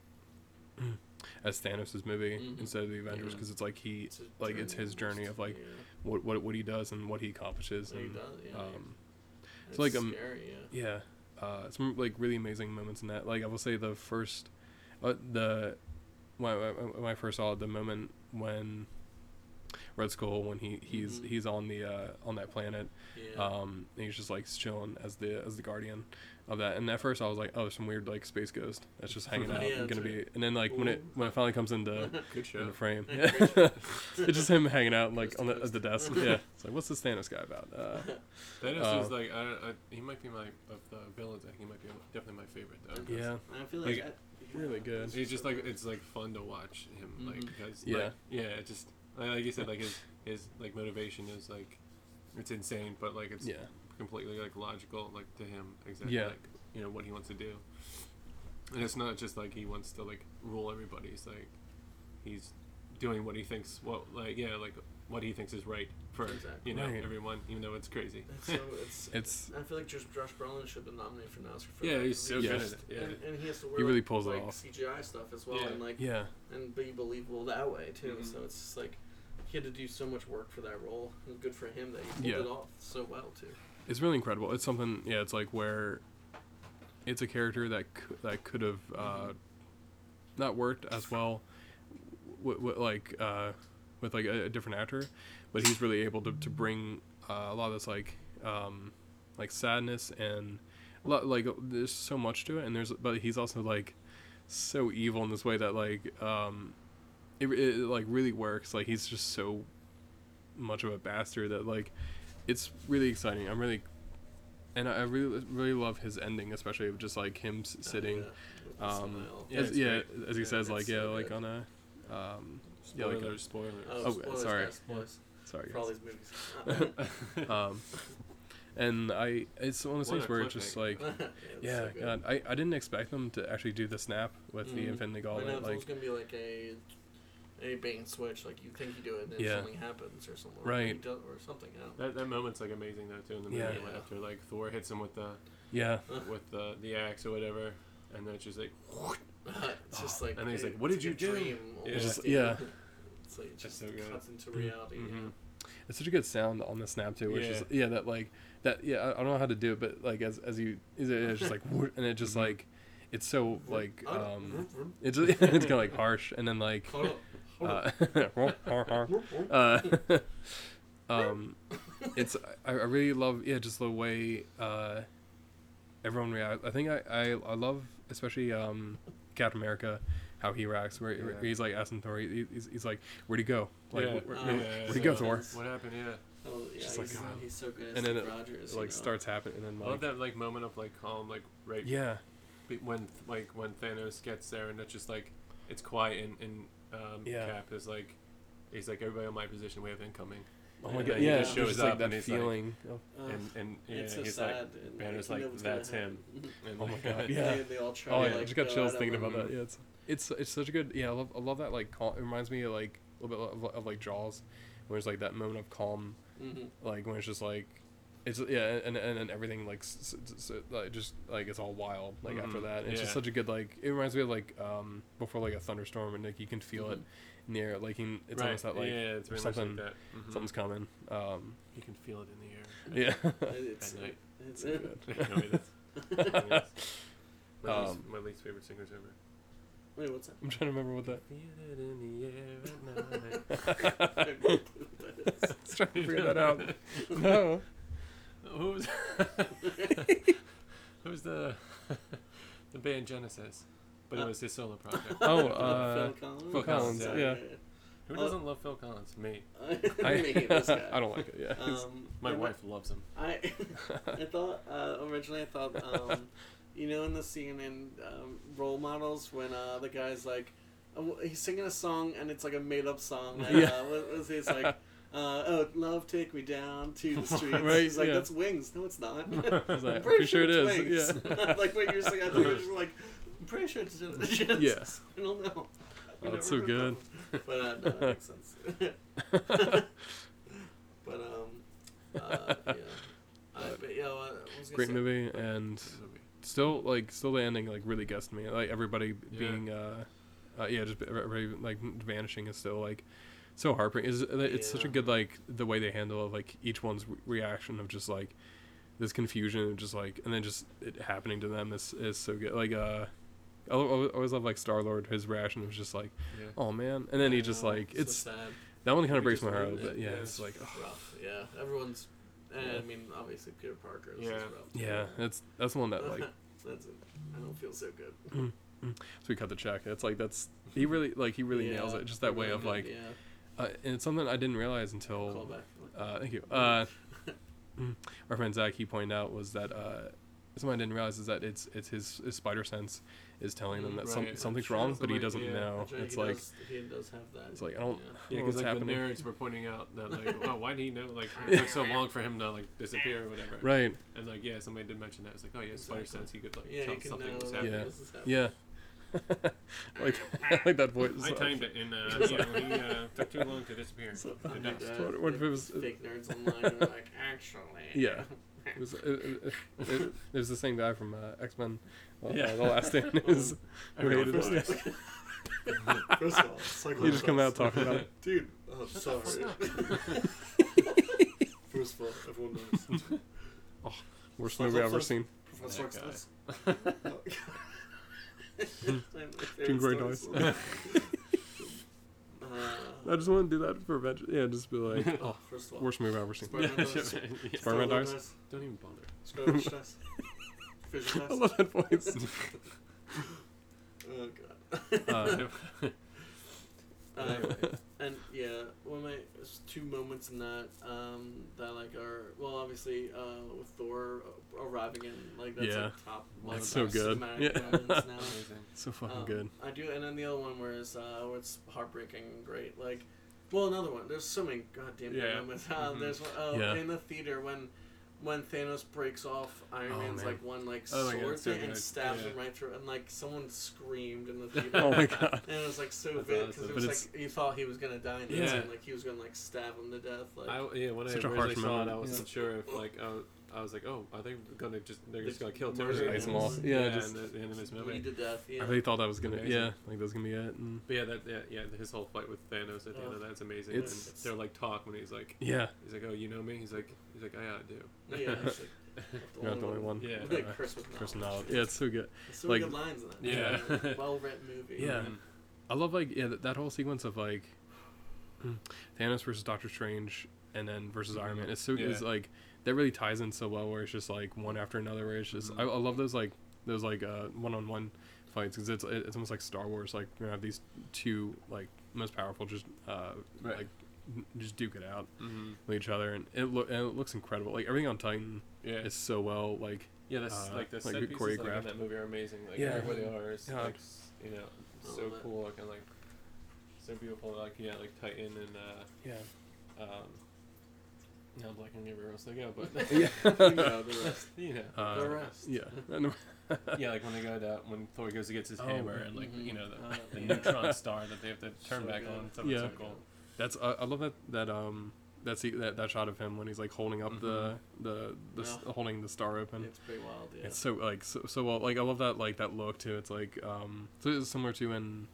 <clears throat> as Thanos' movie
Mhm.
instead of the Avengers
Yeah.
because it's like he
It's
like it's his journey of like
yeah.
what what, what he does and what he accomplishes
What he
and
does, yeah.
um
it's
like, um,
yeah.
yeah uh some like really amazing moments in that like I will say the first uh, the when I, when I first saw the moment when Red Skull when he he's
Mhm.
he's on the uh on that planet
yeah.
um and he's just like chilling as the as the guardian of that and at first i was like oh some weird like space ghost that's just hanging <laughs> out
Yeah,
and gonna
that's
be and then like when it when it finally comes into <laughs>
Good
in
show.
the frame <laughs>
Yeah,
yeah. it's just him hanging out like
Just
on the, the desk yeah it's like what's this thanos guy about uh
Thanos
Uh,
is like I, I, he might be my of the villains. I think he might be definitely my favorite though.
Yeah.
I feel like,
Like,
I,
really good.
He's just like it's like fun to watch him like
Mhm.
because
Yeah.
like, yeah it just like, like you said like his his like motivation is like it's insane but like it's
yeah
completely like logical like to him exactly
Yeah.
like you know what he wants to do and it's not just like he wants to like rule everybody it's like he's doing what he thinks what like yeah like what he thinks is right for
Exactly.
you know
Right.
everyone even though it's crazy
It's so, <laughs> it's,
it's
I feel like just Josh Brolin should have been nominated for an Oscar for
yeah
that.
he's
'cause
so good
Yes.
at it yeah
and, and he has to wear
He really
like,
pulls it
like
off.
CGI stuff as well,
Yeah.
and like
yeah
and be believable that way too.
Mhm.
So it's just like he had to do so much work for that role. And good for him that he pulled
Yeah.
it off so well too.
It's really incredible. It's something yeah it's like where it's a character that c- that could have uh not worked as well with, with like uh with like a, a different actor but he's really able to, to bring uh, a lot of this like um like sadness and a lot like there's so much to it and there's but he's also like so evil in this way that like um it, it like really works. Like he's just so much of a bastard that like it's really exciting i'm really and i I really really love his ending especially of just like him s- sitting
Yeah,
um
smile.
Yeah,
as, yeah as he
Yeah,
says like yeah
so
like
good.
on a um Yeah,
spoilers
like a-
spoilers
Oh,
Oh,
spoilers,
sorry.
guys, spoilers
sorry
for all these movies. <laughs> <laughs>
um and i it's one of those things where it's just like <laughs>
yeah,
yeah
so.
God, I, I didn't expect them to actually do the snap with the
Mhm.
infinity
I know
gauntlet
it's
like
gonna be like a a bait and switch. Like you think you do it, and then
Yeah.
something happens or something. Or
Right.
he does, or something. I know.
that, that moment's like amazing though too in the movie
Yeah.
like, after like Thor hits him with the
yeah
with the the axe or whatever and then it's just like <laughs>
it's just <sighs> like
And then he's like, "What did you do?"
Dream,
Yeah.
Just- <laughs> yeah.
It's like it just
so good.
cuts into
Mhm.
reality.
Mhm.
it's such a good sound on the snap too which is
Yeah.
yeah that like that yeah I, I don't know how to do it but like as as you is it it's just like <laughs> and it just
Mhm.
like it's so like um it's it's kind of like harsh and then like
vroom. Hold on,
uh,
hold <laughs> <laughs>
uh, <laughs> um, it's I, I really love yeah just the way uh, everyone reacts. I think I, I, I love especially um, Captain America how he reacts where, where
Yeah.
he's like asking Thor he, he's, he's like where'd he go like
Yeah.
where, where,
Oh,
where-
yeah,
where'd he go Thor
what happened yeah
Oh, yeah,
Just
he's,
like, God.
he's so good.
and then
Steve
it
Rogers,
like
you know?
starts happening and then
I love that like moment of like calm like right
yeah
when like when Thanos gets there and it's just like it's quiet and, and um,
Yeah.
Cap is like he's like everybody on my position we have incoming
oh my
Yeah,
god
he
yeah
just
shows
just like that
and he's like-
feeling of,
Uh,
and and yeah
it's so
he's
sad.
like
and,
Banner's like that's him <laughs> and
Oh my God, <laughs> yeah.
They, they all try
oh
to,
yeah I just got chills thinking about that yeah it's it's it's such a good yeah I love I love that like cal- it reminds me of like a little bit of, of like Jaws where it's like that moment of calm
Mhm.
like when it's just like it's yeah and and, and everything like s- s- s- like just like it's all wild like after
Mhm,
that it's just such a good like it reminds me of like um before like a thunderstorm and like you can feel it in the air like you, it's
right
almost that like
yeah it's very much
something-
like that Mhm.
something's coming um
you can feel it in the air
yeah <laughs>
It's,
At night.
it's,
So good. <laughs>
No, it is. It is. <laughs> my, least,
Um,
my least favorite singers ever
Wait, what's that?
I'm trying to remember what that
feel it in the air at night
I don't know what that is.
I was trying to figure that out no
Who's <laughs> who's the <laughs> the band Genesis? But it
Uh,
was his solo project. <laughs>
Oh, uh,
Phil Collins.
Phil Collins,
yeah.
Who
uh,
doesn't love Phil Collins? Me.
I,
Me, this guy.
I don't like it yeah It's-
Um,
My
and
wife loves him.
I I thought uh, originally I thought um, you know in the scene in um, Role Models when uh, the guy's like uh, he's singing a song and it's like a made up song. And,
Yeah.
uh, what was it? It's like. Uh, oh, love, take me down to the <laughs> streets.
Right,
He's like,
yeah.
that's wings. No, it's not. <laughs>
I was like, <laughs>
I'm
pretty sure
it's
is,
Wings.
yeah.
like what you're saying, I think you're just like, I'm pretty sure it's Genesis.
Yeah.
I don't know.
Oh, that's so good.
one. But uh, no, that makes sense. but um, uh, yeah. I, but, yeah, what was I gonna
great
say?
movie, and
Movie.
still like still the ending like really gets me. Like everybody
Yeah.
being uh, uh yeah, just like vanishing is still like so heartbreaking. It's, uh, it's such a good like the way they handle of like each one's re- reaction of just like this confusion and just like and then just it happening to them is is so good. Like uh, I always love like Star Lord. His reaction was just like,
Yeah.
oh man, and then he just like
so
it's
sad.
that one kind of breaks my heart.
ruined
But
it,
yeah,
yeah.
it's like oh,
rough. Yeah, everyone's.
Yeah.
I mean, obviously Peter Parker. Is
Yeah.
Rough.
yeah, that's that's the one that like <laughs>
That's it. I don't feel so good. Mm, mm.
so we cut the check. It's like that's he really like he really nails it. Just that way of like,
Yeah.
Uh, and it's something I didn't realize until Uh, thank you. Uh, <laughs> mm, our friend Zach he pointed out was that uh, something I didn't realize is that it's it's his, his spider sense is telling him
Mm,
that some, something's wrong, but he doesn't
yeah,
know.
That's
It's
he
like
does, he does have that.
it's like I don't.
Yeah,
what's
because like
happening.
the nerds were pointing out that like, oh, why did he know? Like, it took so <laughs> long for him to like disappear or whatever.
right.
And like, yeah, somebody did mention that. It's like, oh yeah, spider sense. He could like
Yeah,
tell something
know
was happening.
Yeah.
this is happening.
Yeah. <laughs> like I <laughs> like that voice.
I timed it, and uh, <laughs> you know, he uh, took too long to disappear.
So
To
funny
dust.
What- what if it was-
fake nerds online are like actually?
Yeah. It was, it, it, it, it was the same guy from uh, X Men. Uh,
Yeah.
the last stand is who hated
Everyone
it.
First of all, it's like
He just come out talking about it.
Dude, oh, sorry. First of all, everyone knows.
oh, Worst movie I've ever seen.
Professor
That guy.
X does.
Jean Grey dies. I just want to do that for revenge. Yeah, just be like, <laughs> oh,
First of all,
worst movie I've ever seen.
Spider-Man <laughs>
Yeah,
dies.
Spider-Man dies?
Don't even bother.
Scarlet <laughs> dies. Fisher
I
dies.
love that voice.
Oh god.
Uh,
Um, and yeah, one of my there's two moments in that um, that like are well, obviously uh, with Thor arriving in like that's
Yeah.
like top one
That's
of
so good. Yeah.
moments <laughs> now.
So fucking
Um,
good.
I do, and then the other one where it's uh, where it's heartbreaking, and great. Like, well, another one. There's so many goddamn good
Yeah.
moments. <laughs> Uh,
Mhm.
There's one uh,
Yeah.
in the theater when when Thanos breaks off Iron
Oh,
Man's
man.
like one like
Oh my
sword
so
thing and stabs
Yeah.
him right through, and like someone screamed in the <laughs> theater.
Oh my god.
And it was like so
That's
big because
awesome.
it
But
was
it's-
like you thought he was gonna die, and
Yeah.
like he was gonna like stab him to death. Like,
I, yeah, when
Such
I
a
originally
harsh
saw it. I wasn't
Yeah.
sure if like I was, I was like, oh, are they gonna just they're just gonna kill
Murder
Terry?
Ice
him.
them off. Yeah, just-
in the, in this
bleed
movie.
to death. Yeah.
I really thought that was gonna.
Amazing.
Yeah, like that was gonna be it. And
But yeah, that yeah, yeah, his whole fight with Thanos at the end of oh. that's amazing.
It's-
and they're like talk when he's like,
yeah,
he's like, oh, you know me? He's like, he's like, yeah, I do.
yeah, it's like, <laughs>
you're not the only one.
Yeah.
Like
Uh,
Chris with
Chris
knowledge.
Knowledge. Yeah, it's so good.
There's so
like-
good lines in that.
Yeah. <laughs>
well written movie.
Yeah.
Mhm.
I love like yeah that, that whole sequence of like Thanos versus Doctor Strange and then versus Iron Man. It's so
Yeah.
it's like that really ties in so well where it's just like one after another. Where it's just I, I love those like those like uh one on one fights because it's it's almost like Star Wars. Like you have these two like most powerful just uh
Right.
like n- just duke it out
Mhm.
with each other and it look and it looks incredible. Like everything on Titan
Yeah.
is so well like
Yeah, that's
uh,
like the
like,
set pieces like, in that movie are amazing. Like
Yeah.
everybody are is
Yeah.
like you know so
love
cool looking like so beautiful. Like yeah, like Titan and uh, yeah um. Now Black and everywhere else they go, but <laughs>
yeah
you know, the rest.
you know,
uh,
the rest.
yeah <laughs>
yeah, like when they go to when Thor goes to get his
Oh,
hammer and like
mhm.
you know the,
Uh,
the
yeah.
neutron star that they have to turn
So
back
good.
on. So
Yeah.
so cool.
That's I I love that that um that see that, that shot of him when he's like holding up the the, the s
Yeah.
holding the star open.
It's pretty wild. Yeah.
It's so like so, so well like I love that like that look too. It's like um so it's similar to in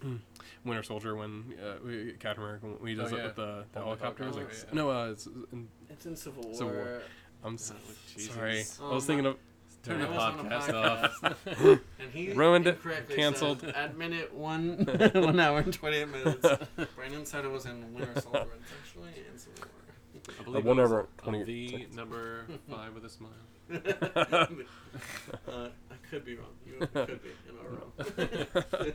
<clears throat> Winter Soldier when uh, Captain America when he does
Oh,
it
yeah.
with the, the
Oh,
helicopter. It's like s- no uh it's in,
It's in Civil War.
Civil War. I'm s-
Oh,
sorry.
Oh,
I was
my-
thinking of
Turn
I
the
was
podcast off. <laughs>
And he
Ruined it.
incorrectly
Cancelled.
said at minute one, <laughs> one hour and twenty eight minutes. <laughs> Brandon said it was in Winter Soldier. It's actually in Civil
I believe
one
it was
over
on
20
the
seconds.
number five with a smile.
War. uh, I could be wrong. You could be, and I'm wrong.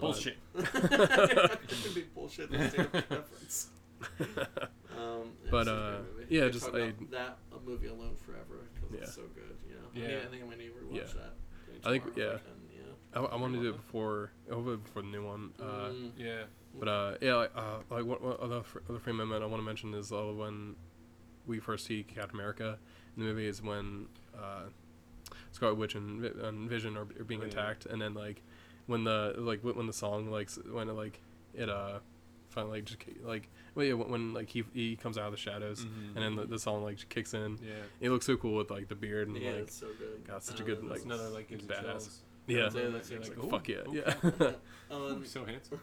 Bullshit.
could be bullshit. That's their preference. Um,
But,
it's a
uh,
great movie.
yeah,
I
just
talk
I-
about that a movie alone forever because
Yeah.
it's so good. You.
Yeah.
I, think I'm gonna rewatch
Yeah.
that.
I think-
tomorrow
yeah.
if I can, yeah.
I, I want to do it before hopefully before the new one. Uh,
Mm.
Yeah.
But uh, yeah, like, uh, like what, what other fr- other frame moment I want to mention is uh, when we first see Captain America in the movie is when uh, Scarlet Witch and, Vi- and Vision are, are being
Oh, yeah.
attacked, and then like when the like when the song like when it, like it uh finally like just like well yeah when, when like he he comes out of the shadows
Mhm.
and then the, the song like kicks in.
yeah,
It looks so cool with like the beard and
Yeah,
like
it's so good.
got such a
Uh,
good,
that's
like,
another like gives
badass.
chills.
yeah.
Yeah,
Yeah,
that's like,
like,
Like, fuck yeah,
okay."
yeah.
Oh,
Ooh,
and-
so handsome.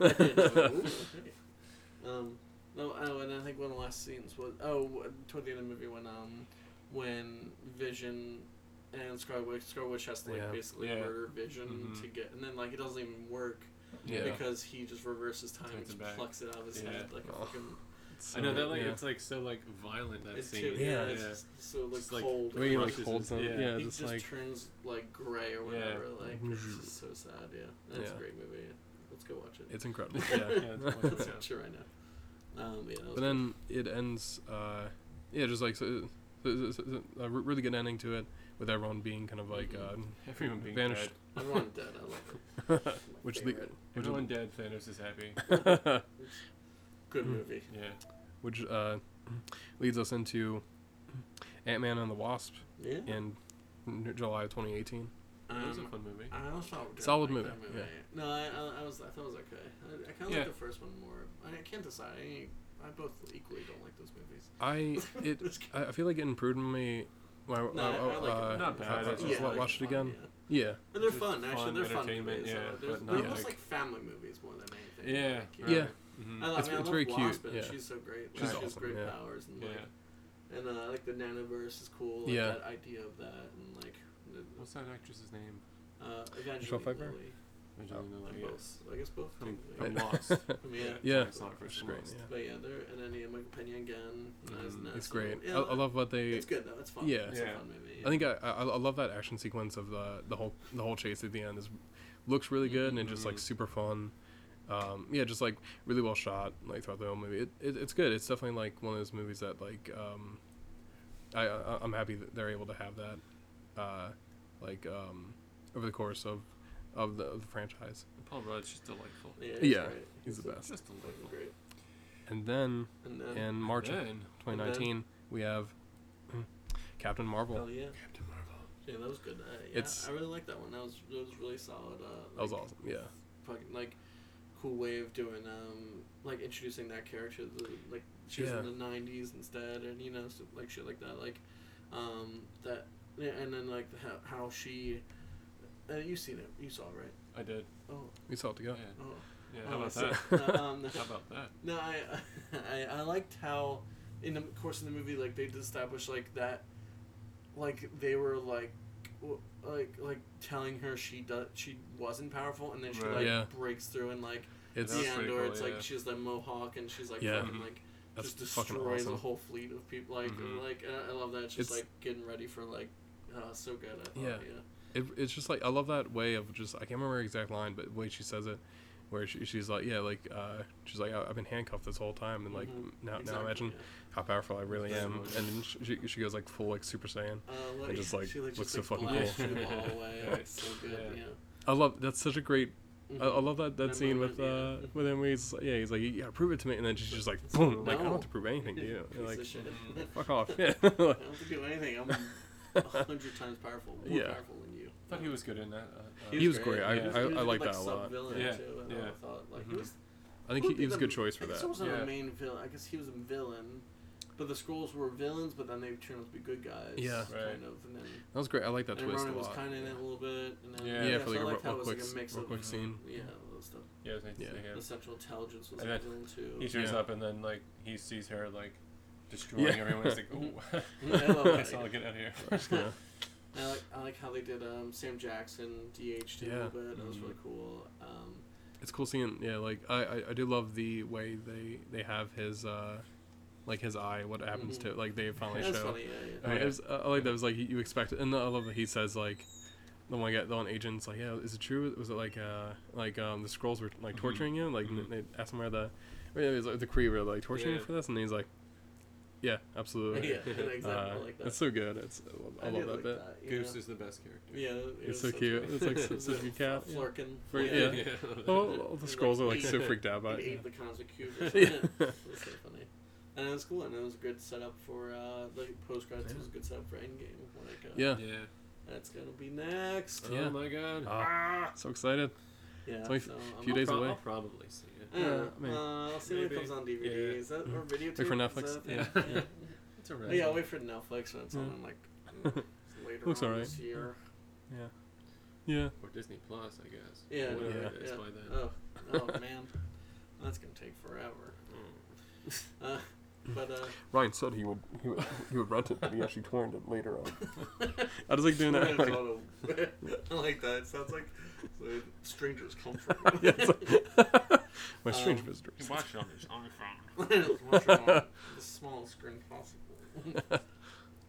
Um, no, oh, and I think one of the last scenes was oh toward the end of the movie when um when Vision and Scarlet Witch Scarlet Witch has to like
Yeah.
basically
Yeah.
murder Vision
Mhm.
to get and then like it doesn't even work
Yeah.
because he just reverses time and
Takes it back.
plucks it out of his
Yeah.
head like a
Oh.
fucking.
I know that like
yeah.
it's like so like violent that
It's
scene.
too,
Yeah.
yeah,
yeah.
it's just so like
Just, like,
cold.
The way he
and
like
Crushes
holds
his-
them,
yeah.
yeah,
he
just
just
like
turns like gray or
Yeah.
whatever. Like it's just so sad. Yeah, that's
Yeah.
a great movie. Let's go watch it.
it's incredible.
yeah, <laughs>
Yeah.
yeah, it's
Let's
wonderful.
watch it right now. Um, yeah, that was
But then it ends, uh, yeah, just like so, so, so, so- a re- really good ending to it, with everyone being kind of like uh,
Everyone being
vanished.
good. Everyone dead. I love it. My <laughs>
which the
favorite.
which,
Everyone dead. Thanos is happy. <laughs>
good movie.
Yeah.
which uh, leads us into Ant Man and the Wasp
Yeah.
in July of 2018.
That was a
Um,
fun movie.
I also didn't
Solid
like
movie,
that
yeah.
No, I, I, I was I thought it was okay. I, I kind of
Yeah.
like the first one more. I, I can't decide. I, I both equally don't like those movies.
I <laughs> it I I feel like it improved me. When I,
No, I, I like
uh,
it.
Not bad,
I, I just
just
wa-
like
watched it
fun,
again.
Yeah.
Yeah,
And they're fun, actually.
fun
They're fun movies.
yeah,
uh, there's,
but
they're
not
almost
like-
like family movies more than anything.
Yeah.
Like, you know,
Yeah.
Mhm.
I, love,
It's-
I mean, I
it's
love
very cute,
Wasp, and
yeah.
She's so great.
She's
Like, she has
awesome,
great
yeah.
powers and
Yeah.
like, and uh, like the nanoverse is cool. Like,
Yeah.
That idea of that and like, the,
What's that actress's name?
uh, Evangeline
Michelle Pfeiffer?
Lilly.
Angelina
Like
Lilly,
both. I guess both.
From,
technically.
from <laughs> Lost. <laughs>
I mean, yeah.
Yeah.
It's not first
It's
from
great. Yeah.
But yeah, they're and then Ian Pena again. Nice, nice.
It's great.
Yeah,
I, I love what they.
It's good though. It's fun.
Yeah.
It's
Yeah.
a fun movie.
I think I, I I love that action sequence of the the whole the whole chase at the end is looks really good and just like
Mhm.
super fun. Um, yeah, just like really well shot like throughout the whole movie. It, it it's good. It's definitely like one of those movies that like um, I, I I'm happy that they're able to have that uh, like um, over the course of of the, of the franchise.
Paul Rudd's just delightful.
Yeah,
Yeah,
great.
he's the best.
Just delightful.
great.
And then
And then,
in March of
Then,
2019 we have Captain Marvel.
hell yeah,
Captain Marvel.
yeah, that was good. Uh, yeah,
It's-
I really like that one. That was that was really solid. Uh,
That was awesome. Yeah.
Fucking like cool way of doing um like introducing that character. The, like she was
Yeah.
in the '90s instead, and you know so, like shit like that. Like um that yeah, and then like how, how she. Uh, you seen it? You saw it, right?
I did.
Oh,
We saw it
Yeah.
together.
oh.
Yeah.
oh,
How
I
about
see.
that? <laughs>
No, um,
How about that? <laughs>
No, I, <laughs> I I liked how in the course of the movie like they established like that like they were like like like telling her she does she wasn't powerful and then she
Right.
like
Yeah.
breaks through and like
It's
That
the end
pretty
or
cool,
it's
yeah.
like she's the mohawk and she's like
Yeah.
fucking
Mhm.
like
that's
just destroys
awesome.
a whole fleet of people like
Mhm.
like and I, I love that she's
It's-
like getting ready for like uh, so good I thought,
Yeah.
yeah
It, it's just like I love that way of just I can't remember her exact line, but the way she says it, where she, she's like, yeah, like uh, she's like, I've been handcuffed this whole time, and like
Mhm.
now now imagine
yeah.
how powerful I really am, and then she, she goes like full like Super Saiyan.
uh, like,
just, like,
she, like,
looks
just,
so
like,
fucking
cool.
the hallway
Yeah. <laughs>
so good
Yeah.
I love that's such a great. I, I
Mhm.
love that, that
That
scene with uh
yeah.
with him. Where he's yeah, he's like, yeah, prove it to me, and then she's just like, boom,
cool.
like I don't have to prove anything to you. <laughs> Like, fuck off. Yeah. <laughs>
I don't have to do anything. I'm a hundred times powerful, more
Yeah.
powerful than you.
I thought he was good in that. Uh, uh,
He was great. I-
He was-
I-
he was
I
a
like that a lot.
Yeah,
Too, and
yeah.
I thought like he
Mhm.
was.
I think he, he was a good choice for
I guess
that.
he wasn't
Yeah.
a main villain. I guess he was a villain, but the Skrulls were villains. But then they turned out to be good guys.
Yeah.
Right.
Kind of, and then
That was great. I like that
and
twist a
Ronan was kind of in it a little bit. And then,
Yeah.
Yeah,
so
for like
I
a
liked
real-
how it was
real
like a mix
real
of
quick scene.
Yeah, all stuff.
yeah, it was nice to
Yeah.
see him.
The Central Intelligence was
And
a
then
villain too.
He turns
Yeah.
up and then like he sees her like destroying
Yeah.
everyone. He's like, <laughs> ooh,
I love <laughs>
I
that,
saw get out of here. <laughs>
Just gonna-
I like I like how they did um, Sam Jackson DH too
Yeah.
a little bit. That was
Mhm.
really cool. Um,
it's cool seeing yeah like I, I i do love the way they they have his uh like his eye what happens
Mhm.
to it like they finally
that's
show
funny. Yeah, yeah.
I, mean, it was, uh, I like that was like you expect it and I love that he says like the one guy the one agent's like yeah is it true was it like uh like um the Skrulls were like
Mhm.
torturing you like
Mhm.
they asked him where the or, yeah, was like the Kree were like torturing you for this and he's like yeah absolutely
yeah, exactly. I
uh,
like that.
it's so good it's I love, I
I
love that
like
bit
that,
Goose
know?
is the best character.
Yeah, it
It's
was
so
such
cute. It's like <laughs> such- such a
the
cat,
f-
yeah. Flerken.
Yeah.
yeah.
yeah.
oh, all the
He's
Skrulls are
like
like so freaked out by it
ate the cosmic cube. <laughs>
Yeah.
it was so funny. And it was cool, and it was a good setup for uh, the post credits. It was a good setup for Endgame. Like, uh,
yeah
Yeah.
that's gonna be next.
Yeah.
Oh my god.
Ah, so excited
Yeah.
It's only a
so I'm
few days
Pro-
away.
I'll probably see it.
Yeah,
Yeah, I mean,
uh, I'll see when it comes on DVD.
Yeah.
Is that or video
Wait for Netflix?
a thing?
Yeah.
yeah. <laughs>
It's a
Oh, yeah, I'll wait for Netflix when it's
Yeah.
on like mm, <laughs> later
Looks
on
alright.
this year.
Yeah. Yeah.
Or Disney Plus, I guess.
Yeah,
Whatever
yeah,
it is
yeah.
by then.
Oh, oh <laughs> man, that's gonna take forever.
Mm.
Uh, but uh,
Ryan said he would he would, he would rent it, but he actually torrent it later on. <laughs> I just like doing that. Like, <laughs>
I like that. It sounds like where strangers come from. <laughs>
yeah, it's like- my strange
Um,
visitors.
Watch it on his iPhone.
Watch it on the smallest screen possible.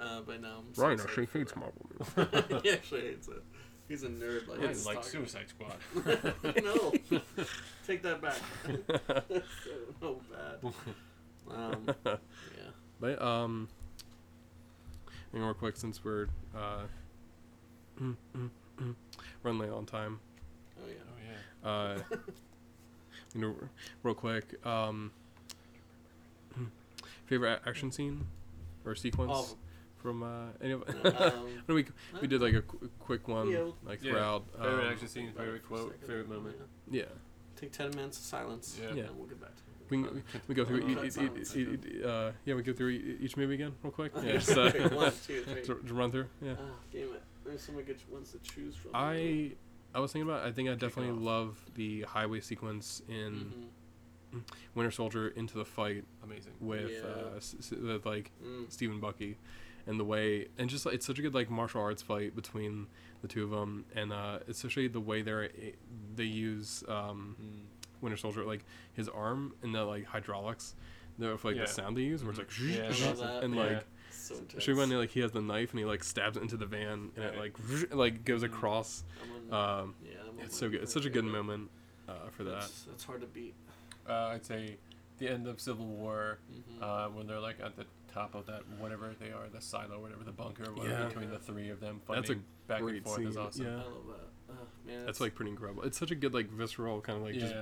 uh, but no, I'm so
Ryan
excited
actually hates
that.
Marvel. movies.
he actually hates it. He's a nerd like
Ryan
his
likes Suicide Squad.
no, take that back. no bad. Um, <laughs> yeah.
But um, and real quick since we're uh, running late on time.
Oh yeah.
Oh, yeah.
Uh, you know, real quick. Um, favorite action scene or sequence
All of
from uh, any of?
them. <laughs> Um,
know we we did like a qu- quick one
Yeah.
like
Yeah.
throughout.
Favorite
um,
action scene, favorite quote, favorite moment.
Yeah,
Take ten minutes of silence.
Yeah.
Yeah.
And we'll get back to it.
We can, we go through
Oh,
e- e- e- e- uh, yeah we go through each movie again real quick. Yeah, <laughs> just uh,
One, <laughs> two, three.
to, to run through. Yeah.
Ah, damn it. There's so many good ones to choose from.
I I was thinking about. I think I definitely love the highway sequence in
Mhm.
Winter Soldier into the fight
Amazing.
with
Yeah.
uh, s- with like
Mm.
Stephen Bucky, and the way and just it's such a good like martial arts fight between the two of them, and uh, especially the way they're they use um,
Mm.
Winter Soldier like his arm and the like hydraulics, the like
Yeah.
the sound they use where it's like
Yeah, I love <laughs>
that.
and
Yeah.
like
So intense.
especially when like he has the knife and he like stabs it into the van and it
Right.
like <laughs> like goes
Mhm.
across.
On-
Um,
yeah,
it's so good. It's such a good
favorite.
moment uh, for that.
That's, that's hard to beat.
Uh, I'd say the end of Civil War,
Mhm.
uh, when they're like at the top of that whatever they are, the silo, whatever the bunker, whatever
Yeah.
between the three of them
That's
fighting
a
back and
great
forth is awesome.
yeah.
I love that. Uh, man,
That's like pretty incredible. It's such a good like visceral kind of like
yeah,
just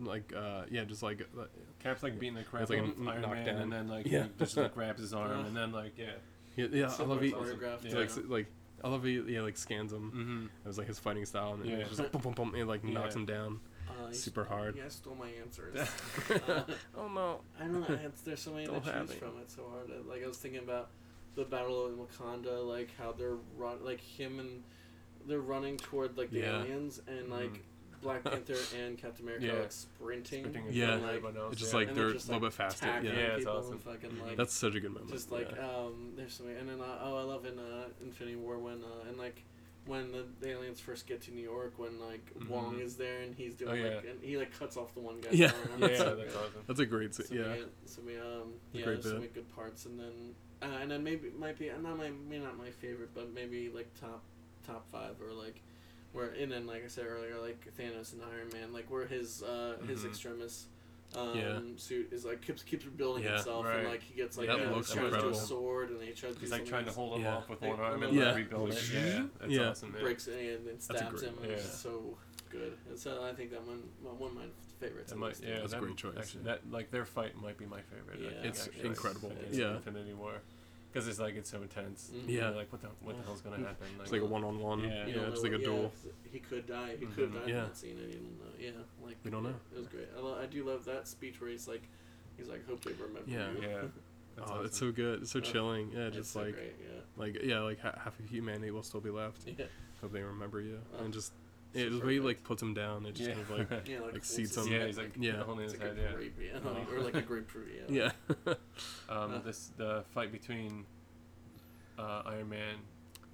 like uh yeah just like uh,
Cap's like beating the crap
It's like
out of Iron Man,
knockdown.
and then like
Yeah.
he just like grabs his arm,
Uh. <laughs>
and then like yeah,
yeah, yeah I love
much
he,
Yeah.
he like like I love he yeah like scans him.
mm-hmm.
It was like his fighting style and
Yeah.
it just like boom boom boom and like knocks him down.
uh,
super
stole-
hard.
You guys stole my answers. <laughs> uh,
oh no.
I don't know. It's, there's so many to choose
it.
from. It's so hard. Uh, Like I was thinking about the battle in Wakanda, like how they're run, like him and they're running toward like the
Yeah.
aliens, and like
Mhm.
Black Panther <laughs> and Captain America
Yeah.
are, like sprinting.
Sprinting in
Yeah.
front of everyone else,
It's just
yeah.
like
And
they're
they're
a little
like,
bit faster.
tackling
Yeah.
Yeah, it's
people
awesome.
and fucking
Mhm.
like
That's such a good moment.
just like
yeah.
um there's so many and then uh, oh i love in uh infinity war when uh and like when the, the aliens first get to new york when like wong
Mhm.
is there and he's doing
Oh, yeah.
like and he like cuts off the one guy.
Yeah.
arm. <laughs>
yeah,
It's
that's awesome. <laughs>
That's a great scene.
so
Yeah.
many, so many um
a
yeah
great
there's so
bit.
many good parts and then uh, and then maybe might be not my maybe not my favorite but maybe like top top five or like where and then like I said earlier like Thanos and Iron Man like where his uh his
Mhm.
extremis um
Yeah.
suit is like keeps keeps rebuilding
Yeah.
itself
Right.
and like he gets like
That
uh,
looks
turns into a sword and he tries to
He's
do
like trying to hold him
Yeah.
off with one arm and
yeah.
then rebuild it. Yeah, that's
Yeah.
awesome. Man.
breaks it and then stabs him
one.
and it's
Yeah.
so good and so I think that one one of my favorites
That might, yeah,
That's a
that,
great choice,
Actually,
yeah.
that like their fight might be my favorite.
Yeah.
think,
It's
actually,
incredible.
against
Yeah.
Infinity War, because it's like it's so intense.
Mhm.
Yeah.
like what the what the hell's gonna happen? Like,
It's like a one on one.
Yeah.
Yeah.
You
It's like a
what-
duel.
he could die. He could have
Mhm.
died
Yeah.
in that scene. and he didn't know. Yeah, like
We don't know.
It was great. I, lo- I do love that speech where he's like, he's like, hope they remember
Yeah.
you.
yeah, <laughs> that's
Oh, it's so good. It's so
Uh,
chilling. Yeah,
It's
just
so
like
great. Yeah.
like yeah, like ha- half of humanity will still be left.
Yeah.
Hope they remember you.
Oh,
and just
so
yeah, the way he like puts him down, it just
yeah.
kind of like <laughs>
Yeah, like,
like seats him.
yeah, he's like
Yeah.
holding
It's
his
like
head.
a
Yeah.
grape, yeah,
Oh.
like- or like a <laughs> grapefruit. Yeah.
yeah.
Um,
Uh.
this the fight between uh, Iron Man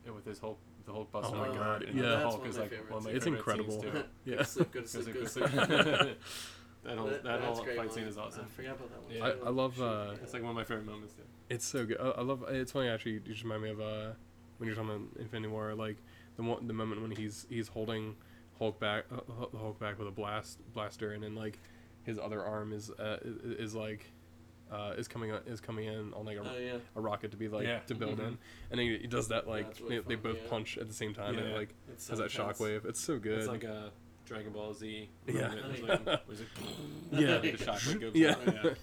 and with his Hulk, the Hulk
Oh
busting
my
God,
and
yeah.
the
That's
Hulk is
my
like one of my
It's incredible. <laughs> Yeah.
Go to sleep. Go to sleep. Go to sleep.
that whole
That-
that
that's
whole fight
one.
scene is awesome.
I forgot about that one.
Yeah.
I- I love, uh.
It's like one of my favorite moments too.
It's so good. I, I love. It's funny actually. You just remind me of uh, when you're talking about Infinity War, like the one, the moment when he's he's holding Hulk back, uh, Hulk back with a blast blaster, and then like his other arm is uh, is, is like uh, is coming on, is coming in on like a,
Oh yeah.
a rocket to be like
Yeah.
to build
Mhm.
in, and then he, he does that like
That's really
they, they both
yeah.
punch at the same time, and it, like
It's
has
so
that shockwave. It's so good.
It's like a Dragon Ball Z.
Yeah.
moment. It's like, <laughs>
yeah.
Yeah. <laughs>
the shockwave goes
Yeah.
out. <laughs> yeah.
It like,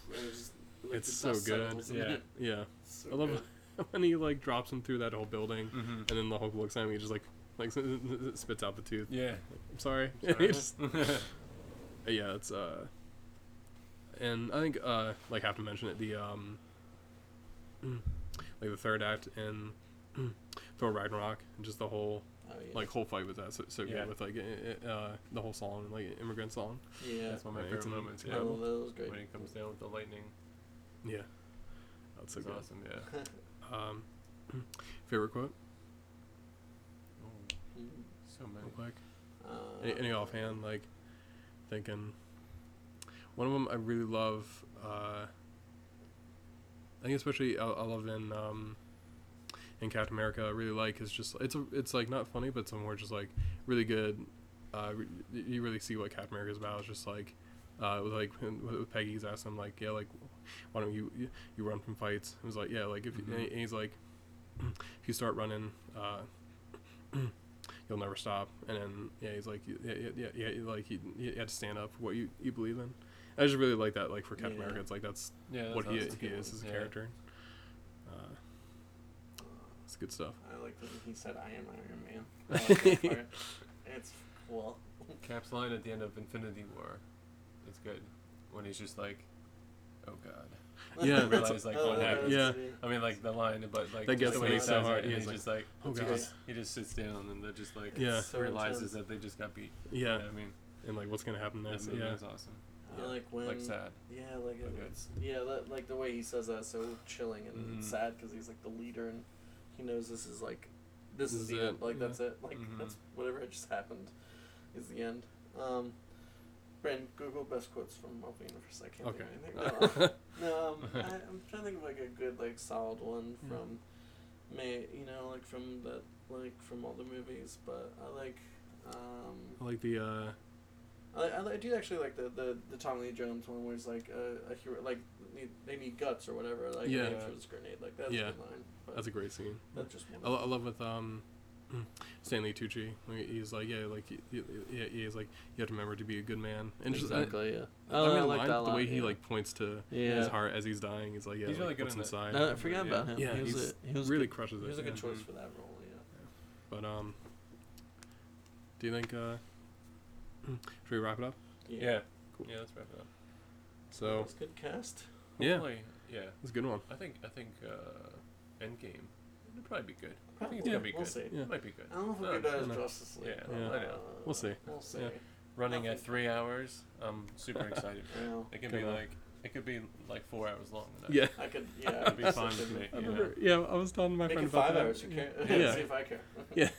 It's so good.
Yeah.
yeah,
so
I love
good.
when he like drops him through that whole building,
Mm-hmm.
and then the Hulk looks at him, and he just like like spits out the tooth.
Yeah.
I'm sorry.
Sorry. <laughs>
Just- <laughs> yeah, it's uh, and I think uh, like have to mention it the um, <clears throat> like the third act in <clears throat> Thor Ragnarok, and just the whole
Oh, yeah.
like whole fight with that so, so
Yeah.
good with like i- i- uh the whole song like immigrant song.
yeah.
That's one of my
Right, it's
favorite
an-
moments. Yeah.
love that. That was great.
When it comes down with the lightning.
Yeah, that's so
It's
good.
awesome. Yeah. <laughs>
Um, <clears throat> favorite quote,
Oh, many.
real quick.
Uh,
Any, any offhand, like thinking. One of them I really love. Uh, I think especially I, I love in um, in Captain America. I really like is just it's a it's like not funny, but it's more just like really good. Uh, re- you really see what Captain America is about. It's just like. Uh, with like with Peggy's asking him like yeah like why don't you you, run from fights? It was like yeah like if
Mhm.
and he's like <clears throat> if you start running uh, <clears throat> you'll never stop. And then yeah, he's like yeah yeah yeah, yeah like he, he had to stand up for what you, you believe in. I just really like that like for Captain
Yeah.
America. It's like that's
Yeah. That's
what he, he is as a
Yeah.
character. Uh, it's good stuff.
I like that he said, "I am Iron Man." <laughs> I like. It's cool.
Cap's line at the end of Infinity War it's good. When he's just like, oh god.
Yeah, <laughs>
I realize like
Oh,
what
yeah,
happened.
Yeah.
I mean like the line, but like
That gets
the
me
he
so hard.
it, and
Yeah,
he's
it's
just like,
Oh
he
god.
just he just sits down and they're just like
Yeah.
so
realizes
intense.
that they just got beat.
Yeah,
You know I mean,
and like what's gonna happen next?
movie
Yeah,
is awesome.
I like when
Like sad.
Yeah, like
But good.
it's yeah, that, like the way he says that is so chilling and
Mhm.
sad because he's like the leader and he knows this is like this,
This
is
is
the
it,
end. Like
yeah.
that's it. Like
Mhm.
that's whatever had just happened is the end. Um, Brandon, Google best quotes from Marvel Universe. I can't
Okay.
think of anything. <laughs> No, no um, <laughs> I, I'm trying to think of like a good like solid one
Yeah.
from May. You know, like from the like from all the movies. But I like. Um,
I like the uh,
I, I, I do actually like the, the, the Tommy Lee Jones one where it's like a, a hero like need, they need guts or whatever like
Yeah.
yeah. he throws a grenade like that's
Yeah.
a good line. But
that's a great scene.
that's just
I,
one.
lo- I love with um Stanley Tucci. Like, he's like yeah like he, he, he- he's like you have to remember to be a good man and just I,
exactly, yeah.
I,
Oh,
mean,
I
the
like
line-
that a
the
lot,
way he
yeah.
like points to
Yeah.
his heart as he's dying. He's like yeah
He's really
like,
good
what's
in that.
inside.
No, I forgot
Yeah.
about him.
Yeah,
he was
he's
a, he was
really
good,
crushes
he
it.
was a good
yeah.
choice
Mhm.
for that role. Yeah.
But um, do you think uh, should we wrap it up?
Yeah.
Cool.
Yeah. Let's wrap it up.
So
it's a good cast.
yeah,
yeah.
it's a good one.
I think I think uh, Endgame would probably be good. I think it's gonna be
we'll
good.
see.
Yeah.
It might be good.
I don't know if we could do
no.
as Justice League.
Yeah,
Yeah.
I know.
uh,
We'll see.
We'll see.
Yeah.
Running at three hours, I'm super <laughs> excited.
You know,
It can
Good
be
one.
like it could be like four hours long. and I-
Yeah.
I could. <laughs> Yeah,
It'd be
that's
fine
such
with me.
I
you
remember, yeah, I was telling my
Make
friend
it
about
five
that.
hours. You care? <laughs>
Yeah.
See if I care.
Yeah.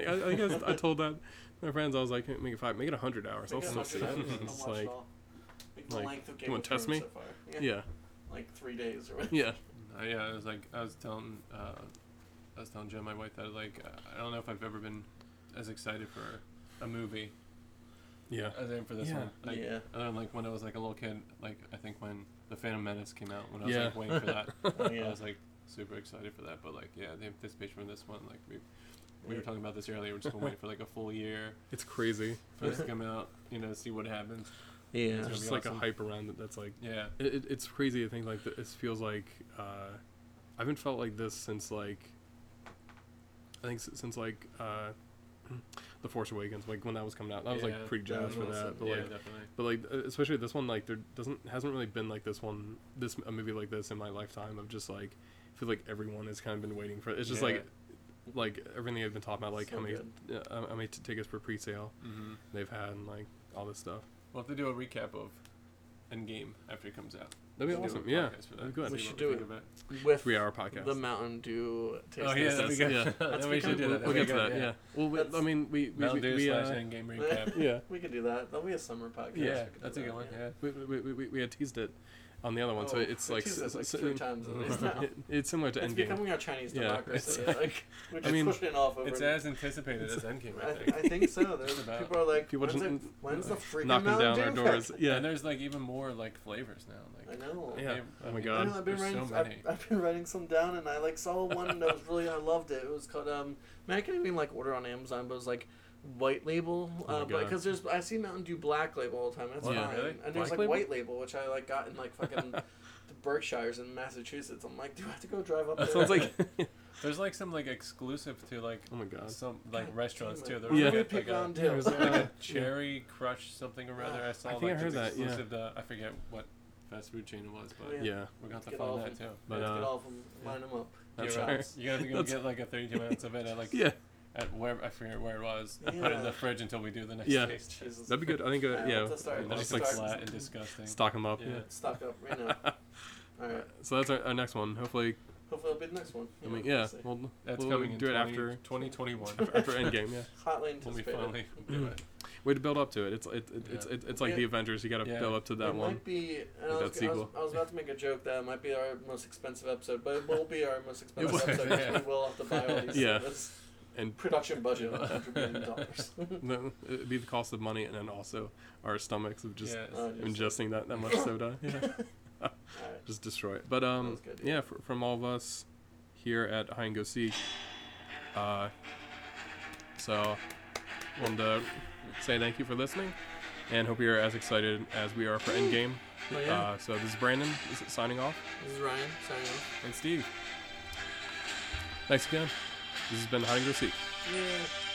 I, I think I, was- I told that my friends. I was like, make it five, make it a hundred hours. I'll
Make it
still see.
hours,
it's
watch
like,
all. Make the
like, you wanna test me?
So far.
yeah,
Like three days or whatever.
yeah,
Uh, yeah, I was like, I was telling, uh, I was telling Jen, my wife, that like, I don't know if I've ever been as excited for a movie
yeah.
as I am for this
Yeah.
one. Like,
yeah.
Other than like when I was like a little kid, like I think when the Phantom Menace came out, when I was
Yeah.
like waiting for that, <laughs>
Oh, yeah.
I was like super excited for that. But like, yeah, the anticipation for this one, like we, we were talking about this earlier. We're just gonna wait for like a full year
It's crazy.
for this to come out, you know, see what happens.
Yeah.
It's
There's just
be
like
awesome.
a hype around it. That's like
Yeah,
it, it, it's crazy to think like th- it feels like uh, I haven't felt like this since like I think since like uh, <clears throat> the Force Awakens, like when that was coming out. I was
Yeah,
like pretty jazzed for that. But
yeah,
like,
definitely.
but like uh, especially this one, like there doesn't hasn't really been like this one, this a movie like this in my lifetime of just like I feel like everyone has kind of been waiting for. it. It's just like like everything they've been talking about, like
So
how many uh, how many t- tickets for pre-sale
Mm-hmm.
they've had, and like all this stuff.
We'll have to do a recap of Endgame after it comes out.
That'd be
We'll do a
awesome. Yeah, that'd be good.
We should do it. With
Three-hour podcast.
the Mountain Dew taste
Oh yeah, that'd be
test.
good.
Yeah. <laughs>
That's
then we should do that.
we'll get to that.
good,
Yeah. Well, we, I mean, we we
Mountain
we,
Dew
we,
slash
uh,
Endgame recap. <laughs>
yeah.
We could do that. That'll be a summer podcast.
yeah, that's
do
a good one.
yeah.
Yeah.
We, we, we, we, we had teased it on the other one, so
Oh,
it's like,
teased like three times at least now. <laughs>
it- it's similar to
It's
Endgame.
becoming our Chinese
Yeah,
democracy.
it's-
like, <laughs> we're
I
just
mean,
pushing it off over.
It's as anticipated as Endgame, I
I,
think.
I think so. <laughs> There's,
about.
people are like,
People
when's,
just
it, when's the freaking
knocking
Mountain
down our doors.
cut?
Yeah.
And there's like even more like flavors now.
I
Like
know.
Yeah.
they-
Oh
I
my
mean,
God.
I know, I've been
there's
writing.
so
I've. I've been writing some down, and I like saw one that was really. I loved it. It was called. Um, man, I can't even like order on Amazon, but it was like white label.
Oh
Uh,
God.
because there's I see Mountain Dew Black Label all the time. That's
Oh,
fine.
yeah.
Really?
And there's like
Label?
white label, which I like got in like fucking <laughs> the Berkshires in Massachusetts. I'm like, do I have to go drive up there?
sounds like <laughs> <laughs>
There's like some like exclusive to like
Oh my god.
some like
God
restaurants too.
it.
There was
Yeah.
did
like, a,
pick
like,
on
a,
too?
Yeah, was
like a cherry crush something or other. I saw I
think
like
I heard
it's
that, yeah.
exclusive to I forget what fast food chain it was, but
Oh, yeah.
Yeah.
we're gonna have to
Get
find that too.
But, uh,
get all of them, line them up.
That's
You're
right.
right. You gotta go get like a 32 ounce of it at like
Yeah.
At where I forget where it was. Put it in the fridge until we do the next
Yeah.
taste.
Jesus.
That'd be good. I think. Uh,
Alright,
yeah.
let's start.
And
I'll
it's
just,
like
like,
flat and disgusting.
Stock them up.
Yeah.
Yeah.
Stock up right now. <laughs> All right.
So that's our, our next one. Hopefully,
Hopefully, it'll be the next one.
I mean, yeah,
we'll see.
we'll,
That's
we'll
coming in
do it
20
after
2021. <laughs>
after Endgame. Yeah.
hotly
when we
anticipated.
finally do it. <clears throat>
Way to build up to it. It's it, it, it's
Yeah.
it, it's like
Yeah.
the Avengers. You got to
Yeah.
build up to that
it
one.
might be. And I,
Like
was,
that
I, was,
sequel.
I was about to make a joke that it might be our most expensive episode, but it will be our most <laughs> expensive
will,
episode.
yeah.
We will have to buy all these.
Yeah.
This
And
production budget of hundred million <laughs> dollars.
no, it'd be the cost of money and then also our stomachs of just.
Uh,
ingesting that, that much <laughs> soda. Yeah. Just destroy it. But um,
good,
yeah,
yeah.
fr- from all of us here at Hide and Go Seek, uh, so wanted to say thank you for listening, and hope you're as excited as we are for Endgame.
Oh, yeah.
Uh, so this is Brandon this is signing off.
this is Ryan signing off.
And Steve.
Thanks again. This has been Hide and Go Seek.
Yeah.